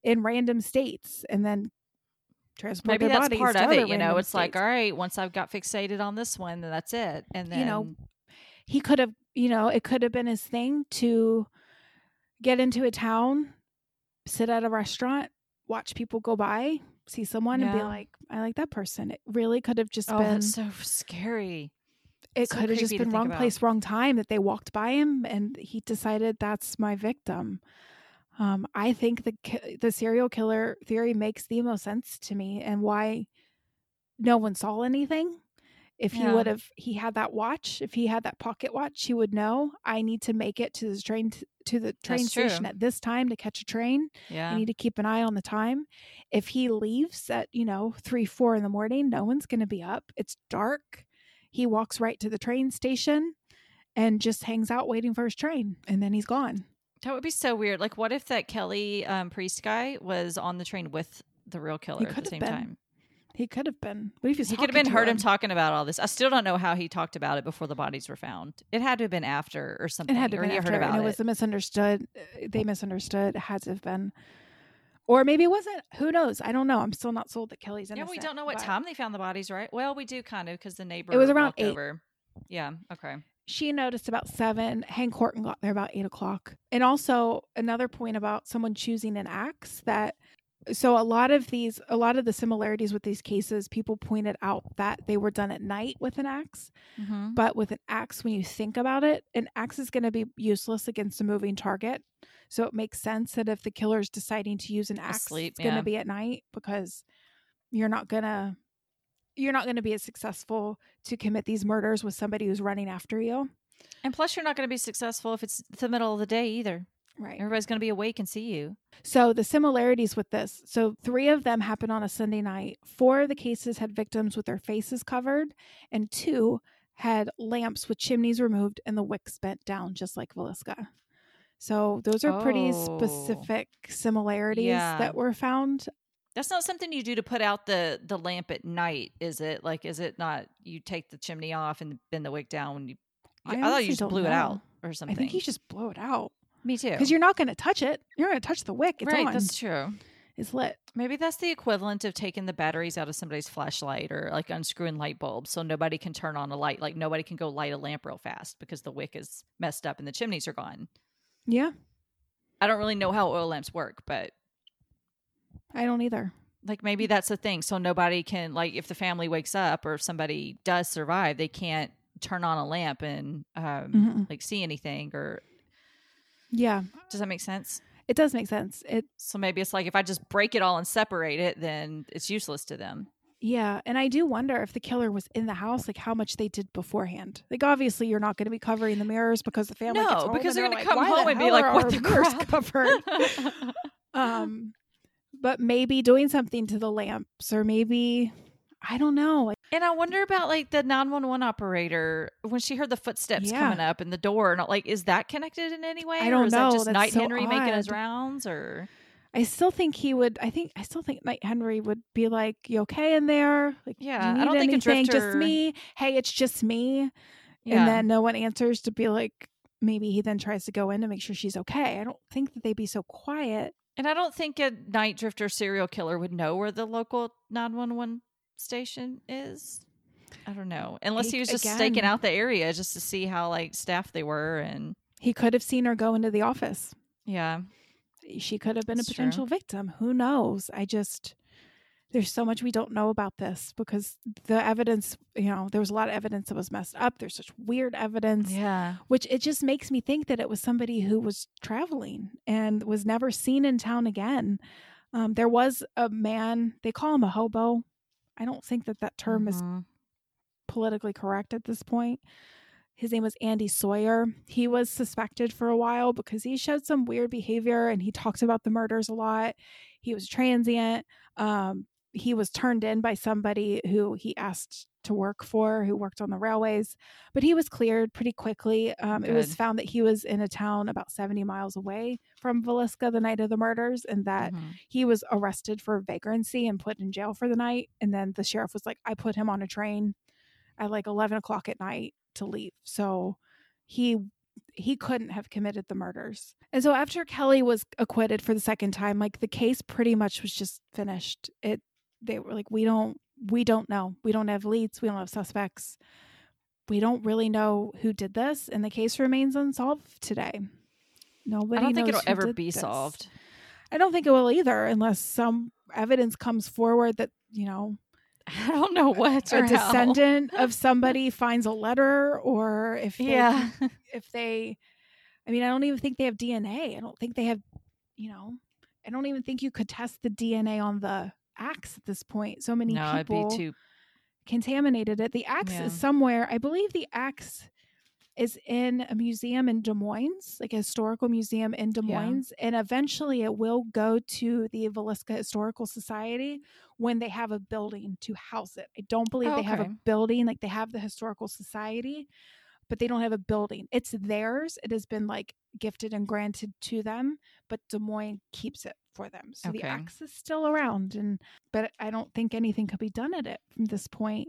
in random states and then transport Maybe that's part of it. You know, it's like, all right, once I've got fixated on this one, then that's it. And then, You know, he could have, you know, it could have been his thing to get into a town, sit at a restaurant, watch people go by, see someone and be like, I like that person. It really could have just oh, been so scary. it so could have just been wrong about. place, wrong time that they walked by him and he decided that's my victim. Um, I think the the serial killer theory makes the most sense to me, and why no one saw anything. If he would have, he had that watch. If he had that pocket watch, he would know. I need to make it to the train t- to the train That's station true. at this time to catch a train. Yeah. I need to keep an eye on the time. If he leaves at, you know, three, four in the morning, no one's going to be up. It's dark. He walks right to the train station and just hangs out waiting for his train. And then he's gone. That would be so weird. Like, what if that Kelly um, priest guy was on the train with the real killer at the same been. time? He could have been. What if he's He could have been heard him talking about all this. I still don't know how he talked about it before the bodies were found. It had to have been after or something. It had to have been after, heard about and it was a misunderstood. uh, They misunderstood. It had to have been, or maybe it wasn't. Who knows? I don't know. I'm still not sold that Kelly's yeah, innocent. we don't know what time they found the bodies, right? Well, we do kind of because the neighbor It was around eight. over. Yeah. Okay. She noticed about seven. Hank Horton got there about eight o'clock. And also another point about someone choosing an axe that so a lot of these a lot of the similarities with these cases people pointed out that they were done at night with an axe Mm-hmm. but with an axe when you think about it an axe is going to be useless against a moving target so it makes sense that if the killer's deciding to use an axe Asleep, it's going to be at night because you're not going to you're not going to be as successful to commit these murders with somebody who's running after you And plus, you're not going to be successful if it's the middle of the day either. right Everybody's going to be awake and see you. So the similarities with this. So three of them happened on a Sunday night. Four of the cases had victims with their faces covered, and two had lamps with chimneys removed and the wicks bent down, just like Villisca. So those are pretty Oh. specific similarities Yeah. that were found. That's not something you do to put out the the lamp at night, is it? Like, is it not? You take the chimney off and bend the wick down when you. I I, thought you just blew it out or something. I think you just blow it out Me too. because you're not going to touch it. You're not going to touch the wick. It's right. on. That's true. It's lit. Maybe that's the equivalent of taking the batteries out of somebody's flashlight or like unscrewing light bulbs so nobody can turn on a light. Like nobody can go light a lamp real fast because the wick is messed up and the chimneys are gone. Yeah, I don't really know how oil lamps work, but I don't either. like maybe that's the thing. So nobody can like if the family wakes up or if somebody does survive, they can't turn on a lamp and um Mhm. like see anything or Yeah, does that make sense? it does make sense. It So maybe it's like if I just break it all and separate it, then it's useless to them. Yeah, and I do wonder if the killer was in the house, like how much they did beforehand. Like obviously, you're not going to be covering the mirrors because the family. No, because and they're gonna come home and be like, "What the mirrors crap?" covered?" um, but maybe doing something to the lamps, or maybe I don't know. And I wonder about like the 911 operator when she heard the footsteps Yeah. coming up in the door and like is that connected in any way? I or don't is know. that just That's Night so Henry making his odd. rounds or I still think he would. I think I still think Knight Henry would be like, "You okay in there? Like, Yeah, you I need don't think a anything? Just me. Hey, it's just me." Yeah. And then no one answers to be like, maybe he then tries to go in to make sure she's okay. I don't think that they'd be so quiet. And I don't think a night drifter serial killer would know where the local 911 station is. I don't know. Unless he He- was just staking out the area just to see how like staffed they were and He could have seen her go into the office. yeah. She could have been That's a true. potential victim. Who knows? I just there's so much we don't know about this because the evidence, you know, there was a lot of evidence that was messed up. There's such weird evidence. Yeah. which it just makes me think that it was somebody who was traveling and was never seen in town again. Um, there was a man, they call him a hobo. I don't think that that term is Mhm. politically correct at this point. His name was Andy Sawyer. He was suspected for a while because he showed some weird behavior and he talks about the murders a lot. He was transient. Um, he was turned in by somebody who he asked to work for, who worked on the railways, but he was cleared pretty quickly. Um, it was found that he was in a town about 70 miles away from Villisca the night of the murders and that Mhm. he was arrested for vagrancy and put in jail for the night. And then the sheriff was like, I put him on a train at like 11 o'clock at night to leave. So he he couldn't have committed the murders. And so after Kelly was acquitted for the second time, like the case pretty much was just finished. It they were like, we don't we don't know. We don't have leads. We don't have suspects. We don't really know who did this, and the case remains unsolved today. Nobody. I don't think it'll ever be this. solved. I don't think it will either, unless some evidence comes forward that you know I don't know what a descendant of somebody finds a letter, or if they, Yeah. if they, I mean, I don't even think they have DNA. I don't think they have, you know, I don't even think you could test the DNA on the axe at this point. So many no, people too contaminated it. The axe Yeah. is somewhere. I believe the axe is in a museum in Des Moines, like a historical museum in Des Yeah. Moines, and eventually it will go to the Villisca Historical Society when they have a building to house it. I don't believe Oh, they have a building like they have the historical society, but they don't have a building. It's theirs. It has been like gifted and granted to them, but Des Moines keeps it for them. So the Okay. axe is still around and but I don't think anything could be done at it from this point.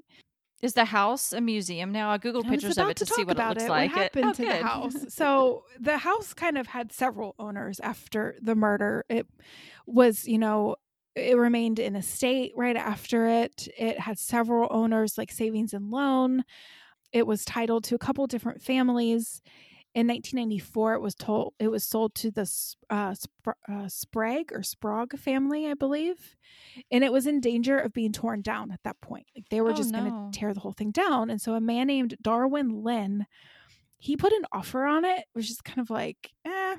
Is the house a museum now? I googled I pictures of it to, see talk what it looks like. What happened oh, to good. the house? So the house kind of had several owners after the murder. It was, you know, it remained in a state right after it. It had several owners, like savings and loan. It was titled to a couple different families. In 1994, it was told it was sold to the uh, Spr- uh, Sprague or Sprague family, I believe, and it was in danger of being torn down at that point. Like they were Oh, just going to tear the whole thing down. And so a man named Darwin Linn, he put an offer on it, which is kind of like, eh,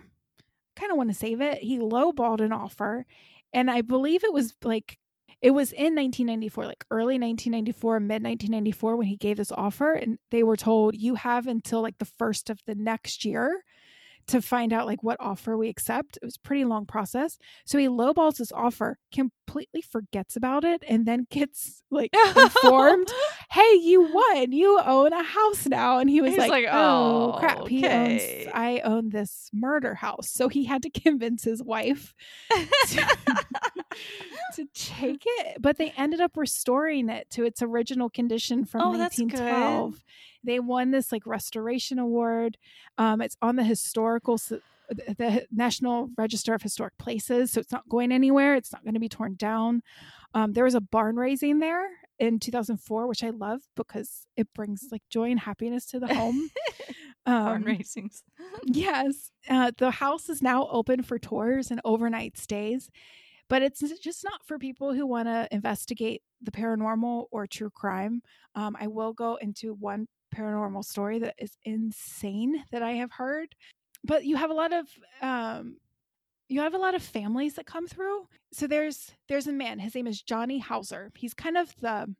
kind of want to save it. He lowballed an offer, and I believe it was like it was in 1994, like early 1994, mid 1994, when he gave this offer, and they were told you have until like the first of the next year to find out like what offer we accept. It was a pretty long process. So he lowballs this offer, completely forgets about it, and then gets like informed, "Hey, you won. You own a house now." And he was like, like, "Oh, "Oh, crap! He owns. I own this murder house." So he had to convince his wife to, to take it, but they ended up restoring it to its original condition from Oh, 1912. They won this like restoration award. Um, it's on the historical the National Register of Historic Places, so it's not going anywhere. It's not going to be torn down. Um, there was a barn raising there in 2004, which I love because it brings like joy and happiness to the home. Barn Um, racings. Yes. Uh, the house is now open for tours and overnight stays, but it's just not for people who want to investigate the paranormal or true crime. Um, I will go into one paranormal story that is insane that I have heard, but you have a lot of. Um, you have a lot of families that come through. So there's there's a man. His name is Johnny Hauser. He's kind of the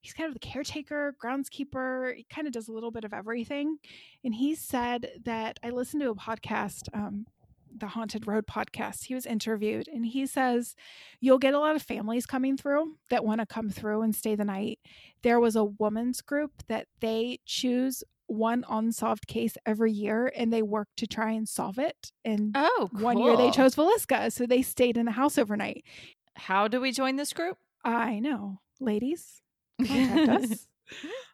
he's kind of the caretaker, groundskeeper. He kind of does a little bit of everything. And he said that I listened to a podcast, um, the Haunted Road podcast. He was interviewed, and he says you'll get a lot of families coming through that want to come through and stay the night. There was a woman's group that they choose one unsolved case every year and they work to try and solve it. And Oh, one year they chose Villisca, so they stayed in the house overnight. How do we join this group? I know, ladies, contact us.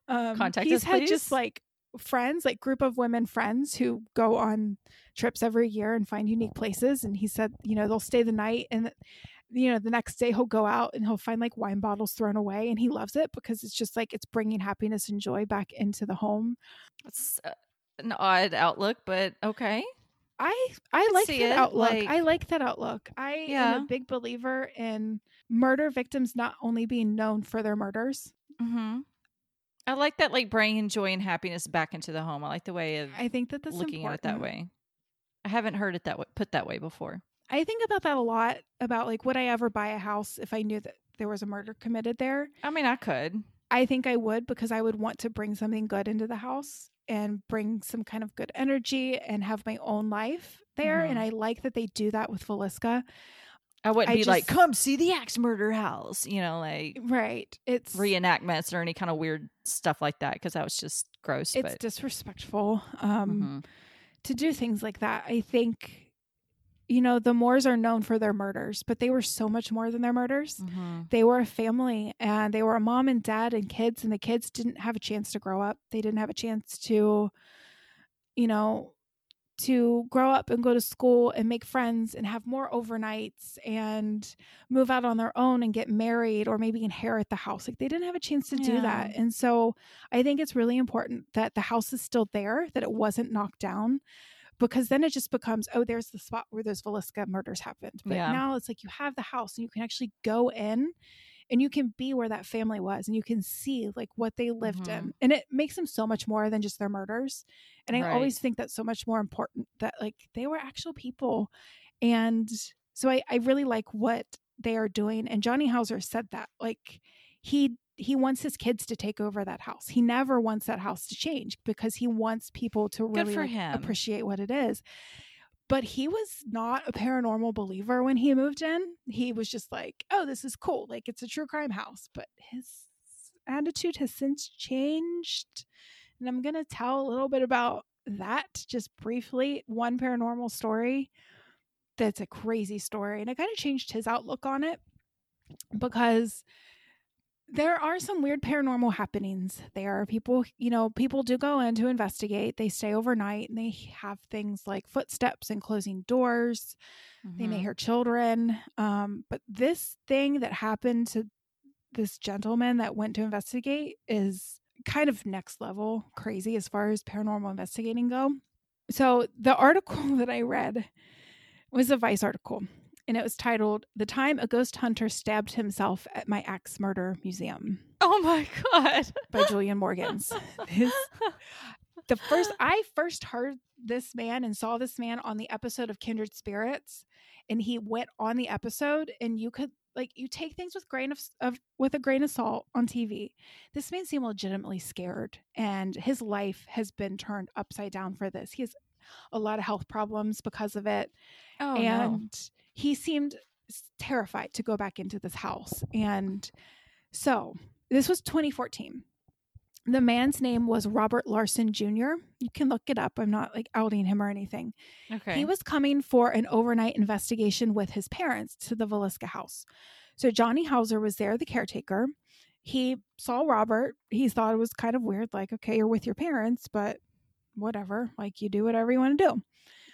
Um, Contact he's us, had please. just like friends, like group of women friends who go on trips every year and find unique places. And he said, you know, they'll stay the night and you know the next day he'll go out and he'll find like wine bottles thrown away and he loves it because it's just like it's bringing happiness and joy back into the home It's uh, an odd outlook, but okay. i i like that it, outlook like- i like that outlook i am a big believer in murder victims not only being known for their murders Mm-hmm. I like that, like bringing joy and happiness back into the home. I like the way of i think that that's looking at it that way. I haven't heard it that way, put that way before. I think about that a lot about like would I ever buy a house if I knew that there was a murder committed there? I mean, I could. I think I would because I would want to bring something good into the house and bring some kind of good energy and have my own life there. And Mhm. I like that they do that with Villisca. I wouldn't I be like, come see the axe murder house, you know, like Right. It's reenactments or any kind of weird stuff like that, because that was just gross. it's but disrespectful um Mhm. To do things like that. I think you know, the Moores are known for their murders, but they were so much more than their murders. Mhm. they were a family and they were a mom and dad and kids and the kids didn't have a chance to grow up they didn't have a chance to you know to grow up and go to school and make friends and have more overnights and move out on their own and get married or maybe inherit the house. Like they didn't have a chance to do that. And so i think it's really important that the house is still there that it wasn't knocked down because then it just becomes oh there's the spot where those Villisca murders happened. But Yeah. now it's like you have the house and you can actually go in and you can be where that family was and you can see like what they lived in Mhm. and it makes them so much more than just their murders and i Right. always think that's so much more important that like they were actual people and so i, I really like what they are doing and johnny hauser said that like he he wants his kids to take over that house he never wants that house to change because he wants people to really appreciate what it is but he was not a paranormal believer when he moved in. He was just like, oh, this is cool. Like, it's a true crime house. But his attitude has since changed. And I'm going to tell a little bit about that just briefly. One paranormal story that's a crazy story. And it kind of changed his outlook on it because there are some weird paranormal happenings there. People, you know, people do go in to investigate. They stay overnight and they have things like footsteps and closing doors. They may Mhm. hear children. Um, but this thing that happened to this gentleman that went to investigate is kind of next level crazy as far as paranormal investigating go. So the article that I read was a Vice article, and it was titled "The Time a Ghost Hunter Stabbed Himself at My Axe Murder Museum" Oh my god. by Julian Morgans. This the first I first heard this man and saw this man on the episode of Kindred Spirits, and he went on the episode, and you could like you take things with grain of, of with a grain of salt on TV. This man seemed legitimately scared, and his life has been turned upside down for this. He has a lot of health problems because of it, oh and he seemed terrified to go back into this house. And so this was 2014. The man's name was Robert Larson Jr. You can look it up. I'm not like outing him or anything. Okay. He was coming for an overnight investigation with his parents to the Villisca house. So Johnny Hauser was there, the caretaker. He saw Robert. He thought it was kind of weird, like, okay, you're with your parents, but whatever. Like, you do whatever you want to do.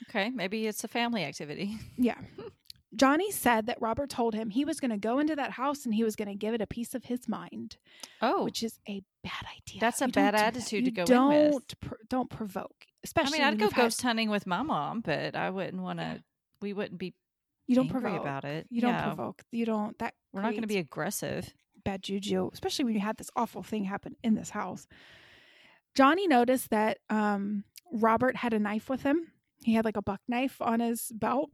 okay. Maybe it's a family activity. Yeah. Johnny said that Robert told him he was going to go into that house and he was going to give it a piece of his mind, Oh. which is a bad idea. That's a You bad attitude to go in with. don't Pr- don't provoke, especially. I mean, I'd go you've had- ghost hunting with my mom, but I wouldn't want to. Yeah. We wouldn't be You don't provoke about it. You don't provoke. You don't. That We're not going to be aggressive. bad juju, especially when you had this awful thing happen in this house. Johnny noticed that um, Robert had a knife with him. He had like a buck knife on his belt.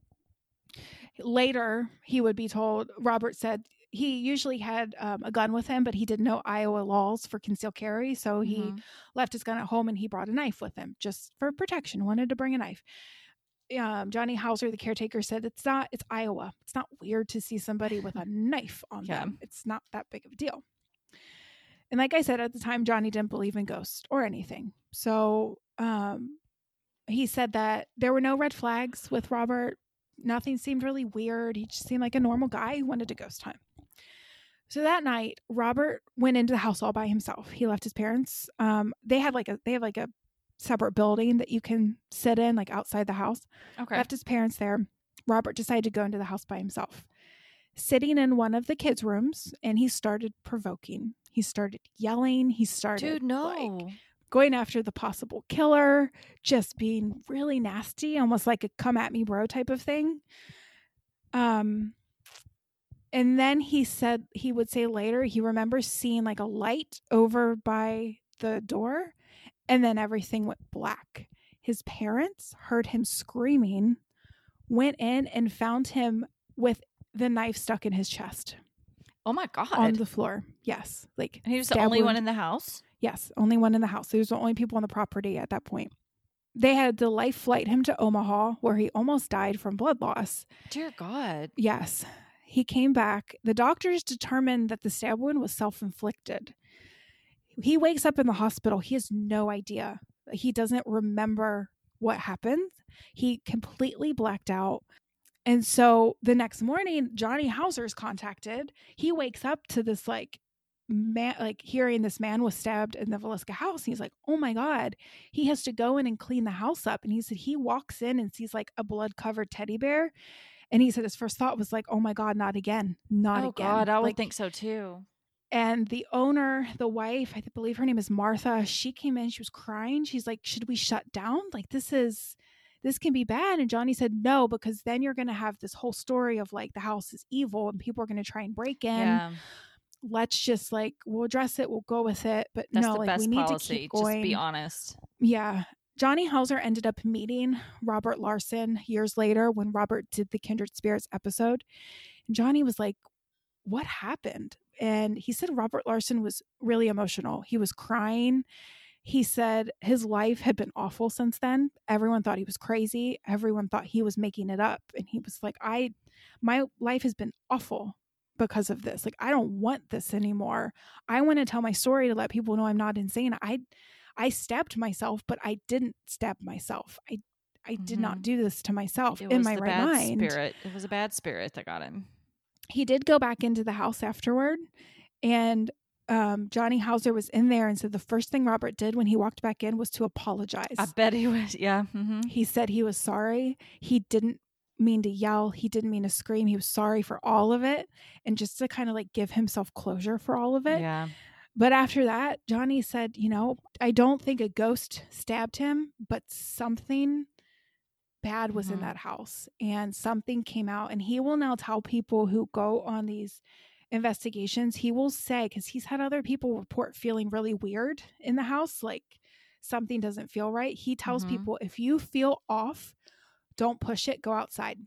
Later, he would be told, Robert said he usually had um, a gun with him, but he didn't know Iowa laws for concealed carry. So he Mhm. left his gun at home and he brought a knife with him just for protection, wanted to bring a knife. Um, Johnny Hauser, the caretaker, said it's not, it's Iowa. It's not weird to see somebody with a knife on Yeah. them. It's not that big of a deal. And like I said at the time, Johnny didn't believe in ghosts or anything. So um, he said that there were no red flags with Robert. Nothing seemed really weird. He just seemed like a normal guy who wanted to ghost hunt. So that night, Robert went into the house all by himself. He left his parents. Um, they had like a they have like a separate building that you can sit in, like outside the house. Okay. Left his parents there. Robert decided to go into the house by himself. Sitting in one of the kids' rooms, and he started provoking. He started yelling. He started Dude, no. like, going after the possible killer, just being really nasty, almost like a come at me bro type of thing. Um and then he said he would say later he remembers seeing like a light over by the door and then everything went black. His parents heard him screaming, went in and found him with the knife stuck in his chest oh my god. on the floor. Yes, like and he was the only one in the house. Yes, only one in the house. He was the only people on the property at that point. They had to life flight him to Omaha, where he almost died from blood loss. Dear God. Yes, he came back. The doctors determined that the stab wound was self inflicted. He wakes up in the hospital. He has no idea. He doesn't remember what happened. He completely blacked out. And so the next morning, Johnny Hauser is contacted. He wakes up to this like man, like hearing this man was stabbed in the Villisca house. He's like, oh my God. He has to go in and clean the house up. And he said he walks in and sees like a blood covered teddy bear. And he said his first thought was like, oh my God, not again. Not again. oh again. God, I would Like, think so too. and the owner, the wife, I believe her name is Martha, she came in, she was crying. She's like, Should we shut down? Like, this is, this can be bad. And Johnny said, No, because then you're going to have this whole story of like the house is evil and people are going to try and break in. yeah, Let's just like, we'll address it, we'll go with it. But that's no, the like, best we need policy. to keep going. Just be honest. Yeah. Johnny Hauser ended up meeting Robert Larson years later when Robert did the Kindred Spirits episode. And Johnny was like, What happened? And he said Robert Larson was really emotional. He was crying. He said his life had been awful since then. Everyone thought he was crazy. Everyone thought he was making it up. And he was like, I, my life has been awful because of this. Like, I don't want this anymore. I want to tell my story to let people know I'm not insane. I, I stabbed myself, but I didn't stab myself. I I did not Mhm. do this to myself It in my right bad mind. spirit. It was a bad spirit that got him. He did go back into the house afterward, and um, Johnny Hauser was in there and said the first thing Robert did when he walked back in was to apologize. I bet he was. Yeah. Mm-hmm. he said he was sorry. He didn't mean to yell. He didn't mean to scream. He was sorry for all of it, and just to kind of like give himself closure for all of it. Yeah. But after that, Johnny said, you know, I don't think a ghost stabbed him, but something bad was in Mhm. that house and something came out. And he will now tell people who go on these investigations, he will say, because he's had other people report feeling really weird in the house, like something doesn't feel right. He tells Mhm. people, if you feel off, don't push it, go outside.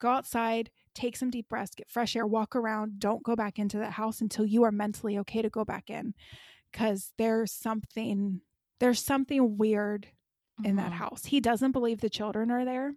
Go outside, take some deep breaths, get fresh air, walk around. Don't go back into that house until you are mentally okay to go back in. Cause there's something there's something weird in that Mhm. house. He doesn't believe the children are there,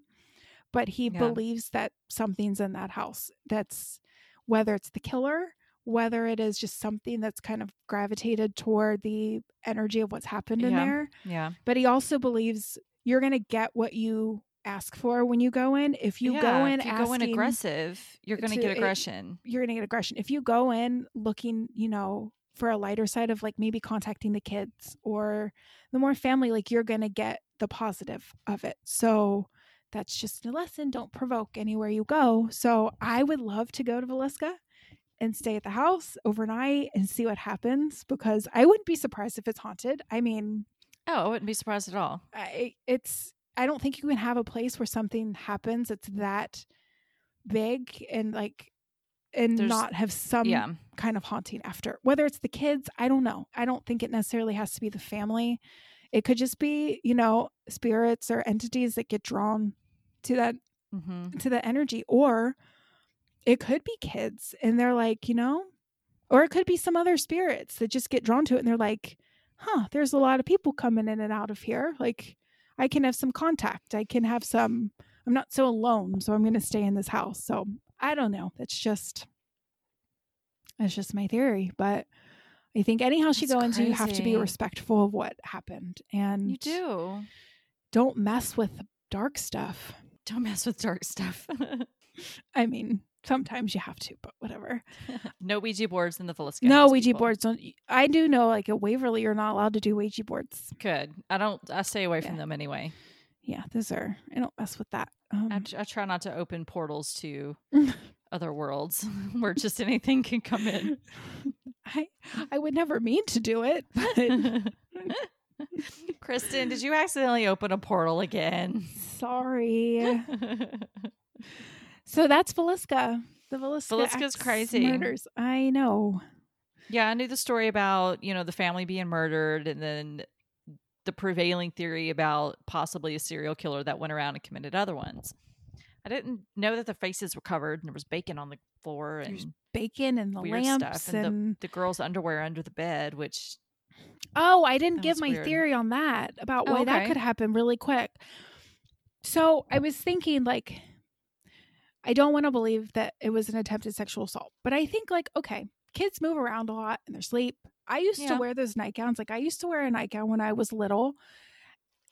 but he Yeah. believes that something's in that house. That's whether it's the killer, whether it is just something that's kind of gravitated toward the energy of what's happened in Yeah. there. Yeah. But he also believes you're going to get what you ask for when you go in. If you go in if you go in aggressive, you're going to get it- aggression. you're going to get aggression. If you go in looking, you know, for a lighter side of like maybe contacting the kids or the more family, like you're going to get the positive of it. So that's just a lesson. Don't provoke anywhere you go. So I would love to go to Villisca and stay at the house overnight and see what happens because I wouldn't be surprised if it's haunted. I mean, oh, I wouldn't be surprised at all. I, it's I don't think you can have a place where something happens that's that big and like and There's- not have some yeah. kind of haunting after. Whether it's the kids, I don't know. I don't think it necessarily has to be the family. It could just be, you know, spirits or entities that get drawn to that hmm to the energy or it could be kids and they're like, you know, or it could be some other spirits that just get drawn to it and they're like, "Huh, there's a lot of people coming in and out of here. Like I can have some contact. I can have some I'm not so alone, so I'm going to stay in this house." So, I don't know. That's just that's just my theory, but I think any house you That's go into, you have to be respectful of what happened and You do. don't mess with dark stuff. Don't mess with dark stuff. I mean, sometimes you have to, but whatever. no Ouija boards in the Villisca. no Ouija people. boards don't. I do know, like at Waverly, you're not allowed to do Ouija boards. Good. I don't. I stay away from them anyway. Yeah, those are. I don't mess with that. Um, I, I try not to open portals to other worlds where just anything can come in. I I would never mean to do it, but Kristen, did you accidentally open a portal again? sorry. So that's Villisca. The Villisca. Villisca's crazy. Murders. I know. yeah, I knew the story about, you know, the family being murdered and then the prevailing theory about possibly a serial killer that went around and committed other ones. I didn't know that the faces were covered and there was bacon on the floor and There's bacon and the weird lamps stuff and, and, the, the girl's underwear under the bed, which oh, I didn't give my weird. theory on that about Oh, why that could happen really quick. So I was thinking like. I don't want to believe that it was an attempted sexual assault, but I think like okay, kids move around a lot in their sleep. I used Yeah. to wear those nightgowns. Like I used to wear a nightgown when I was little.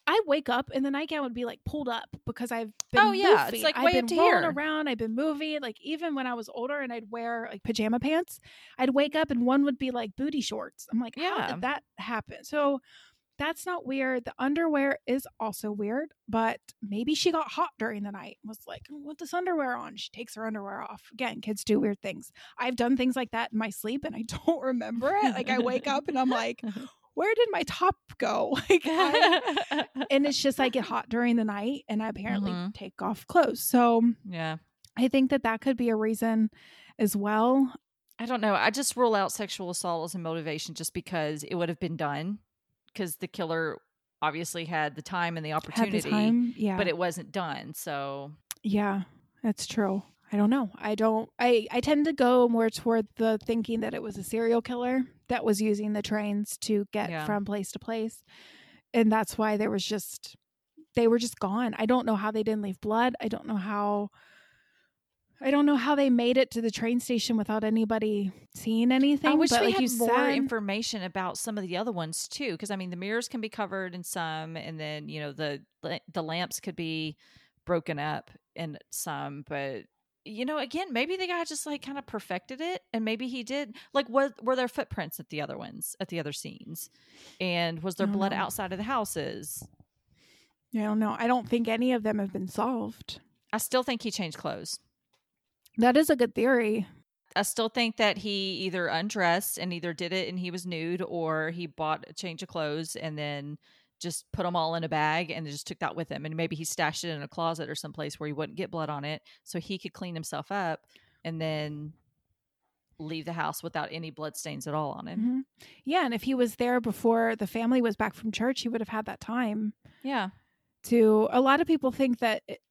I wake up and the nightgown would be like pulled up because I've oh, been Oh, yeah, it's, like, I've way been rolling here. around. I've been moving. Like even when I was older and I'd wear like pajama pants, I'd wake up and one would be like booty shorts. I'm like, how Yeah. did that happen? So that's not weird. The underwear is also weird, but maybe she got hot during the night. and Was like, with this underwear on. She takes her underwear off. Again, kids do weird things. I've done things like that in my sleep and I don't remember it. Like I wake up and I'm like, where did my top go? Like I, and it's just I get hot during the night and I apparently Mhm. take off clothes. So yeah. I think that that could be a reason as well. I don't know. I just rule out sexual assault as a motivation just because it would have been done because the killer obviously had the time and the opportunity, the time, yeah, but it wasn't done. So yeah, that's true. I don't know. I don't. I I tend to go more toward the thinking that it was a serial killer that was using the trains to get Yeah. from place to place, and that's why there was just they were just gone. I don't know how they didn't leave blood. I don't know how. I don't know how they made it to the train station without anybody seeing anything. I wish but we like had you more said, information about some of the other ones too. Because I mean, the mirrors can be covered in some, and then you know the the lamps could be broken up in some, but you know, again, maybe the guy just like kind of perfected it, and maybe he did. Like, what were there footprints at the other ones, at the other scenes, and was there blood know. outside of the houses? I don't know. I don't think any of them have been solved. I still think he changed clothes. That is a good theory. I still think that he either undressed and either did it and he was nude, or he bought a change of clothes and then just put them all in a bag and just took that with him. And maybe he stashed it in a closet or someplace where he wouldn't get blood on it, so he could clean himself up and then leave the house without any blood stains at all on him. Mhm. Yeah, and if he was there before the family was back from church, he would have had that time Yeah, to. A lot of people think that it,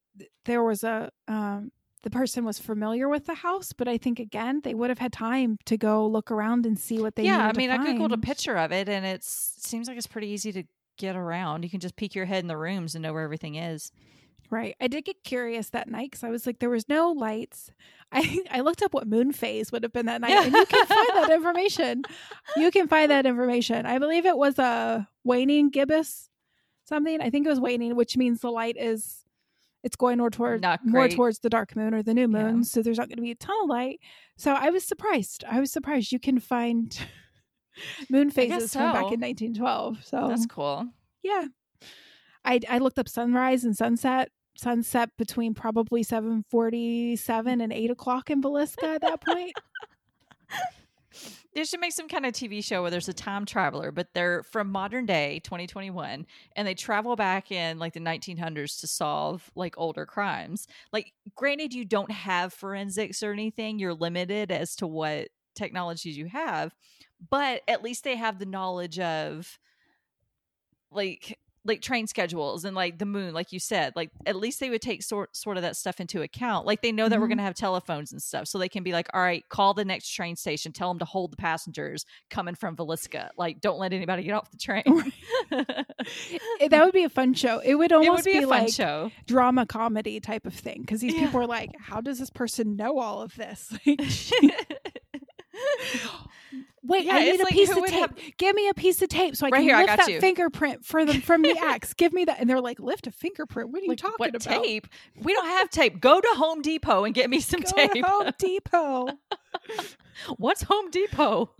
there was a um, the person was familiar with the house, but I think again they would have had time to go look around and see what they. yeah. I mean, I googled a picture of it, and it's it seems like it's pretty easy to get around. You can just peek your head in the rooms and know where everything is. Right. I did get curious that night because I was like, there was no lights. I I looked up what moon phase would have been that night, and you can find that information. You can find that information. I believe it was a waning gibbous something. I think it was waning, which means the light is it's going more toward more towards the dark moon or the new moon. Yeah. So there's not going to be a ton of light. So I was surprised. I was surprised you can find moon phases from back in 1912. So That's cool. yeah. I I looked up sunrise and sunset. Sunset between probably seven forty seven and eight o'clock in Villisca at that point. They should make some kind of TV show where there's a time traveler, but they're from modern day 2021 and they travel back in like the 1900s to solve like older crimes. Like, granted, you don't have forensics or anything, you're limited as to what technologies you have, but at least they have the knowledge of like like train schedules and like the moon like you said like at least they would take sort sort of that stuff into account like they know that we're Mhm. going to have telephones and stuff so they can be like all right call the next train station tell them to hold the passengers coming from Villisca like don't let anybody get off the train Eh, that would be a fun show. It would it almost would be, a fun like show drama comedy type of thing because these Yeah. people are like, how does this person know all of this? Wait, Yeah, I need a like, piece of tape. have- Give me a piece of tape so I Right can here, lift that you. fingerprint for them from the axe. Give me that. And they're like, lift a fingerprint. What are you Like, talking what about? tape? We don't have tape. Go to Home Depot and get me some Go tape. to Home Depot. What's Home Depot?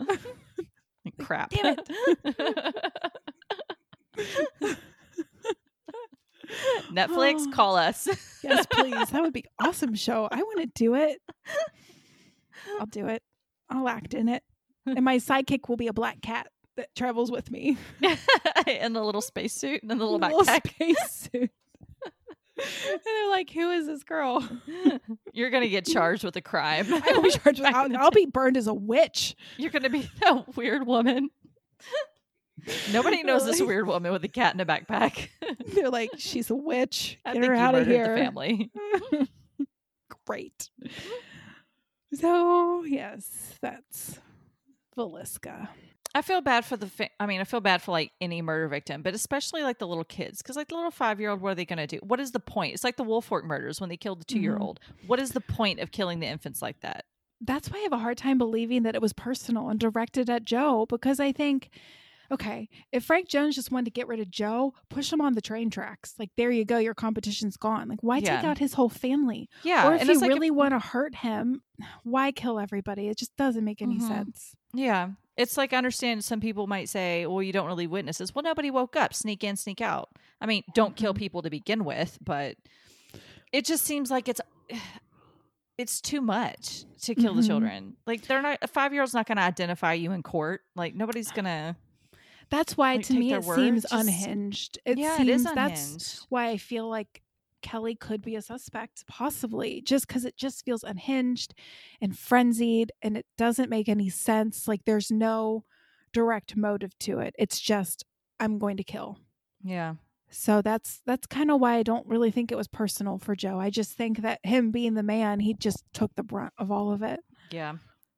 Crap. Damn it. Netflix, Oh. call us. yes, please. That would be awesome show. I want to do it. I'll do it. I'll act in it. And my sidekick will be a black cat that travels with me. in the little spacesuit and the little Little backpack. spacesuit. and they're like, "Who is this girl?" You're gonna get charged with a crime. I will be charged with. I'll, I'll be burned as a witch. You're gonna be a weird woman. Nobody knows this weird woman with a cat in a backpack. They're like, "She's a witch. Get her out of here." family. Great. So yes, that's Villisca. I feel bad for the. Fa- I mean, I feel bad for like any murder victim, but especially like the little kids, because like the little five year old, what are they going to do? What is the point? It's like the Wolfork murders when they killed the two year old. What is the point of killing the infants like that? that's why I have a hard time believing that it was personal and directed at Joe because I think, okay, if Frank Jones just wanted to get rid of Joe, push him on the train tracks. Like, there you go, your competition's gone. Like, why take out his whole family? Yeah, or if you like really want to hurt him, why kill everybody? It just doesn't make any Mhm. sense. Yeah. It's like I understand some people might say, well, you don't really witnesses. Well, nobody woke up. Sneak in, sneak out. I mean, don't kill Mhm. people to begin with, but it just seems like it's it's too much to kill Mhm. the children. Like they're not a five year old's not gonna identify you in court. Like nobody's gonna That's why, Like, to me, it word, seems just- unhinged. It Yeah, seems it is that's unhinged. why I feel like Kelly could be a suspect, possibly, just because it just feels unhinged and frenzied and it doesn't make any sense. Like there's no direct motive to it. It's just, I'm going to kill. Yeah. So that's that's kind of why I don't really think it was personal for Joe. I just think that him being the man, he just took the brunt of all of it Yeah.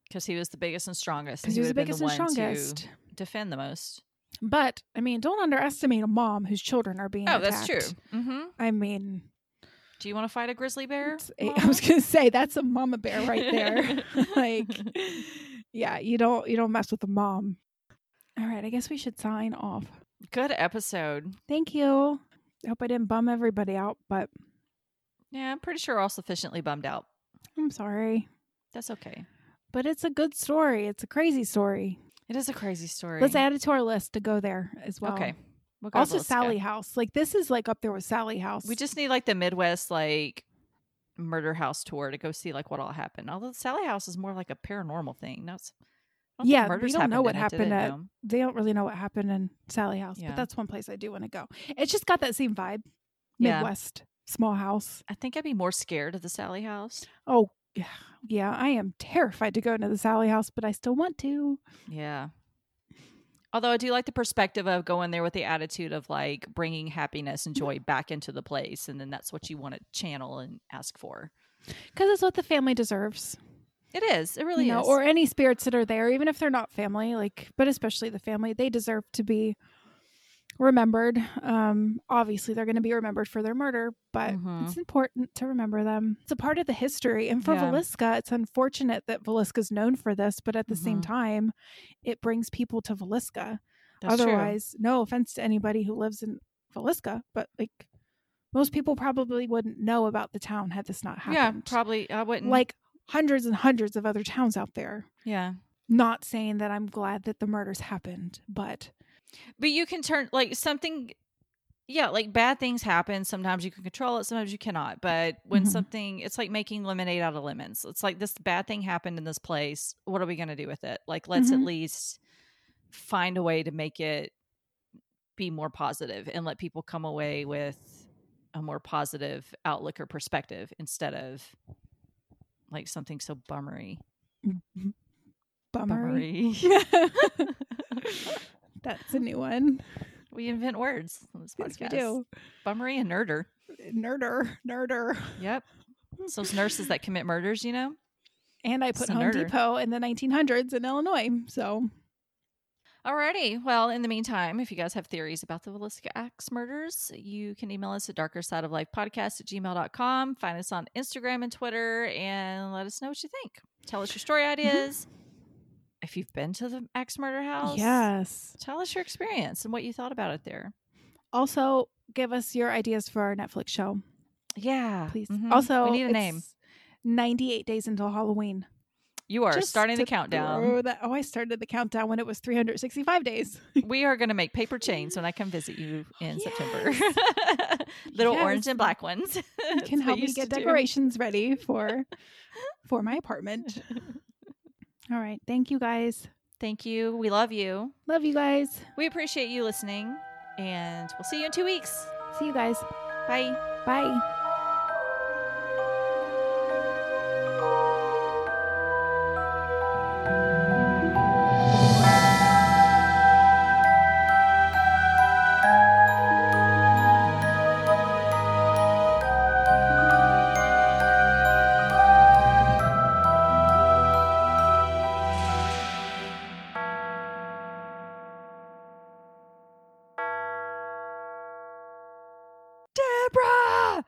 Because he was the biggest and strongest. and because he was the biggest been and strongest. defend the most. But I mean, don't underestimate a mom whose children are being Oh, attacked. that's true. Mm-hmm. I mean, Do you want to fight a grizzly bear? A- I was gonna say that's a mama bear right there. like, yeah, you don't you don't mess with the mom. All right, I guess we should sign off. Good episode. Thank you. I hope I didn't bum everybody out, but Yeah, I'm pretty sure we're all sufficiently bummed out. I'm sorry. That's okay. But it's a good story. It's a crazy story. It is a crazy story. Let's add it to our list to go there as well. Okay. Also. Sallie House. Like this is like up there with Sallie House. We just need like the Midwest like murder house tour to go see like what all happened. Although Sallie House is more like a paranormal thing. No, it's, Yeah, we murders don't know what in it, did happened at- they don't really know what happened in Sallie House, Yeah. but that's one place I do want to go. It's just got that same vibe. Yeah. Midwest small house. I think I'd be more scared of the Sallie House. Oh, yeah, yeah. I am terrified to go into the Sallie House, but I still want to. Yeah. Although I do like the perspective of going there with the attitude of like bringing happiness and joy back into the place, and then that's what you want to channel and ask for. Because it's what the family deserves. It is. It really you know, is. or any spirits that are there, even if they're not family, like, but especially the family, they deserve to be remembered. Um, obviously, they're going to be remembered for their murder, but Mhm. it's important to remember them. It's a part of the history. And for Yeah. Villisca, it's unfortunate that Villisca's known for this, but at the same Mhm. time, it brings people to Villisca. That's true. Otherwise, no offense to anybody who lives in Villisca, but like most people probably wouldn't know about the town had this not happened. yeah, probably. I wouldn't Like hundreds and hundreds of other towns out there. Yeah. Not saying that I'm glad that the murders happened, but But you can turn like something yeah, like bad things happen. Sometimes you can control it, sometimes you cannot. But when Mhm. something it's like making lemonade out of lemons. It's like this bad thing happened in this place. What are we gonna do with it? Like let's at Mhm. least find a way to make it be more positive and let people come away with a more positive outlook or perspective instead of like something so bummery. bummery. Bummery. That's a new one. we invent words on this podcast. Yes, we do. Bummery and nerder. Nerder, nerder. Yep. It's those nurses that commit murders, you know? And I put Home nerder. Depot in the 1900s in Illinois. So Alrighty. Well, in the meantime, if you guys have theories about the Villisca Axe murders, you can email us at darker side of life podcast at gmail.com. Find us on Instagram and Twitter and let us know what you think. Tell us your story ideas. If you've been to the Axe Murder House, Yes. tell us your experience and what you thought about it there. Also, give us your ideas for our Netflix show, Yeah, please. Mhm. Also, we need a name. 98 days until Halloween. You are Just starting the countdown. that- oh, I started the countdown when it was 365 days. we are going to make paper chains when I come visit you in September. Little Yes. orange and black ones. You can help me get to do. decorations ready for for my apartment. All right. Thank you guys. Thank you. We love you. Love you guys. We appreciate you listening, and we'll see you in two weeks. See you guys. Bye. Bye.